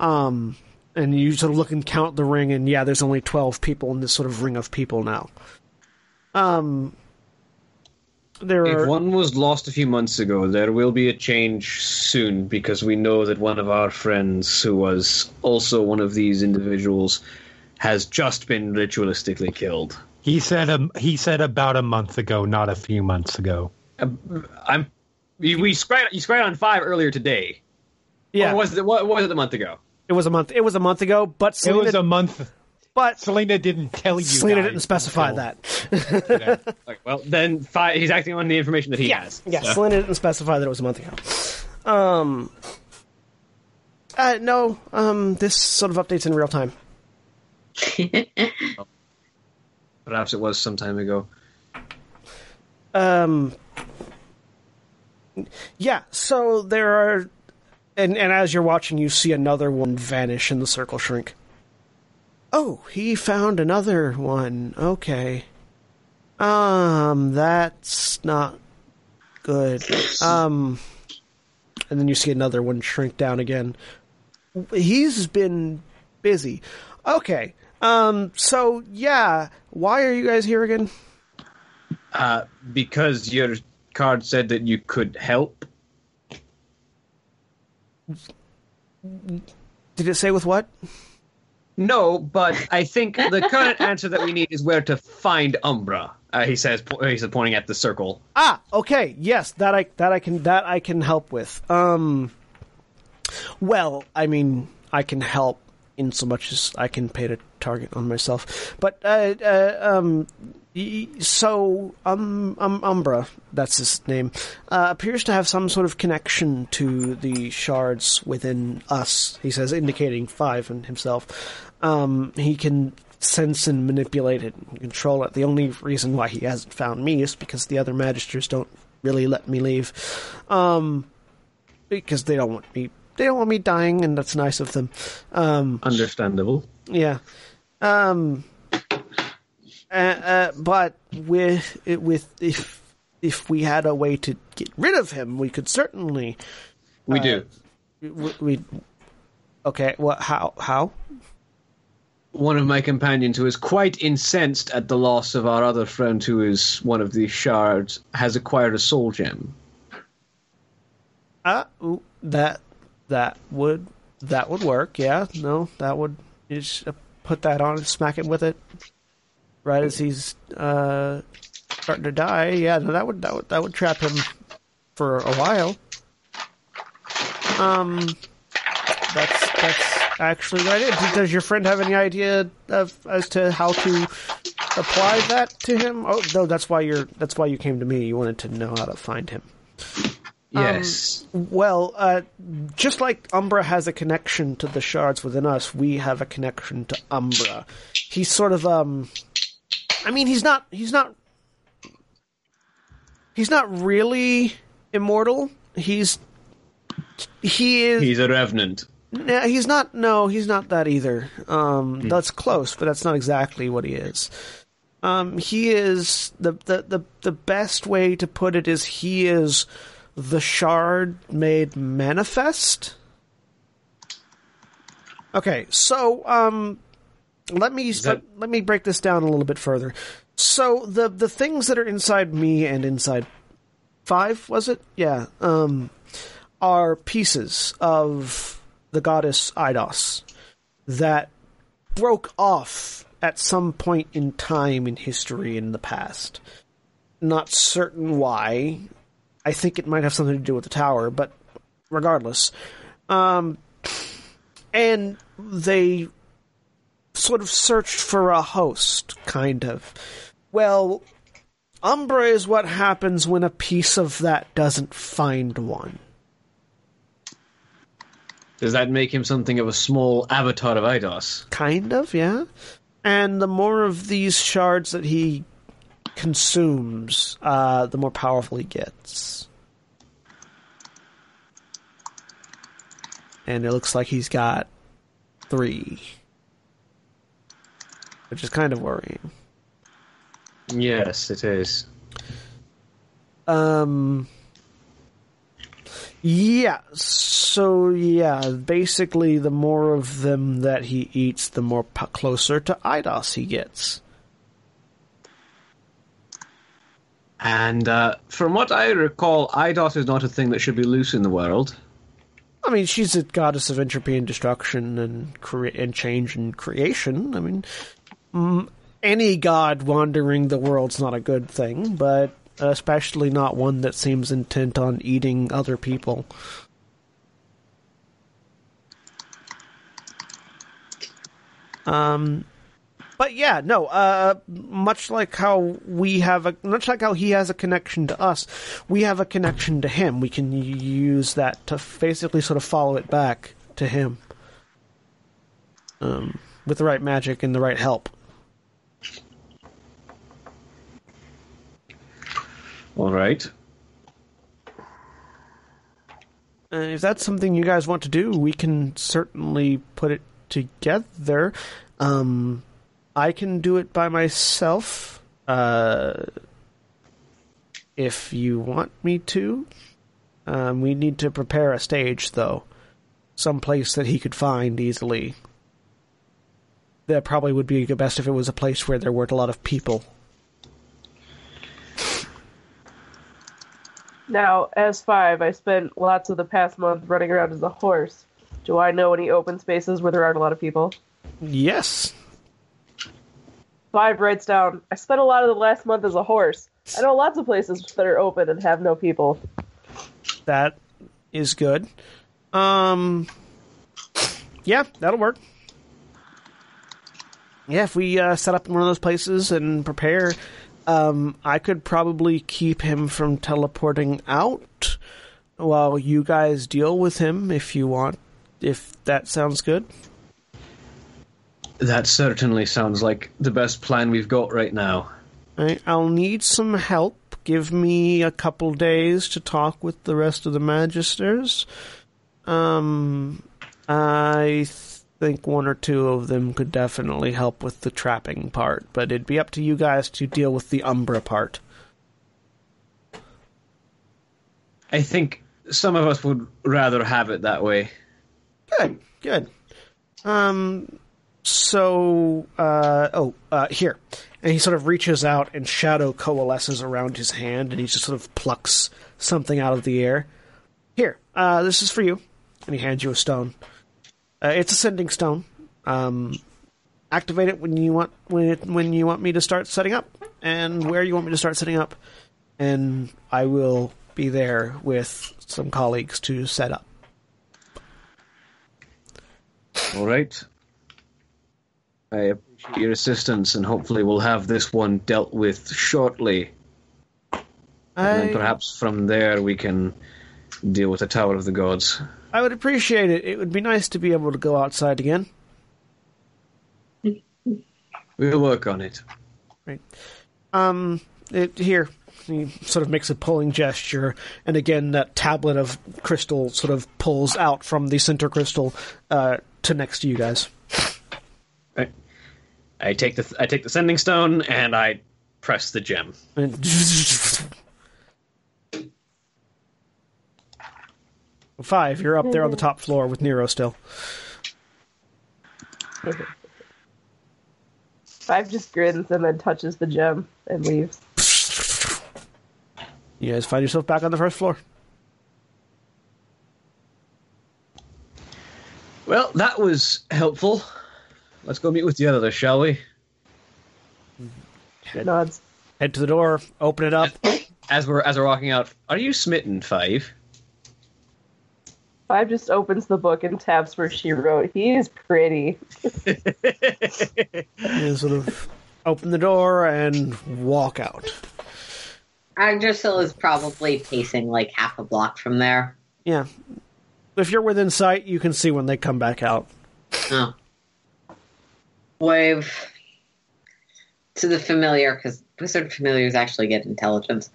Um, and you sort of look and count the ring, and yeah, there's only twelve people in this sort of ring of people now. Um, there are If one was lost a few months ago, there will be a change soon because we know that one of our friends, who was also one of these individuals, has just been ritualistically killed. He said um, he said about a month ago, not a few months ago. I'm. We, we scryed, you scryed on five earlier today. yeah, Or was it? What was it a month ago? it was a month. It was a month ago, but It was a month. but Selina didn't tell you. Selina didn't specify until that. today. Like, well, then five. He's acting on the information that he Yeah, has. yeah. So- Selina didn't specify that it was a month ago. Um, uh, no, um, this sort of updates in real time. Perhaps it was some time ago. Um, yeah. So there are, and and as you're watching, you see another one vanish in the circle shrink. Oh, he found another one. Okay. Um, that's not good. Um, and then you see another one shrink down again. He's been busy. Okay. Um, so yeah, why are you guys here again? Uh, because your card said that you could help. Did it say with what? No, but I think the current answer that we need is where to find Umbra. Uh, he says. po- He pointing at the circle. Ah, okay. Yes, that I that I can that I can help with. Um well, I mean, I can help in so much as I can pay a target on myself. But uh, uh um so um, um Umbra, that's his name, uh, appears to have some sort of connection to the shards within us. He says, indicating five and himself. Um, he can sense and manipulate it and control it. The only reason why he hasn't found me is because the other magisters don't really let me leave. Um, because they don't want me. They don't want me dying, and that's nice of them. Um, Understandable. yeah. Um. Uh, uh, but with with if if we had a way to get rid of him, we could certainly. We do. We, we okay. What? How? How? One of my companions, who is quite incensed at the loss of our other friend, who is one of these shards, has acquired a soul gem. Uh, that that would that would work. Yeah. No, that would uh, put that on and smack him with it right as he's uh starting to die. Yeah. No, that would that would that would trap him for a while. Um, that's that's actually right. Does- Does your friend have any idea of as to how to apply that to him? Oh, no, that's why you're that's why you came to me. You wanted to know how to find him. Yes. Well, uh, just like Umbra has a connection to the shards within us, we have a connection to Umbra. He's sort of um, I mean, he's not. He's not. He's not really immortal. He's. He is. He's a revenant. No, he's not. No, he's not that either. Um, That's close, but that's not exactly what he is. Um, he is the, the the the best way to put it is he is the shard made manifest. Okay, so um, let me that- let, let me break this down a little bit further. So the the things that are inside me and inside five was it? Yeah. Um, are pieces of the goddess Idos that broke off at some point in time in history in the past. Not certain why. I think it might have something to do with the tower, but regardless. Um, and they sort of searched for a host, kind of. Well, Umbra is what happens when a piece of that doesn't find one. Does that make him something of a small avatar of Eidos? Kind of, yeah. And the more of these shards that he consumes, uh, the more powerful he gets. And it looks like he's got three. Which is kind of worrying. Yes, it is. Um. Yeah. So yeah, basically, the more of them that he eats, the more p- closer to Idos he gets. And uh, from what I recall, Eidos is not a thing that should be loose in the world. I mean, she's a goddess of entropy and destruction and and change and creation. I mean, any god wandering the world's not a good thing, but especially not one that seems intent on eating other people. Um, but yeah, no. Uh, much like how we have a, much like how he has a connection to us, we have a connection to him. We can use that to basically sort of follow it back to him, um, with the right magic and the right help. All right. Uh, if that's something you guys want to do, we can certainly put it together. Um, I can do it by myself. Uh, if you want me to, um, we need to prepare a stage, though, some place that he could find easily. That probably would be best if it was a place where there weren't a lot of people. Now, as five, I spent lots of the past month running around as a horse. Do I know any open spaces where there aren't a lot of people? Yes, Five writes down, I spent a lot of the last month as a horse. I know lots of places that are open and have no people. that is good. Um, yeah, that'll work. Yeah, if we uh, set up in one of those places and prepare, um, I could probably keep him from teleporting out while you guys deal with him if you want. If that sounds good. That certainly sounds like the best plan we've got right now. I'll need some help. Give me a couple days to talk with the rest of the magisters. Um, I think one or two of them could definitely help with the trapping part, but it'd be up to you guys to deal with the Umbra part. I think some of us would rather have it that way. Good, good. Um, so, uh, oh, uh, here. And he sort of reaches out and shadow coalesces around his hand and he just sort of plucks something out of the air. Here, uh, this is for you. And he hands you a stone. Uh, it's a sending stone. Um, activate it when you want when it, when you want me to start setting up and where you want me to start setting up, and I will be there with some colleagues to set up. All right. I appreciate your assistance, and hopefully we'll have this one dealt with shortly. And then perhaps from there we can deal with the Tower of the Gods. I would appreciate it. It would be nice to be able to go outside again. We'll work on it. Right. Um, it, here, he sort of makes a pulling gesture, and again, that tablet of crystal sort of pulls out from the center crystal uh, to next to you guys. Right. I take the I take the sending stone and I press the gem. Five, you're up there on the top floor with Nero still. Five just grins and then touches the gem and leaves. You guys find yourself back on the first floor. Well, that was helpful. Let's go meet with the others, shall we? Head, Nods. Head to the door, open it up. As we're as we're walking out, are you smitten, Five? Five just opens the book and taps where she wrote. He is pretty. You sort of open the door and walk out. Agdrisal is probably pacing like half a block from there. Yeah. If you're within sight, you can see when they come back out. Oh. Wave to the familiar, because wizard familiars actually get intelligence.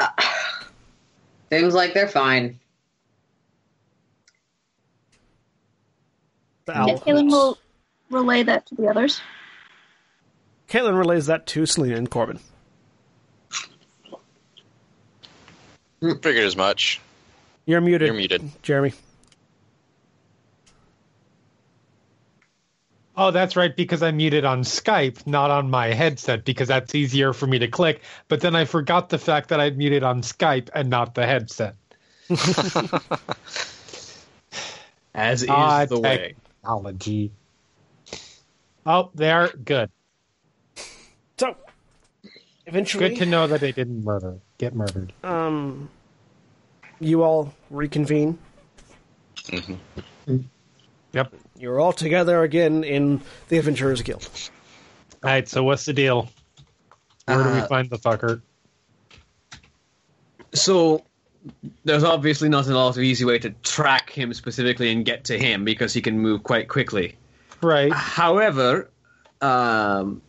Uh, seems like they're fine. The Yeah, owl. Caelynn will relay that to the others. Caelynn relays that to Selina and Korbyn. Figured as much. You're muted. You're muted. Jeremy. Oh, that's right, because I muted on Skype, not on my headset, because that's easier for me to click. But then I forgot the fact that I'd muted on Skype and not the headset. As is Ah, the way. Technology. Oh, they're good. So, eventually, Good to know that they didn't murder, get murdered. um, you all reconvene. hmm Yep. You're all together again in the Adventurers Guild. All right, so what's the deal? Where do we Uh, find the fucker? So there's obviously not an lot of easy way to track him specifically and get to him because he can move quite quickly. Right. However, um,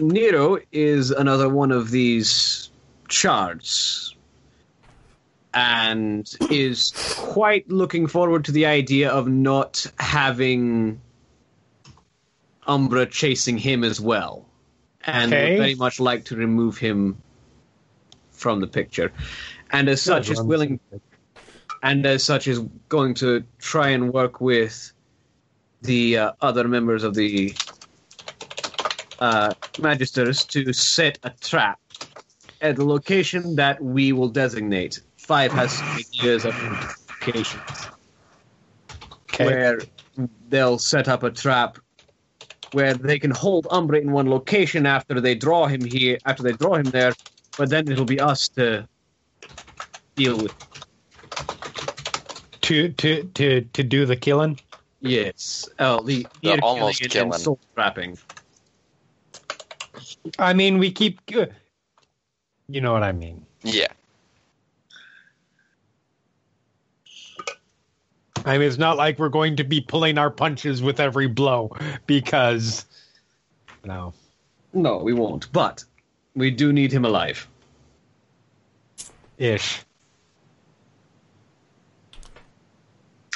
Nero is another one of these shards and is quite looking forward to the idea of not having Umbra chasing him as well. And Okay. would very much like to remove him from the picture. And as such is willing and as such is going to try and work with the uh, other members of the uh, magisters to set a trap at the location that we will designate. Five has some ideas of locations Okay. where they'll set up a trap where they can hold Umbra in one location after they draw him here, after they draw him there, but then it'll be us to deal with. To to to to do the killing. Yes. Oh, the, The ear almost killing and killing. soul trapping. I mean, we keep. Uh, you know what I mean. Yeah. I mean, it's not like we're going to be pulling our punches with every blow because, no. No, we won't. But we do need him alive. Ish.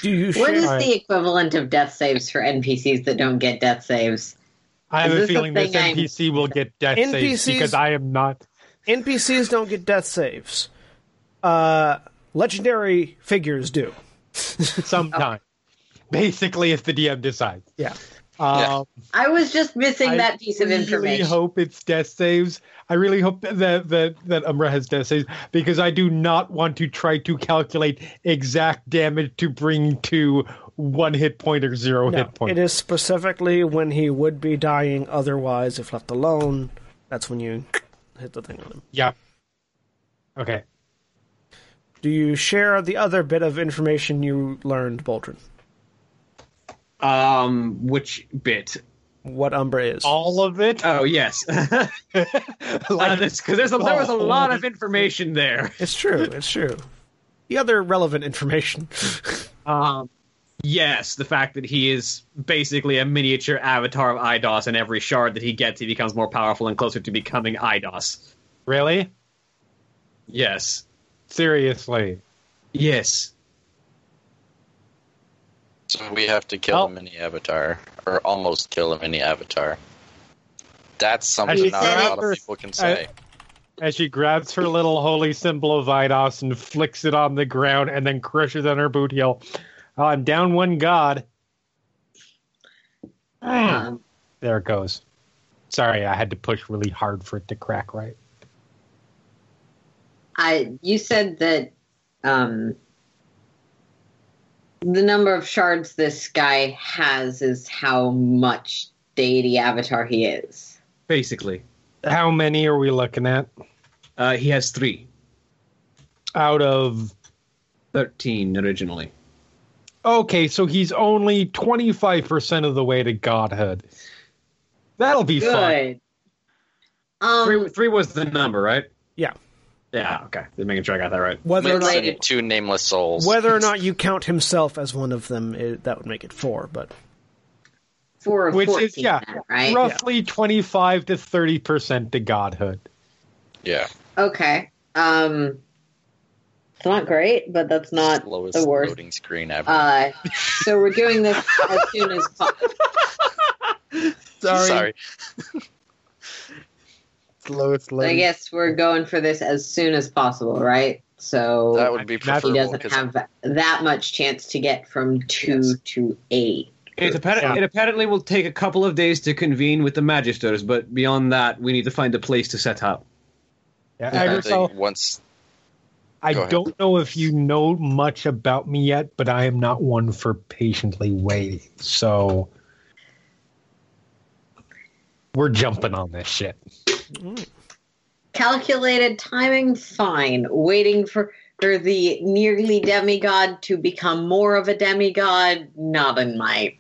Do you What share? is the equivalent of death saves for NPCs that don't get death saves? I have Is a this feeling this thing I'm- NPC will get death saves because I am not. NPCs don't get death saves. Uh, legendary figures do. Sometime. Basically, if the DM decides. Yeah. Um, I was just missing I that piece of information. I really hope it's death saves. I really hope that that that Umbra has death saves because I do not want to try to calculate exact damage to bring to one hit point or zero No, hit point. it is specifically when he would be dying otherwise if left alone. That's when you hit the thing on him. Yeah. Okay. Do you share the other bit of information you learned, Boldrin? Um, which bit? What Umbra is? All of it. Oh, yes. Because like, there's a, there was a lot of information there. It's true. It's true. The other relevant information. Um, Yes, the fact that he is basically a miniature avatar of IDOS, and every shard that he gets, he becomes more powerful and closer to becoming IDOS. Really? Yes. Seriously? Yes. So we have to kill Well- a mini avatar, or almost kill a mini avatar. That's something not a it- lot of people can say. As she grabs her little holy symbol of Vidos and flicks it on the ground and then crushes on her boot heel. Oh, I'm down one god. Um, There it goes. Sorry, I had to push really hard for it to crack right. I you said that um, the number of shards this guy has is how much deity avatar he is. Basically. How many are we looking at? Uh, he has three. Out of. 13 originally. Okay, so he's only 25% of the way to godhood. That'll be fun. Um, Three, three was the number, right? Yeah. Yeah, okay. Just making sure I got that right. Whether or not Two nameless souls. whether or not you count himself as one of them, it, that would make it four. But four of Which 14, is, yeah, then, right? roughly 25 to 30% to godhood. Yeah. Okay. Um, it's not great, but that's not Slowest the worst. loading screen ever. Uh, so we're doing this as soon as possible. Sorry. Sorry. Slowest I guess we're going for this as soon as possible, right? So That would be That's- he doesn't have that much chance to get from two Yes. to eight. It, appa- Yeah. it apparently will take a couple of days to convene with the magisters, but beyond that, we need to find a place to set up. Yeah, I Agdrisal, once I don't know if you know much about me yet, but I am not one for patiently waiting. So we're jumping on this shit. Calculated timing, fine. Waiting for for the nearly demigod to become more of a demigod, not in my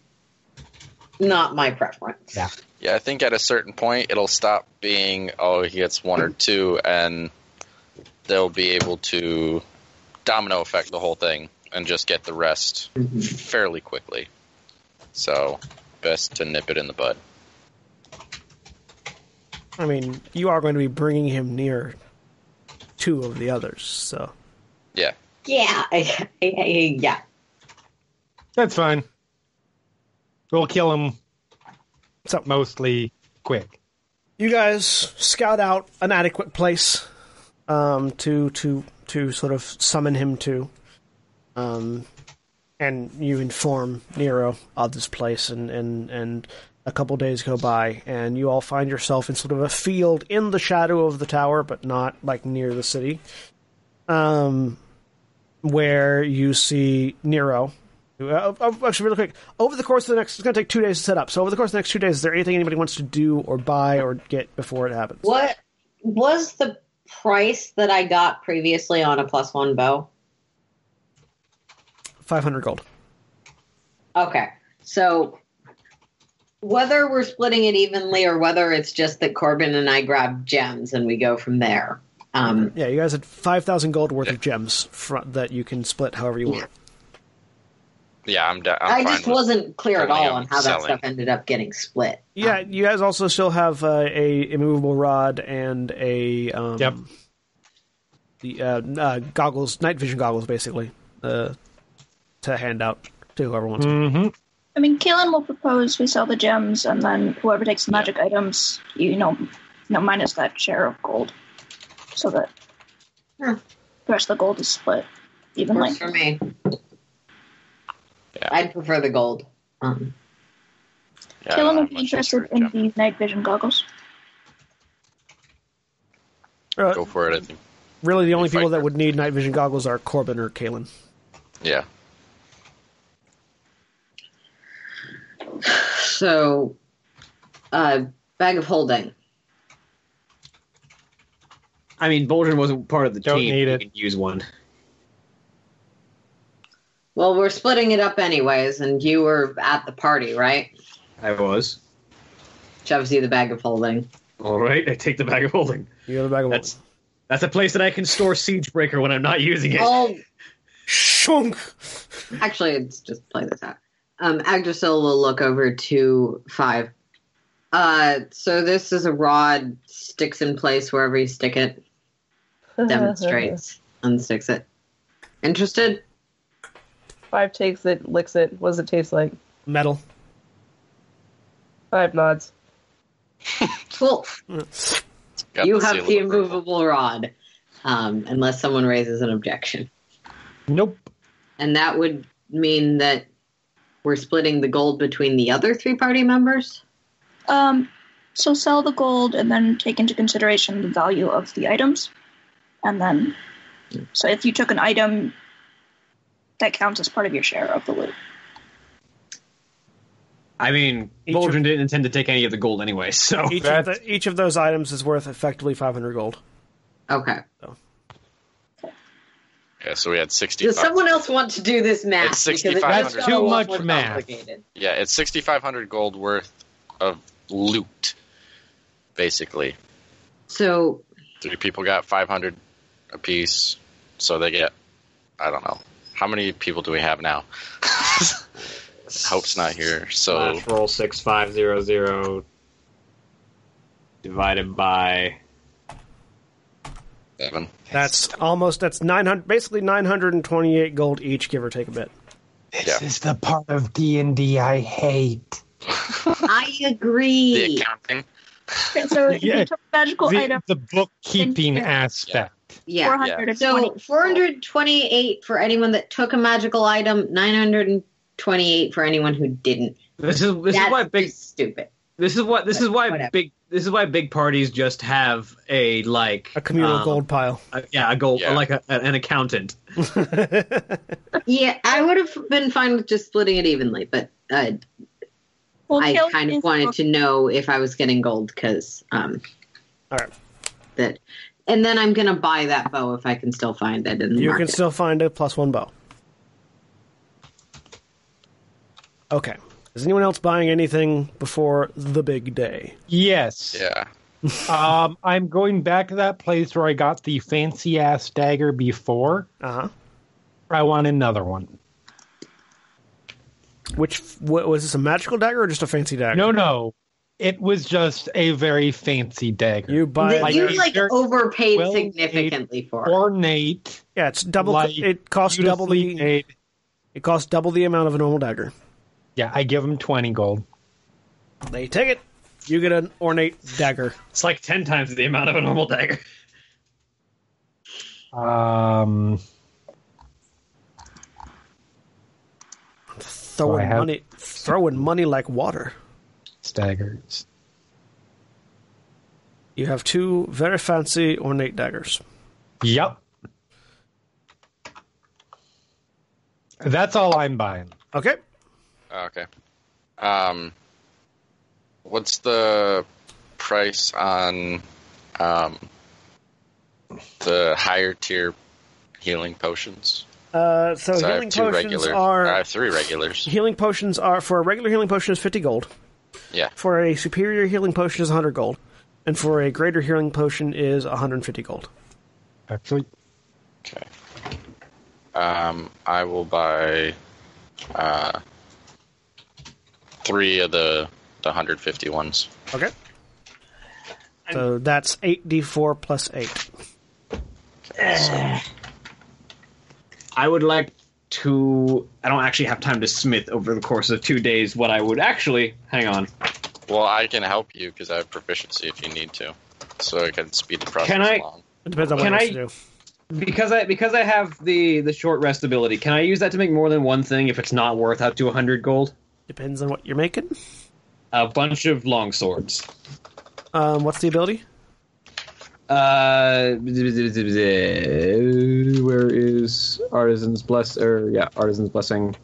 not my preference. Yeah. Yeah, I think at a certain point it'll stop being oh he gets one or two, and they'll be able to domino effect the whole thing and just get the rest Mhm. fairly quickly. So best to nip it in the bud. I mean, you are going to be bringing him near two of the others. So Yeah, Yeah, yeah. That's fine. We'll kill him So- mostly quick. you guys scout out an adequate place um, to to to sort of summon him to, um, and you inform Nero of this place, and and and a couple days go by, and you all find yourself in sort of a field in the shadow of the tower, but not like near the city, um, where you see Nero. Uh, uh, actually, really quick. Over the course of the next, it's going to take two days to set up. So, over the course of the next two days, is there anything anybody wants to do or buy or get before it happens? What was the price that I got previously on a plus one bow? Five hundred gold. Okay. So whether we're splitting it evenly or whether it's just that Korbyn and I grab gems and we go from there. Um, Yeah, you guys had five thousand gold worth of gems fr- that you can split however you want. yeah, I'm. Da- i I'm fine just wasn't clear at all on on how that stuff ended up getting split. Yeah, Um, you guys also still have uh, a immovable rod and a um, Yep. the uh, uh, goggles, night vision goggles, basically, uh, to hand out to whoever wants. them. Mm-hmm. I mean, Caelynn will propose we sell the gems, and then whoever takes the magic items, you know, you know, minus that share of gold, so that Hmm. the rest of the gold is split evenly. works for me. Yeah. I'd prefer the gold. Um, yeah, Caelynn would be interested in gem. the night vision goggles. Uh, Go for it. I think. really, the only fight people that for- would need night vision goggles are Korbyn or Caelynn. Yeah. So, uh, bag of holding. I mean, Boldrin wasn't part of the Don't team. need You it. can use one. Well, we're splitting it up anyways, and you were at the party, right? I was. Shoves you the bag of holding. All right, I take the bag of holding. You have a bag of That's that's a place that I can store Siegebreaker when I'm not using it. Oh, Shunk. Actually, let's just play this out. Um, Agdrisal will look over to five. Uh, so this is a rod, sticks in place wherever you stick it, demonstrates, unsticks it. Interested? Five takes it, licks it. What does it taste like? Metal. Five nods. Cool. Got you the have the of approval. immovable rod, um, unless someone raises an objection. Nope. And that would mean that we're splitting the gold between the other three party members? Um, so sell the gold and then take into consideration the value of the items, and then so if you took an item, that counts as part of your share of the loot. I mean, Each Boldrin of- didn't intend to take any of the gold anyway, so Each of, the, each of those items is worth effectively 500 gold. Okay. Yeah, so we had sixty. Does someone else want to do this math? It's 6,500. That's too much math. Yeah, it's 6,500 gold worth of loot, basically. So Three people got 500 apiece, so they get, I don't know. How many people do we have now? Hope's not here, so Slash roll six five zero zero divided by seven. That's almost that's 900 basically 928 gold each give or take a bit. This Yeah. is the part of D and D I hate. I agree. The agree. accounting. Okay, so Yeah, you a magical The, item, the bookkeeping Yeah. aspect. Yeah. 420. So 428 for anyone that took a magical item, 928 for anyone who didn't. this is this That's is why big stupid. This is what this is why Whatever. big this is why big parties just have a like A communal um, gold pile. a- yeah a gold Yeah. like a, an accountant. Yeah, I would have been fine with just splitting it evenly, but uh, well, I kind of is- wanted to know if I was getting gold because um, All right. that. And then I'm gonna buy that bow if I can still find it in the You market. can still find a plus one bow. Okay. Is anyone else buying anything before the big day? Yes. Yeah. Um, I'm going back to that place where I got the fancy ass dagger before. Uh huh. I want another one. Which what, was this a magical dagger or just a fancy dagger? No, no. It was just a very fancy dagger. You buy that like you a like overpaid well-made significantly for. ornate, yeah, it's double. like, it costs double the. made. It costs double the amount of a normal dagger. Yeah, I give him 20 gold. They take it. You get an ornate dagger. It's like ten times the amount of a normal dagger. Um, Throwing have- money, throwing money like water. daggers. You have two very fancy ornate daggers. Yep. That's all I'm buying. Okay. Okay. Um, what's the price on um, the higher tier healing potions? Uh, so So I healing have two potions regular. are I have three regulars. healing potions are for a regular healing potion is fifty gold. Yeah. For a superior healing potion is hundred gold, and for a greater healing potion is one hundred and fifty gold. Actually, Okay. Um, I will buy uh, three of the the 150 ones. Okay. So that's eight d four plus eight. I would like to. I don't actually have time to smith over the course of two days. What I would actually hang on. Well, I can help you because I have proficiency if you need to, so I can speed the process Can I- along. It depends on what Can you I- do. because I because I have the the short rest ability. Can I use that to make more than one thing if it's not worth up to hundred gold? Depends on what you're making. A bunch of long swords. Um, what's the ability? Uh, where is Artisan's Bless? Or yeah, Artisan's Blessing.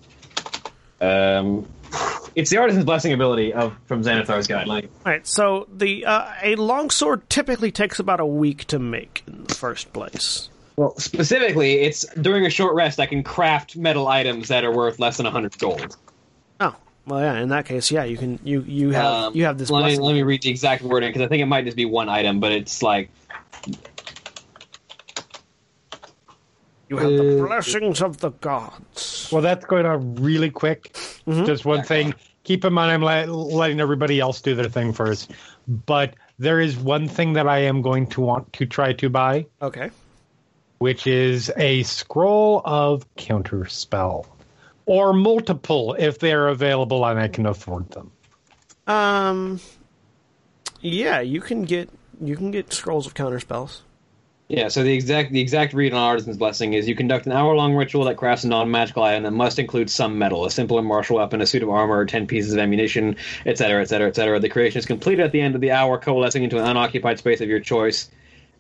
Um, it's the Artisan's Blessing ability of from Xanathar's Guideline. All right. So the uh, a longsword typically takes about a week to make in the first place. Well, specifically, it's during a short rest I can craft metal items that are worth less than hundred gold. Oh, well, yeah. In that case, yeah, you can you you have Um, you have this. Let me, let me read the exact wording because I think it might just be one item, but it's like You have the Uh, blessings of the gods. Well, that's going on really quick. Mhm. Just one thing. Keep in mind, I'm let, letting everybody else do their thing first. But there is one thing that I am going to want to try to buy, Okay. which is a scroll of counterspell, or multiple if they're available and I can afford them. Um. Yeah, you can get you can get scrolls of counter spells. Yeah, so the exact the exact read on Artisan's Blessing is you conduct an hour long ritual that crafts a non magical item that must include some metal, a simple and martial weapon, a suit of armor, ten pieces of ammunition, etc., etc., etc. The creation is completed at the end of the hour, coalescing into an unoccupied space of your choice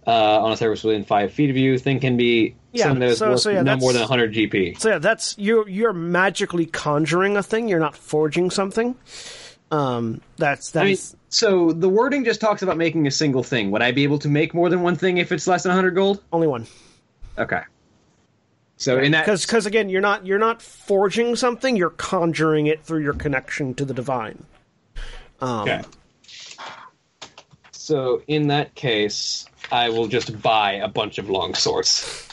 uh, on a surface within five feet of you. Thing can be Yeah, something that is so- so yeah, no that's- more than 100 GP. So yeah, that's you're you're magically conjuring a thing. You're not forging something. Um. That's I mean, that's so the wording just talks about making a single thing. Would I be able to make more than one thing if it's less than 100 gold? only one. Okay. So in that Because because again, you're not you're not forging something. You're conjuring it through your connection to the divine. Um, Okay. So in that case, I will just buy a bunch of long swords.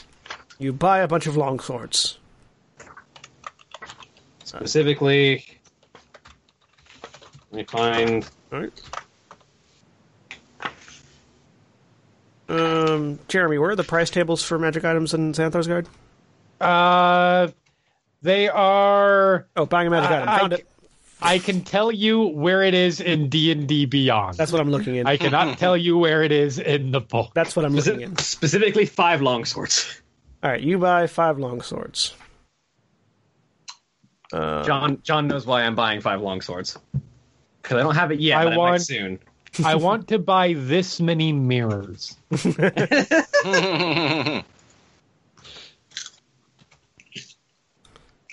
You buy a bunch of long swords. Specifically, let me find. All right. Um, Jeremy, where are the price tables for magic items in Xanathar's Guide? Uh, they are. Oh, buying a magic I- item. Found c- it. I can tell you where it is in D and D Beyond. That's what I'm looking in. I cannot tell you where it is in the book. That's what I'm looking in. Specifically, five long swords. All right, you buy five long swords. Uh, John John knows why I'm buying five long swords. Because I don't have it yet. I but I want- soon. I want to buy this many mirrors.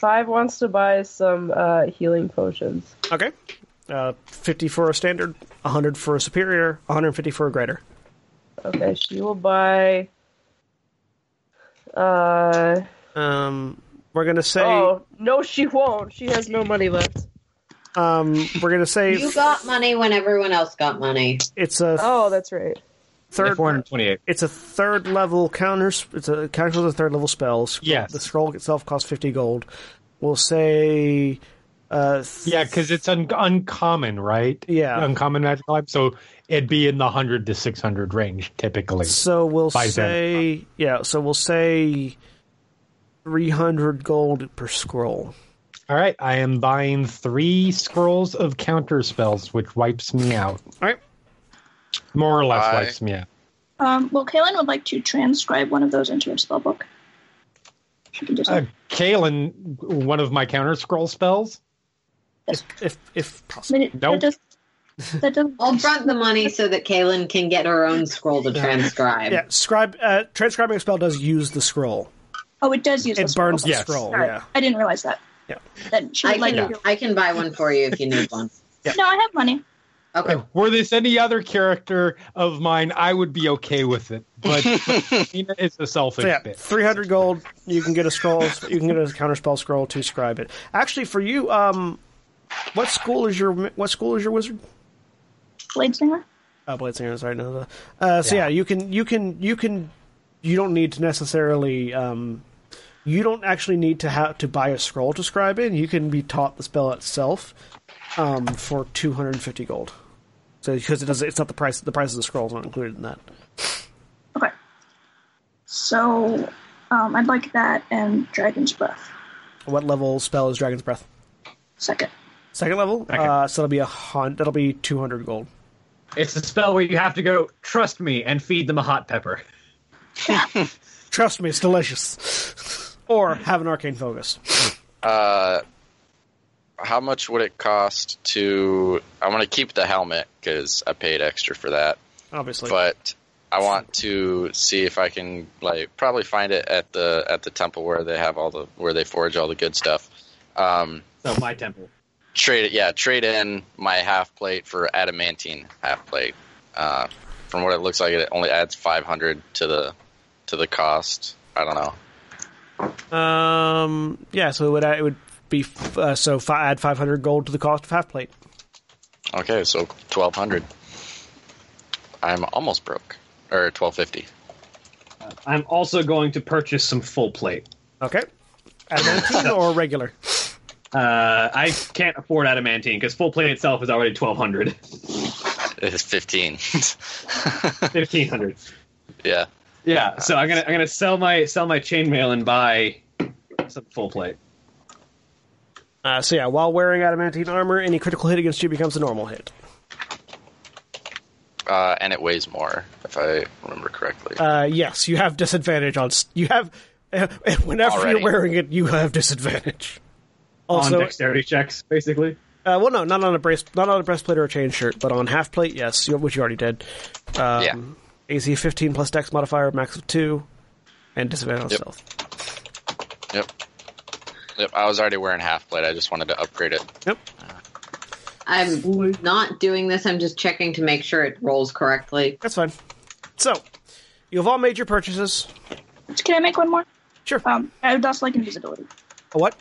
Five wants to buy some uh, healing potions. Okay. Uh, 50 for a standard, 100 for a superior, 150 for a greater. Okay, she will buy. Uh Um, we're gonna say, oh no, she won't. She has no money left. um, we're gonna say You got money when everyone else got money. it's a Oh, that's right. third. 428. It's a third level counter. It's a counter with a third level spells. Scroll- Yes. The scroll itself costs 50 gold. We'll say, uh, th- Yeah, because it's un- uncommon, right? Yeah. uncommon magical item. So it'd be in the hundred to six hundred range typically. So we'll By then. say, yeah. So we'll say, 300 gold per scroll. All right, I am buying three scrolls of counter spells, which wipes me out. All right. More or less I- wipes me out. Um, well, Caelynn would like to transcribe one of those into her spell book. She can do so. Uh, Caelynn, one of my counter scroll spells. If if, if I possible. mean, it, nope. that does. That does. I'll front the money so that Caelynn can get her own scroll to transcribe. Yeah, scribe. Uh, transcribing a spell does use the scroll. Oh, it does use. The scroll. It the burns scroll. the Yes. scroll. Sorry, Yeah. I didn't realize that. Yeah. That she I would like can. I can buy one for you if you need one. No, I have money. Okay. Were this any other character of mine, I would be okay with it. But Nina is a selfish So yeah, bit. 300 300 gold. You can get a scroll. You can get a counterspell scroll to scribe it. Actually, for you, um, what school is your what school is your wizard? Blade Singer. Oh, Blade Singer. Sorry, no. the- Uh, so yeah. you can you can you can you don't need to necessarily um, you don't actually need to have to buy a scroll to scribe it. You can be taught the spell itself um, for 250 gold. So because it does, it's not the price. The price of the scroll is not included in that. Okay. So, um, I'd like that and Dragon's Breath. What level spell is Dragon's Breath? Second. Second level. Second. Uh, so that'll be a hun- That'll be 200 gold. It's a spell where you have to go, trust me, and feed them a hot pepper. Trust me, it's delicious. or have an arcane focus. Uh, how much would it cost to? I want to keep the helmet because I paid extra for that, Obviously. but I want to see if I can like probably find it at the at the temple where they have all the where they forge all the good stuff. Um, So my temple. trade it, yeah, trade in my half plate for adamantine half plate. Uh, from what it looks like, it only adds five hundred to the to the cost. I don't know. Um. Yeah. So it would it would be f- uh, so fi- add 500 gold to the cost of half plate. Okay, so twelve hundred. I'm almost broke, or twelve fifty. I'm also going to purchase some full plate. Okay. Adamantine or regular? Uh, I can't afford adamantine because full plate itself is already twelve hundred. It's 15. Fifteen hundred. yeah. Yeah, so I'm gonna I'm gonna sell my sell my chainmail and buy some full plate. Uh, so yeah, while wearing adamantine armor, any critical hit against you becomes a normal hit. Uh, and it weighs more, if I remember correctly. Uh, yes, you have disadvantage on. You have whenever Already. you're wearing it, you have disadvantage. on Also, dexterity checks, basically. uh, well, no, not on a brace, not on a breastplate or a chain shirt, but on half plate, yes, you- which you already did. Um, Yeah. AC 15 plus Dex modifier, max of two, and disadvantage on Yep. stealth. Yep. Yep, I was already wearing half plate. I just wanted to upgrade it. Yep. I'm not doing this. I'm just checking to make sure it rolls correctly. That's fine. So, you have all made your purchases. Can I make one more? Sure. Um, I would also like invisibility. A what?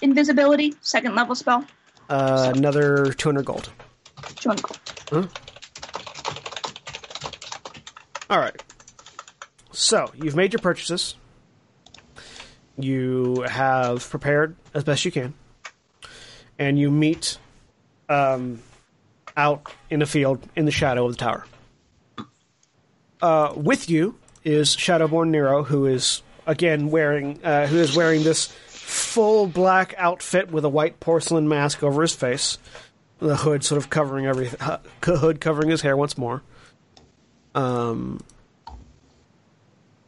Invisibility, second level spell. Uh, another 200 gold. 200 gold. All right. So you've made your purchases. You have prepared as best you can, and you meet um, out in a field in the shadow of the tower. Uh, with you is Shadowborn Nero, who is again wearing uh, who is wearing this full black outfit with a white porcelain mask over his face, the hood sort of covering everything, hood covering his hair once more. Um,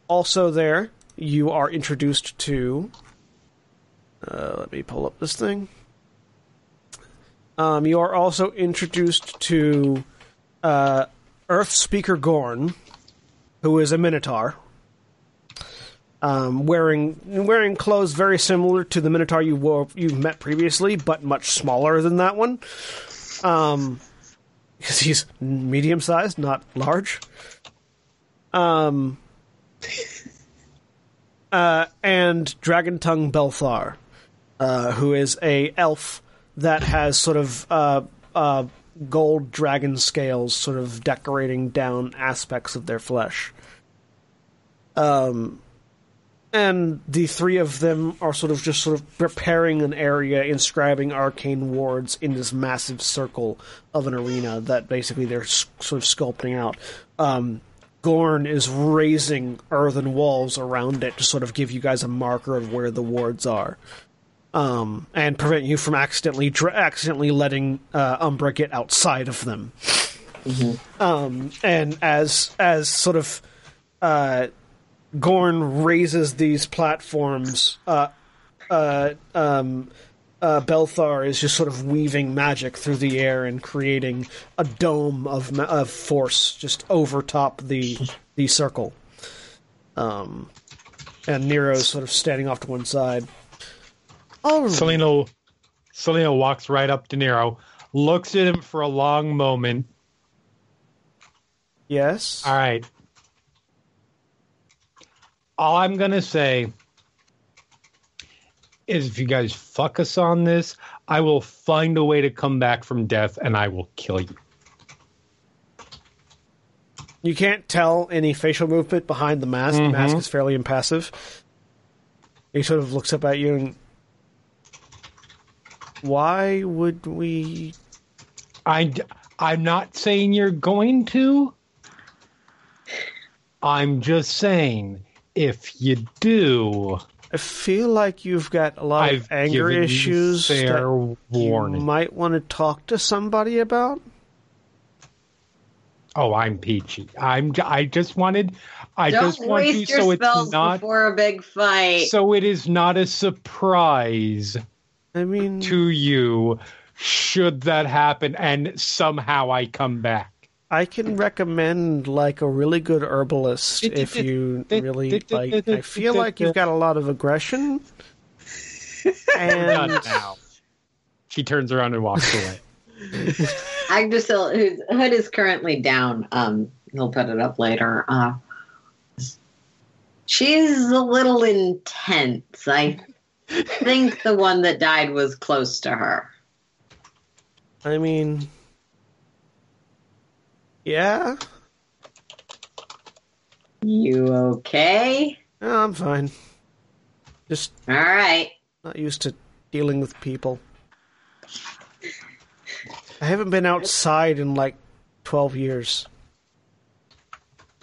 also, there you are introduced to. Uh, let me pull up this thing. Um, you are also introduced to uh, Earth Speaker Gorn, who is a Minotaur, um, wearing wearing clothes very similar to the Minotaur you wore you've met previously, but much smaller than that one. Um, because he's medium sized, not large. Um, uh, and Dragon Tongue Belthar, uh, who is a elf that has sort of uh, uh, gold dragon scales, sort of decorating down aspects of their flesh. Um, and the three of them are sort of just sort of preparing an area, inscribing arcane wards in this massive circle of an arena that basically they're sort of sculpting out. Um, Gorn is raising earthen walls around it to sort of give you guys a marker of where the wards are, um, and prevent you from accidentally dra- accidentally letting uh, Umbra get outside of them. Um, and as as sort of uh, Gorn raises these platforms, uh, uh, um, uh, Belthar is just sort of weaving magic through the air and creating a dome of ma- of force just over top the the circle. Um, and Nero's sort of standing off to one side. Oh, Selina, Selina walks right up to Nero, looks at him for a long moment. yes. All right. All I'm going to say is if you guys fuck us on this, I will find a way to come back from death and I will kill you. You can't tell any facial movement behind the mask. The mask mm-hmm. is fairly impassive. He sort of looks up at you and. Why would we I, I'm not saying you're going to. I'm just saying if you do, I feel like you've got a lot I've of anger given you issues fair that you might want to talk to somebody about. Oh, I'm peachy. I'm. j- I just wanted. I Don't just want you so it's not. before a big fight. So it is not a surprise I mean, to you should that happen and somehow I come back. I can recommend like a really good herbalist if you really like. I feel like you've got a lot of aggression, Done and now. She turns around and walks away. Agdrisal, whose hood is currently down, um, he'll put it up later. Uh, she's a little intense. I think the one that died was close to her. I mean, yeah. You okay? Oh, I'm fine. Just All right. not used to dealing with people. I haven't been outside in like 12 years.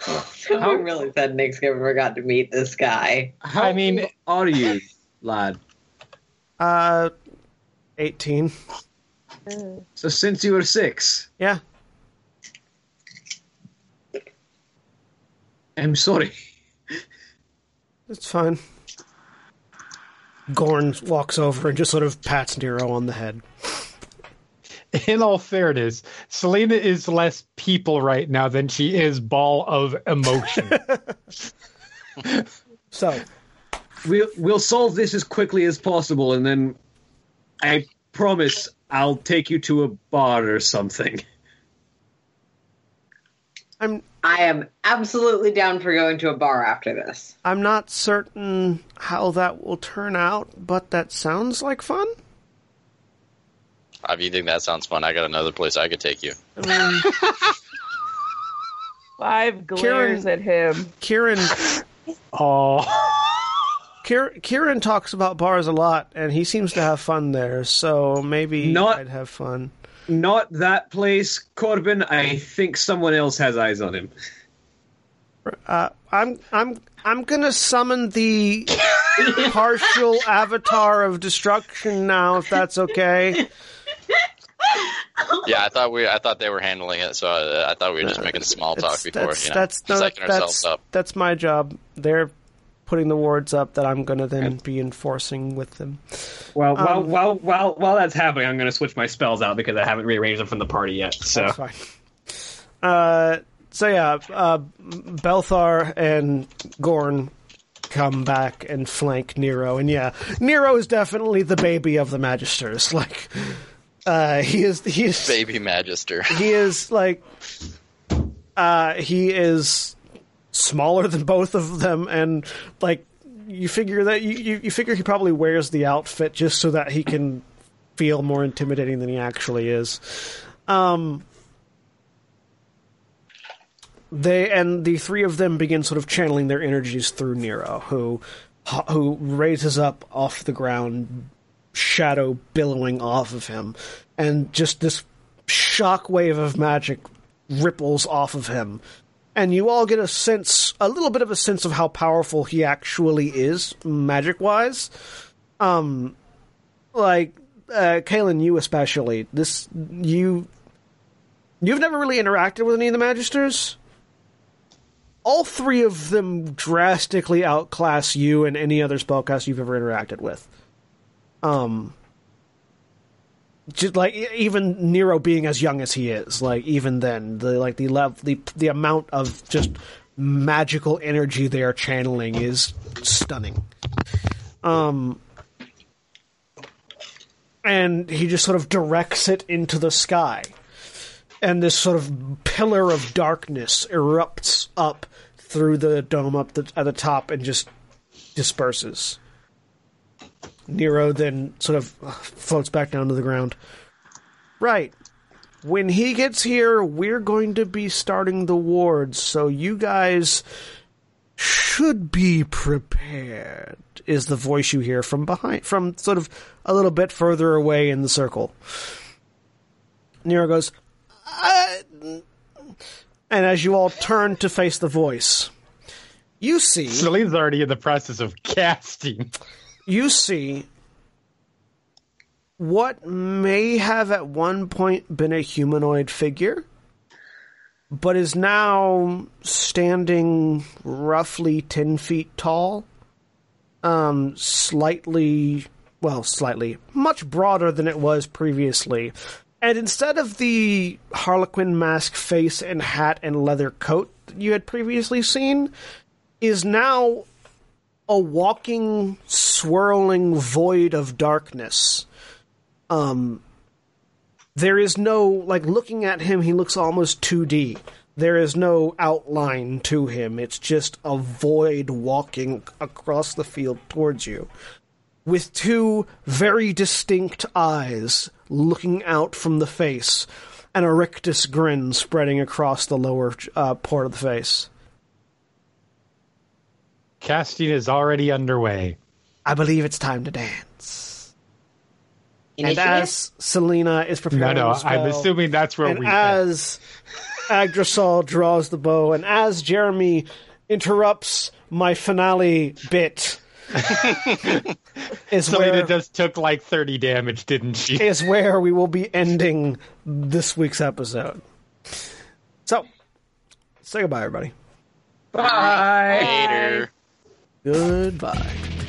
Someone really said Nick's never got to meet this guy. How I mean- old are you, lad? Uh, 18. So since you were six, Yeah. I'm sorry. It's fine. Gorn walks over and just sort of pats Nero on the head. In all fairness, Selina is less people right now than she is ball of emotion. So, We'll we'll solve this as quickly as possible, and then I promise I'll take you to a bar or something. I'm I am absolutely down for going to a bar after this. I'm not certain how that will turn out, but that sounds like fun. If you think that sounds fun, I got another place I could take you. I mean, Five glares Kieran- at him. Kieran oh, Kier- Kieran talks about bars a lot, and he seems to have fun there. So maybe Not- I'd have fun. Not that place, Korbyn. I think someone else has eyes on him. Uh, I'm I'm I'm gonna summon the partial avatar of destruction now, if that's okay. Yeah, I thought we, I thought they were handling it, so I, I thought we were just making small talk It's- before, that's you know, that's no, psyching ourselves that's up. that's my job. They're putting the wards up that I'm gonna then be enforcing with them. Well, while Um, while while while that's happening, I'm going to switch my spells out because I haven't rearranged them from the party yet. So That's fine. Uh, so yeah, uh, Belthar and Gorn come back and flank Nero, and yeah, Nero is definitely the baby of the Magisters. Like, uh, he is he is Baby Magister. he is like, uh, he is smaller than both of them, and like you figure that you, you, you figure he probably wears the outfit just so that he can feel more intimidating than he actually is. Um, they and the three of them begin sort of channeling their energies through Nero, who who raises up off the ground, shadow billowing off of him, and just this shockwave of magic ripples off of him. And you all get a sense, a little bit of a sense of how powerful he actually is, magic wise. Um, like, uh, you especially. This, you, you've never really interacted with any of the Magisters? All three of them drastically outclass you and any other spellcaster you've ever interacted with. Um, just like even Nero being as young as he is, like even then, the like the lev- the the amount of just magical energy they are channeling is stunning. Um, and he just sort of directs it into the sky, and this sort of pillar of darkness erupts up through the dome up the, at the top and just disperses. Nero then sort of floats back down to the ground. Right. When he gets here, we're going to be starting the wards, so you guys should be prepared. Is the voice you hear from behind, from sort of a little bit further away in the circle? Nero goes, uh, and as you all turn to face the voice, you see Selina's already in the process of casting. You see what may have at one point been a humanoid figure, but is now standing roughly 10 feet tall, um, slightly, well, slightly, much broader than it was previously. And instead of the Harlequin mask face and hat and leather coat you had previously seen, is now a walking, swirling void of darkness. Um, there is no like looking at him. He looks almost 2D. There is no outline to him. It's just a void walking across the field towards you, with two very distinct eyes looking out from the face, and a rictus grin spreading across the lower uh, part of the face. Casting is already underway. I believe it's time to dance. And as Selina is No, preparing no, the spell, I'm assuming that's where we. and we. as Agdrisal draws the bow, and as Jeremy interrupts my finale bit, is Selina where just took like 30 damage, didn't she? is where we will be ending this week's episode. So, say goodbye, everybody. Bye. Later. Goodbye.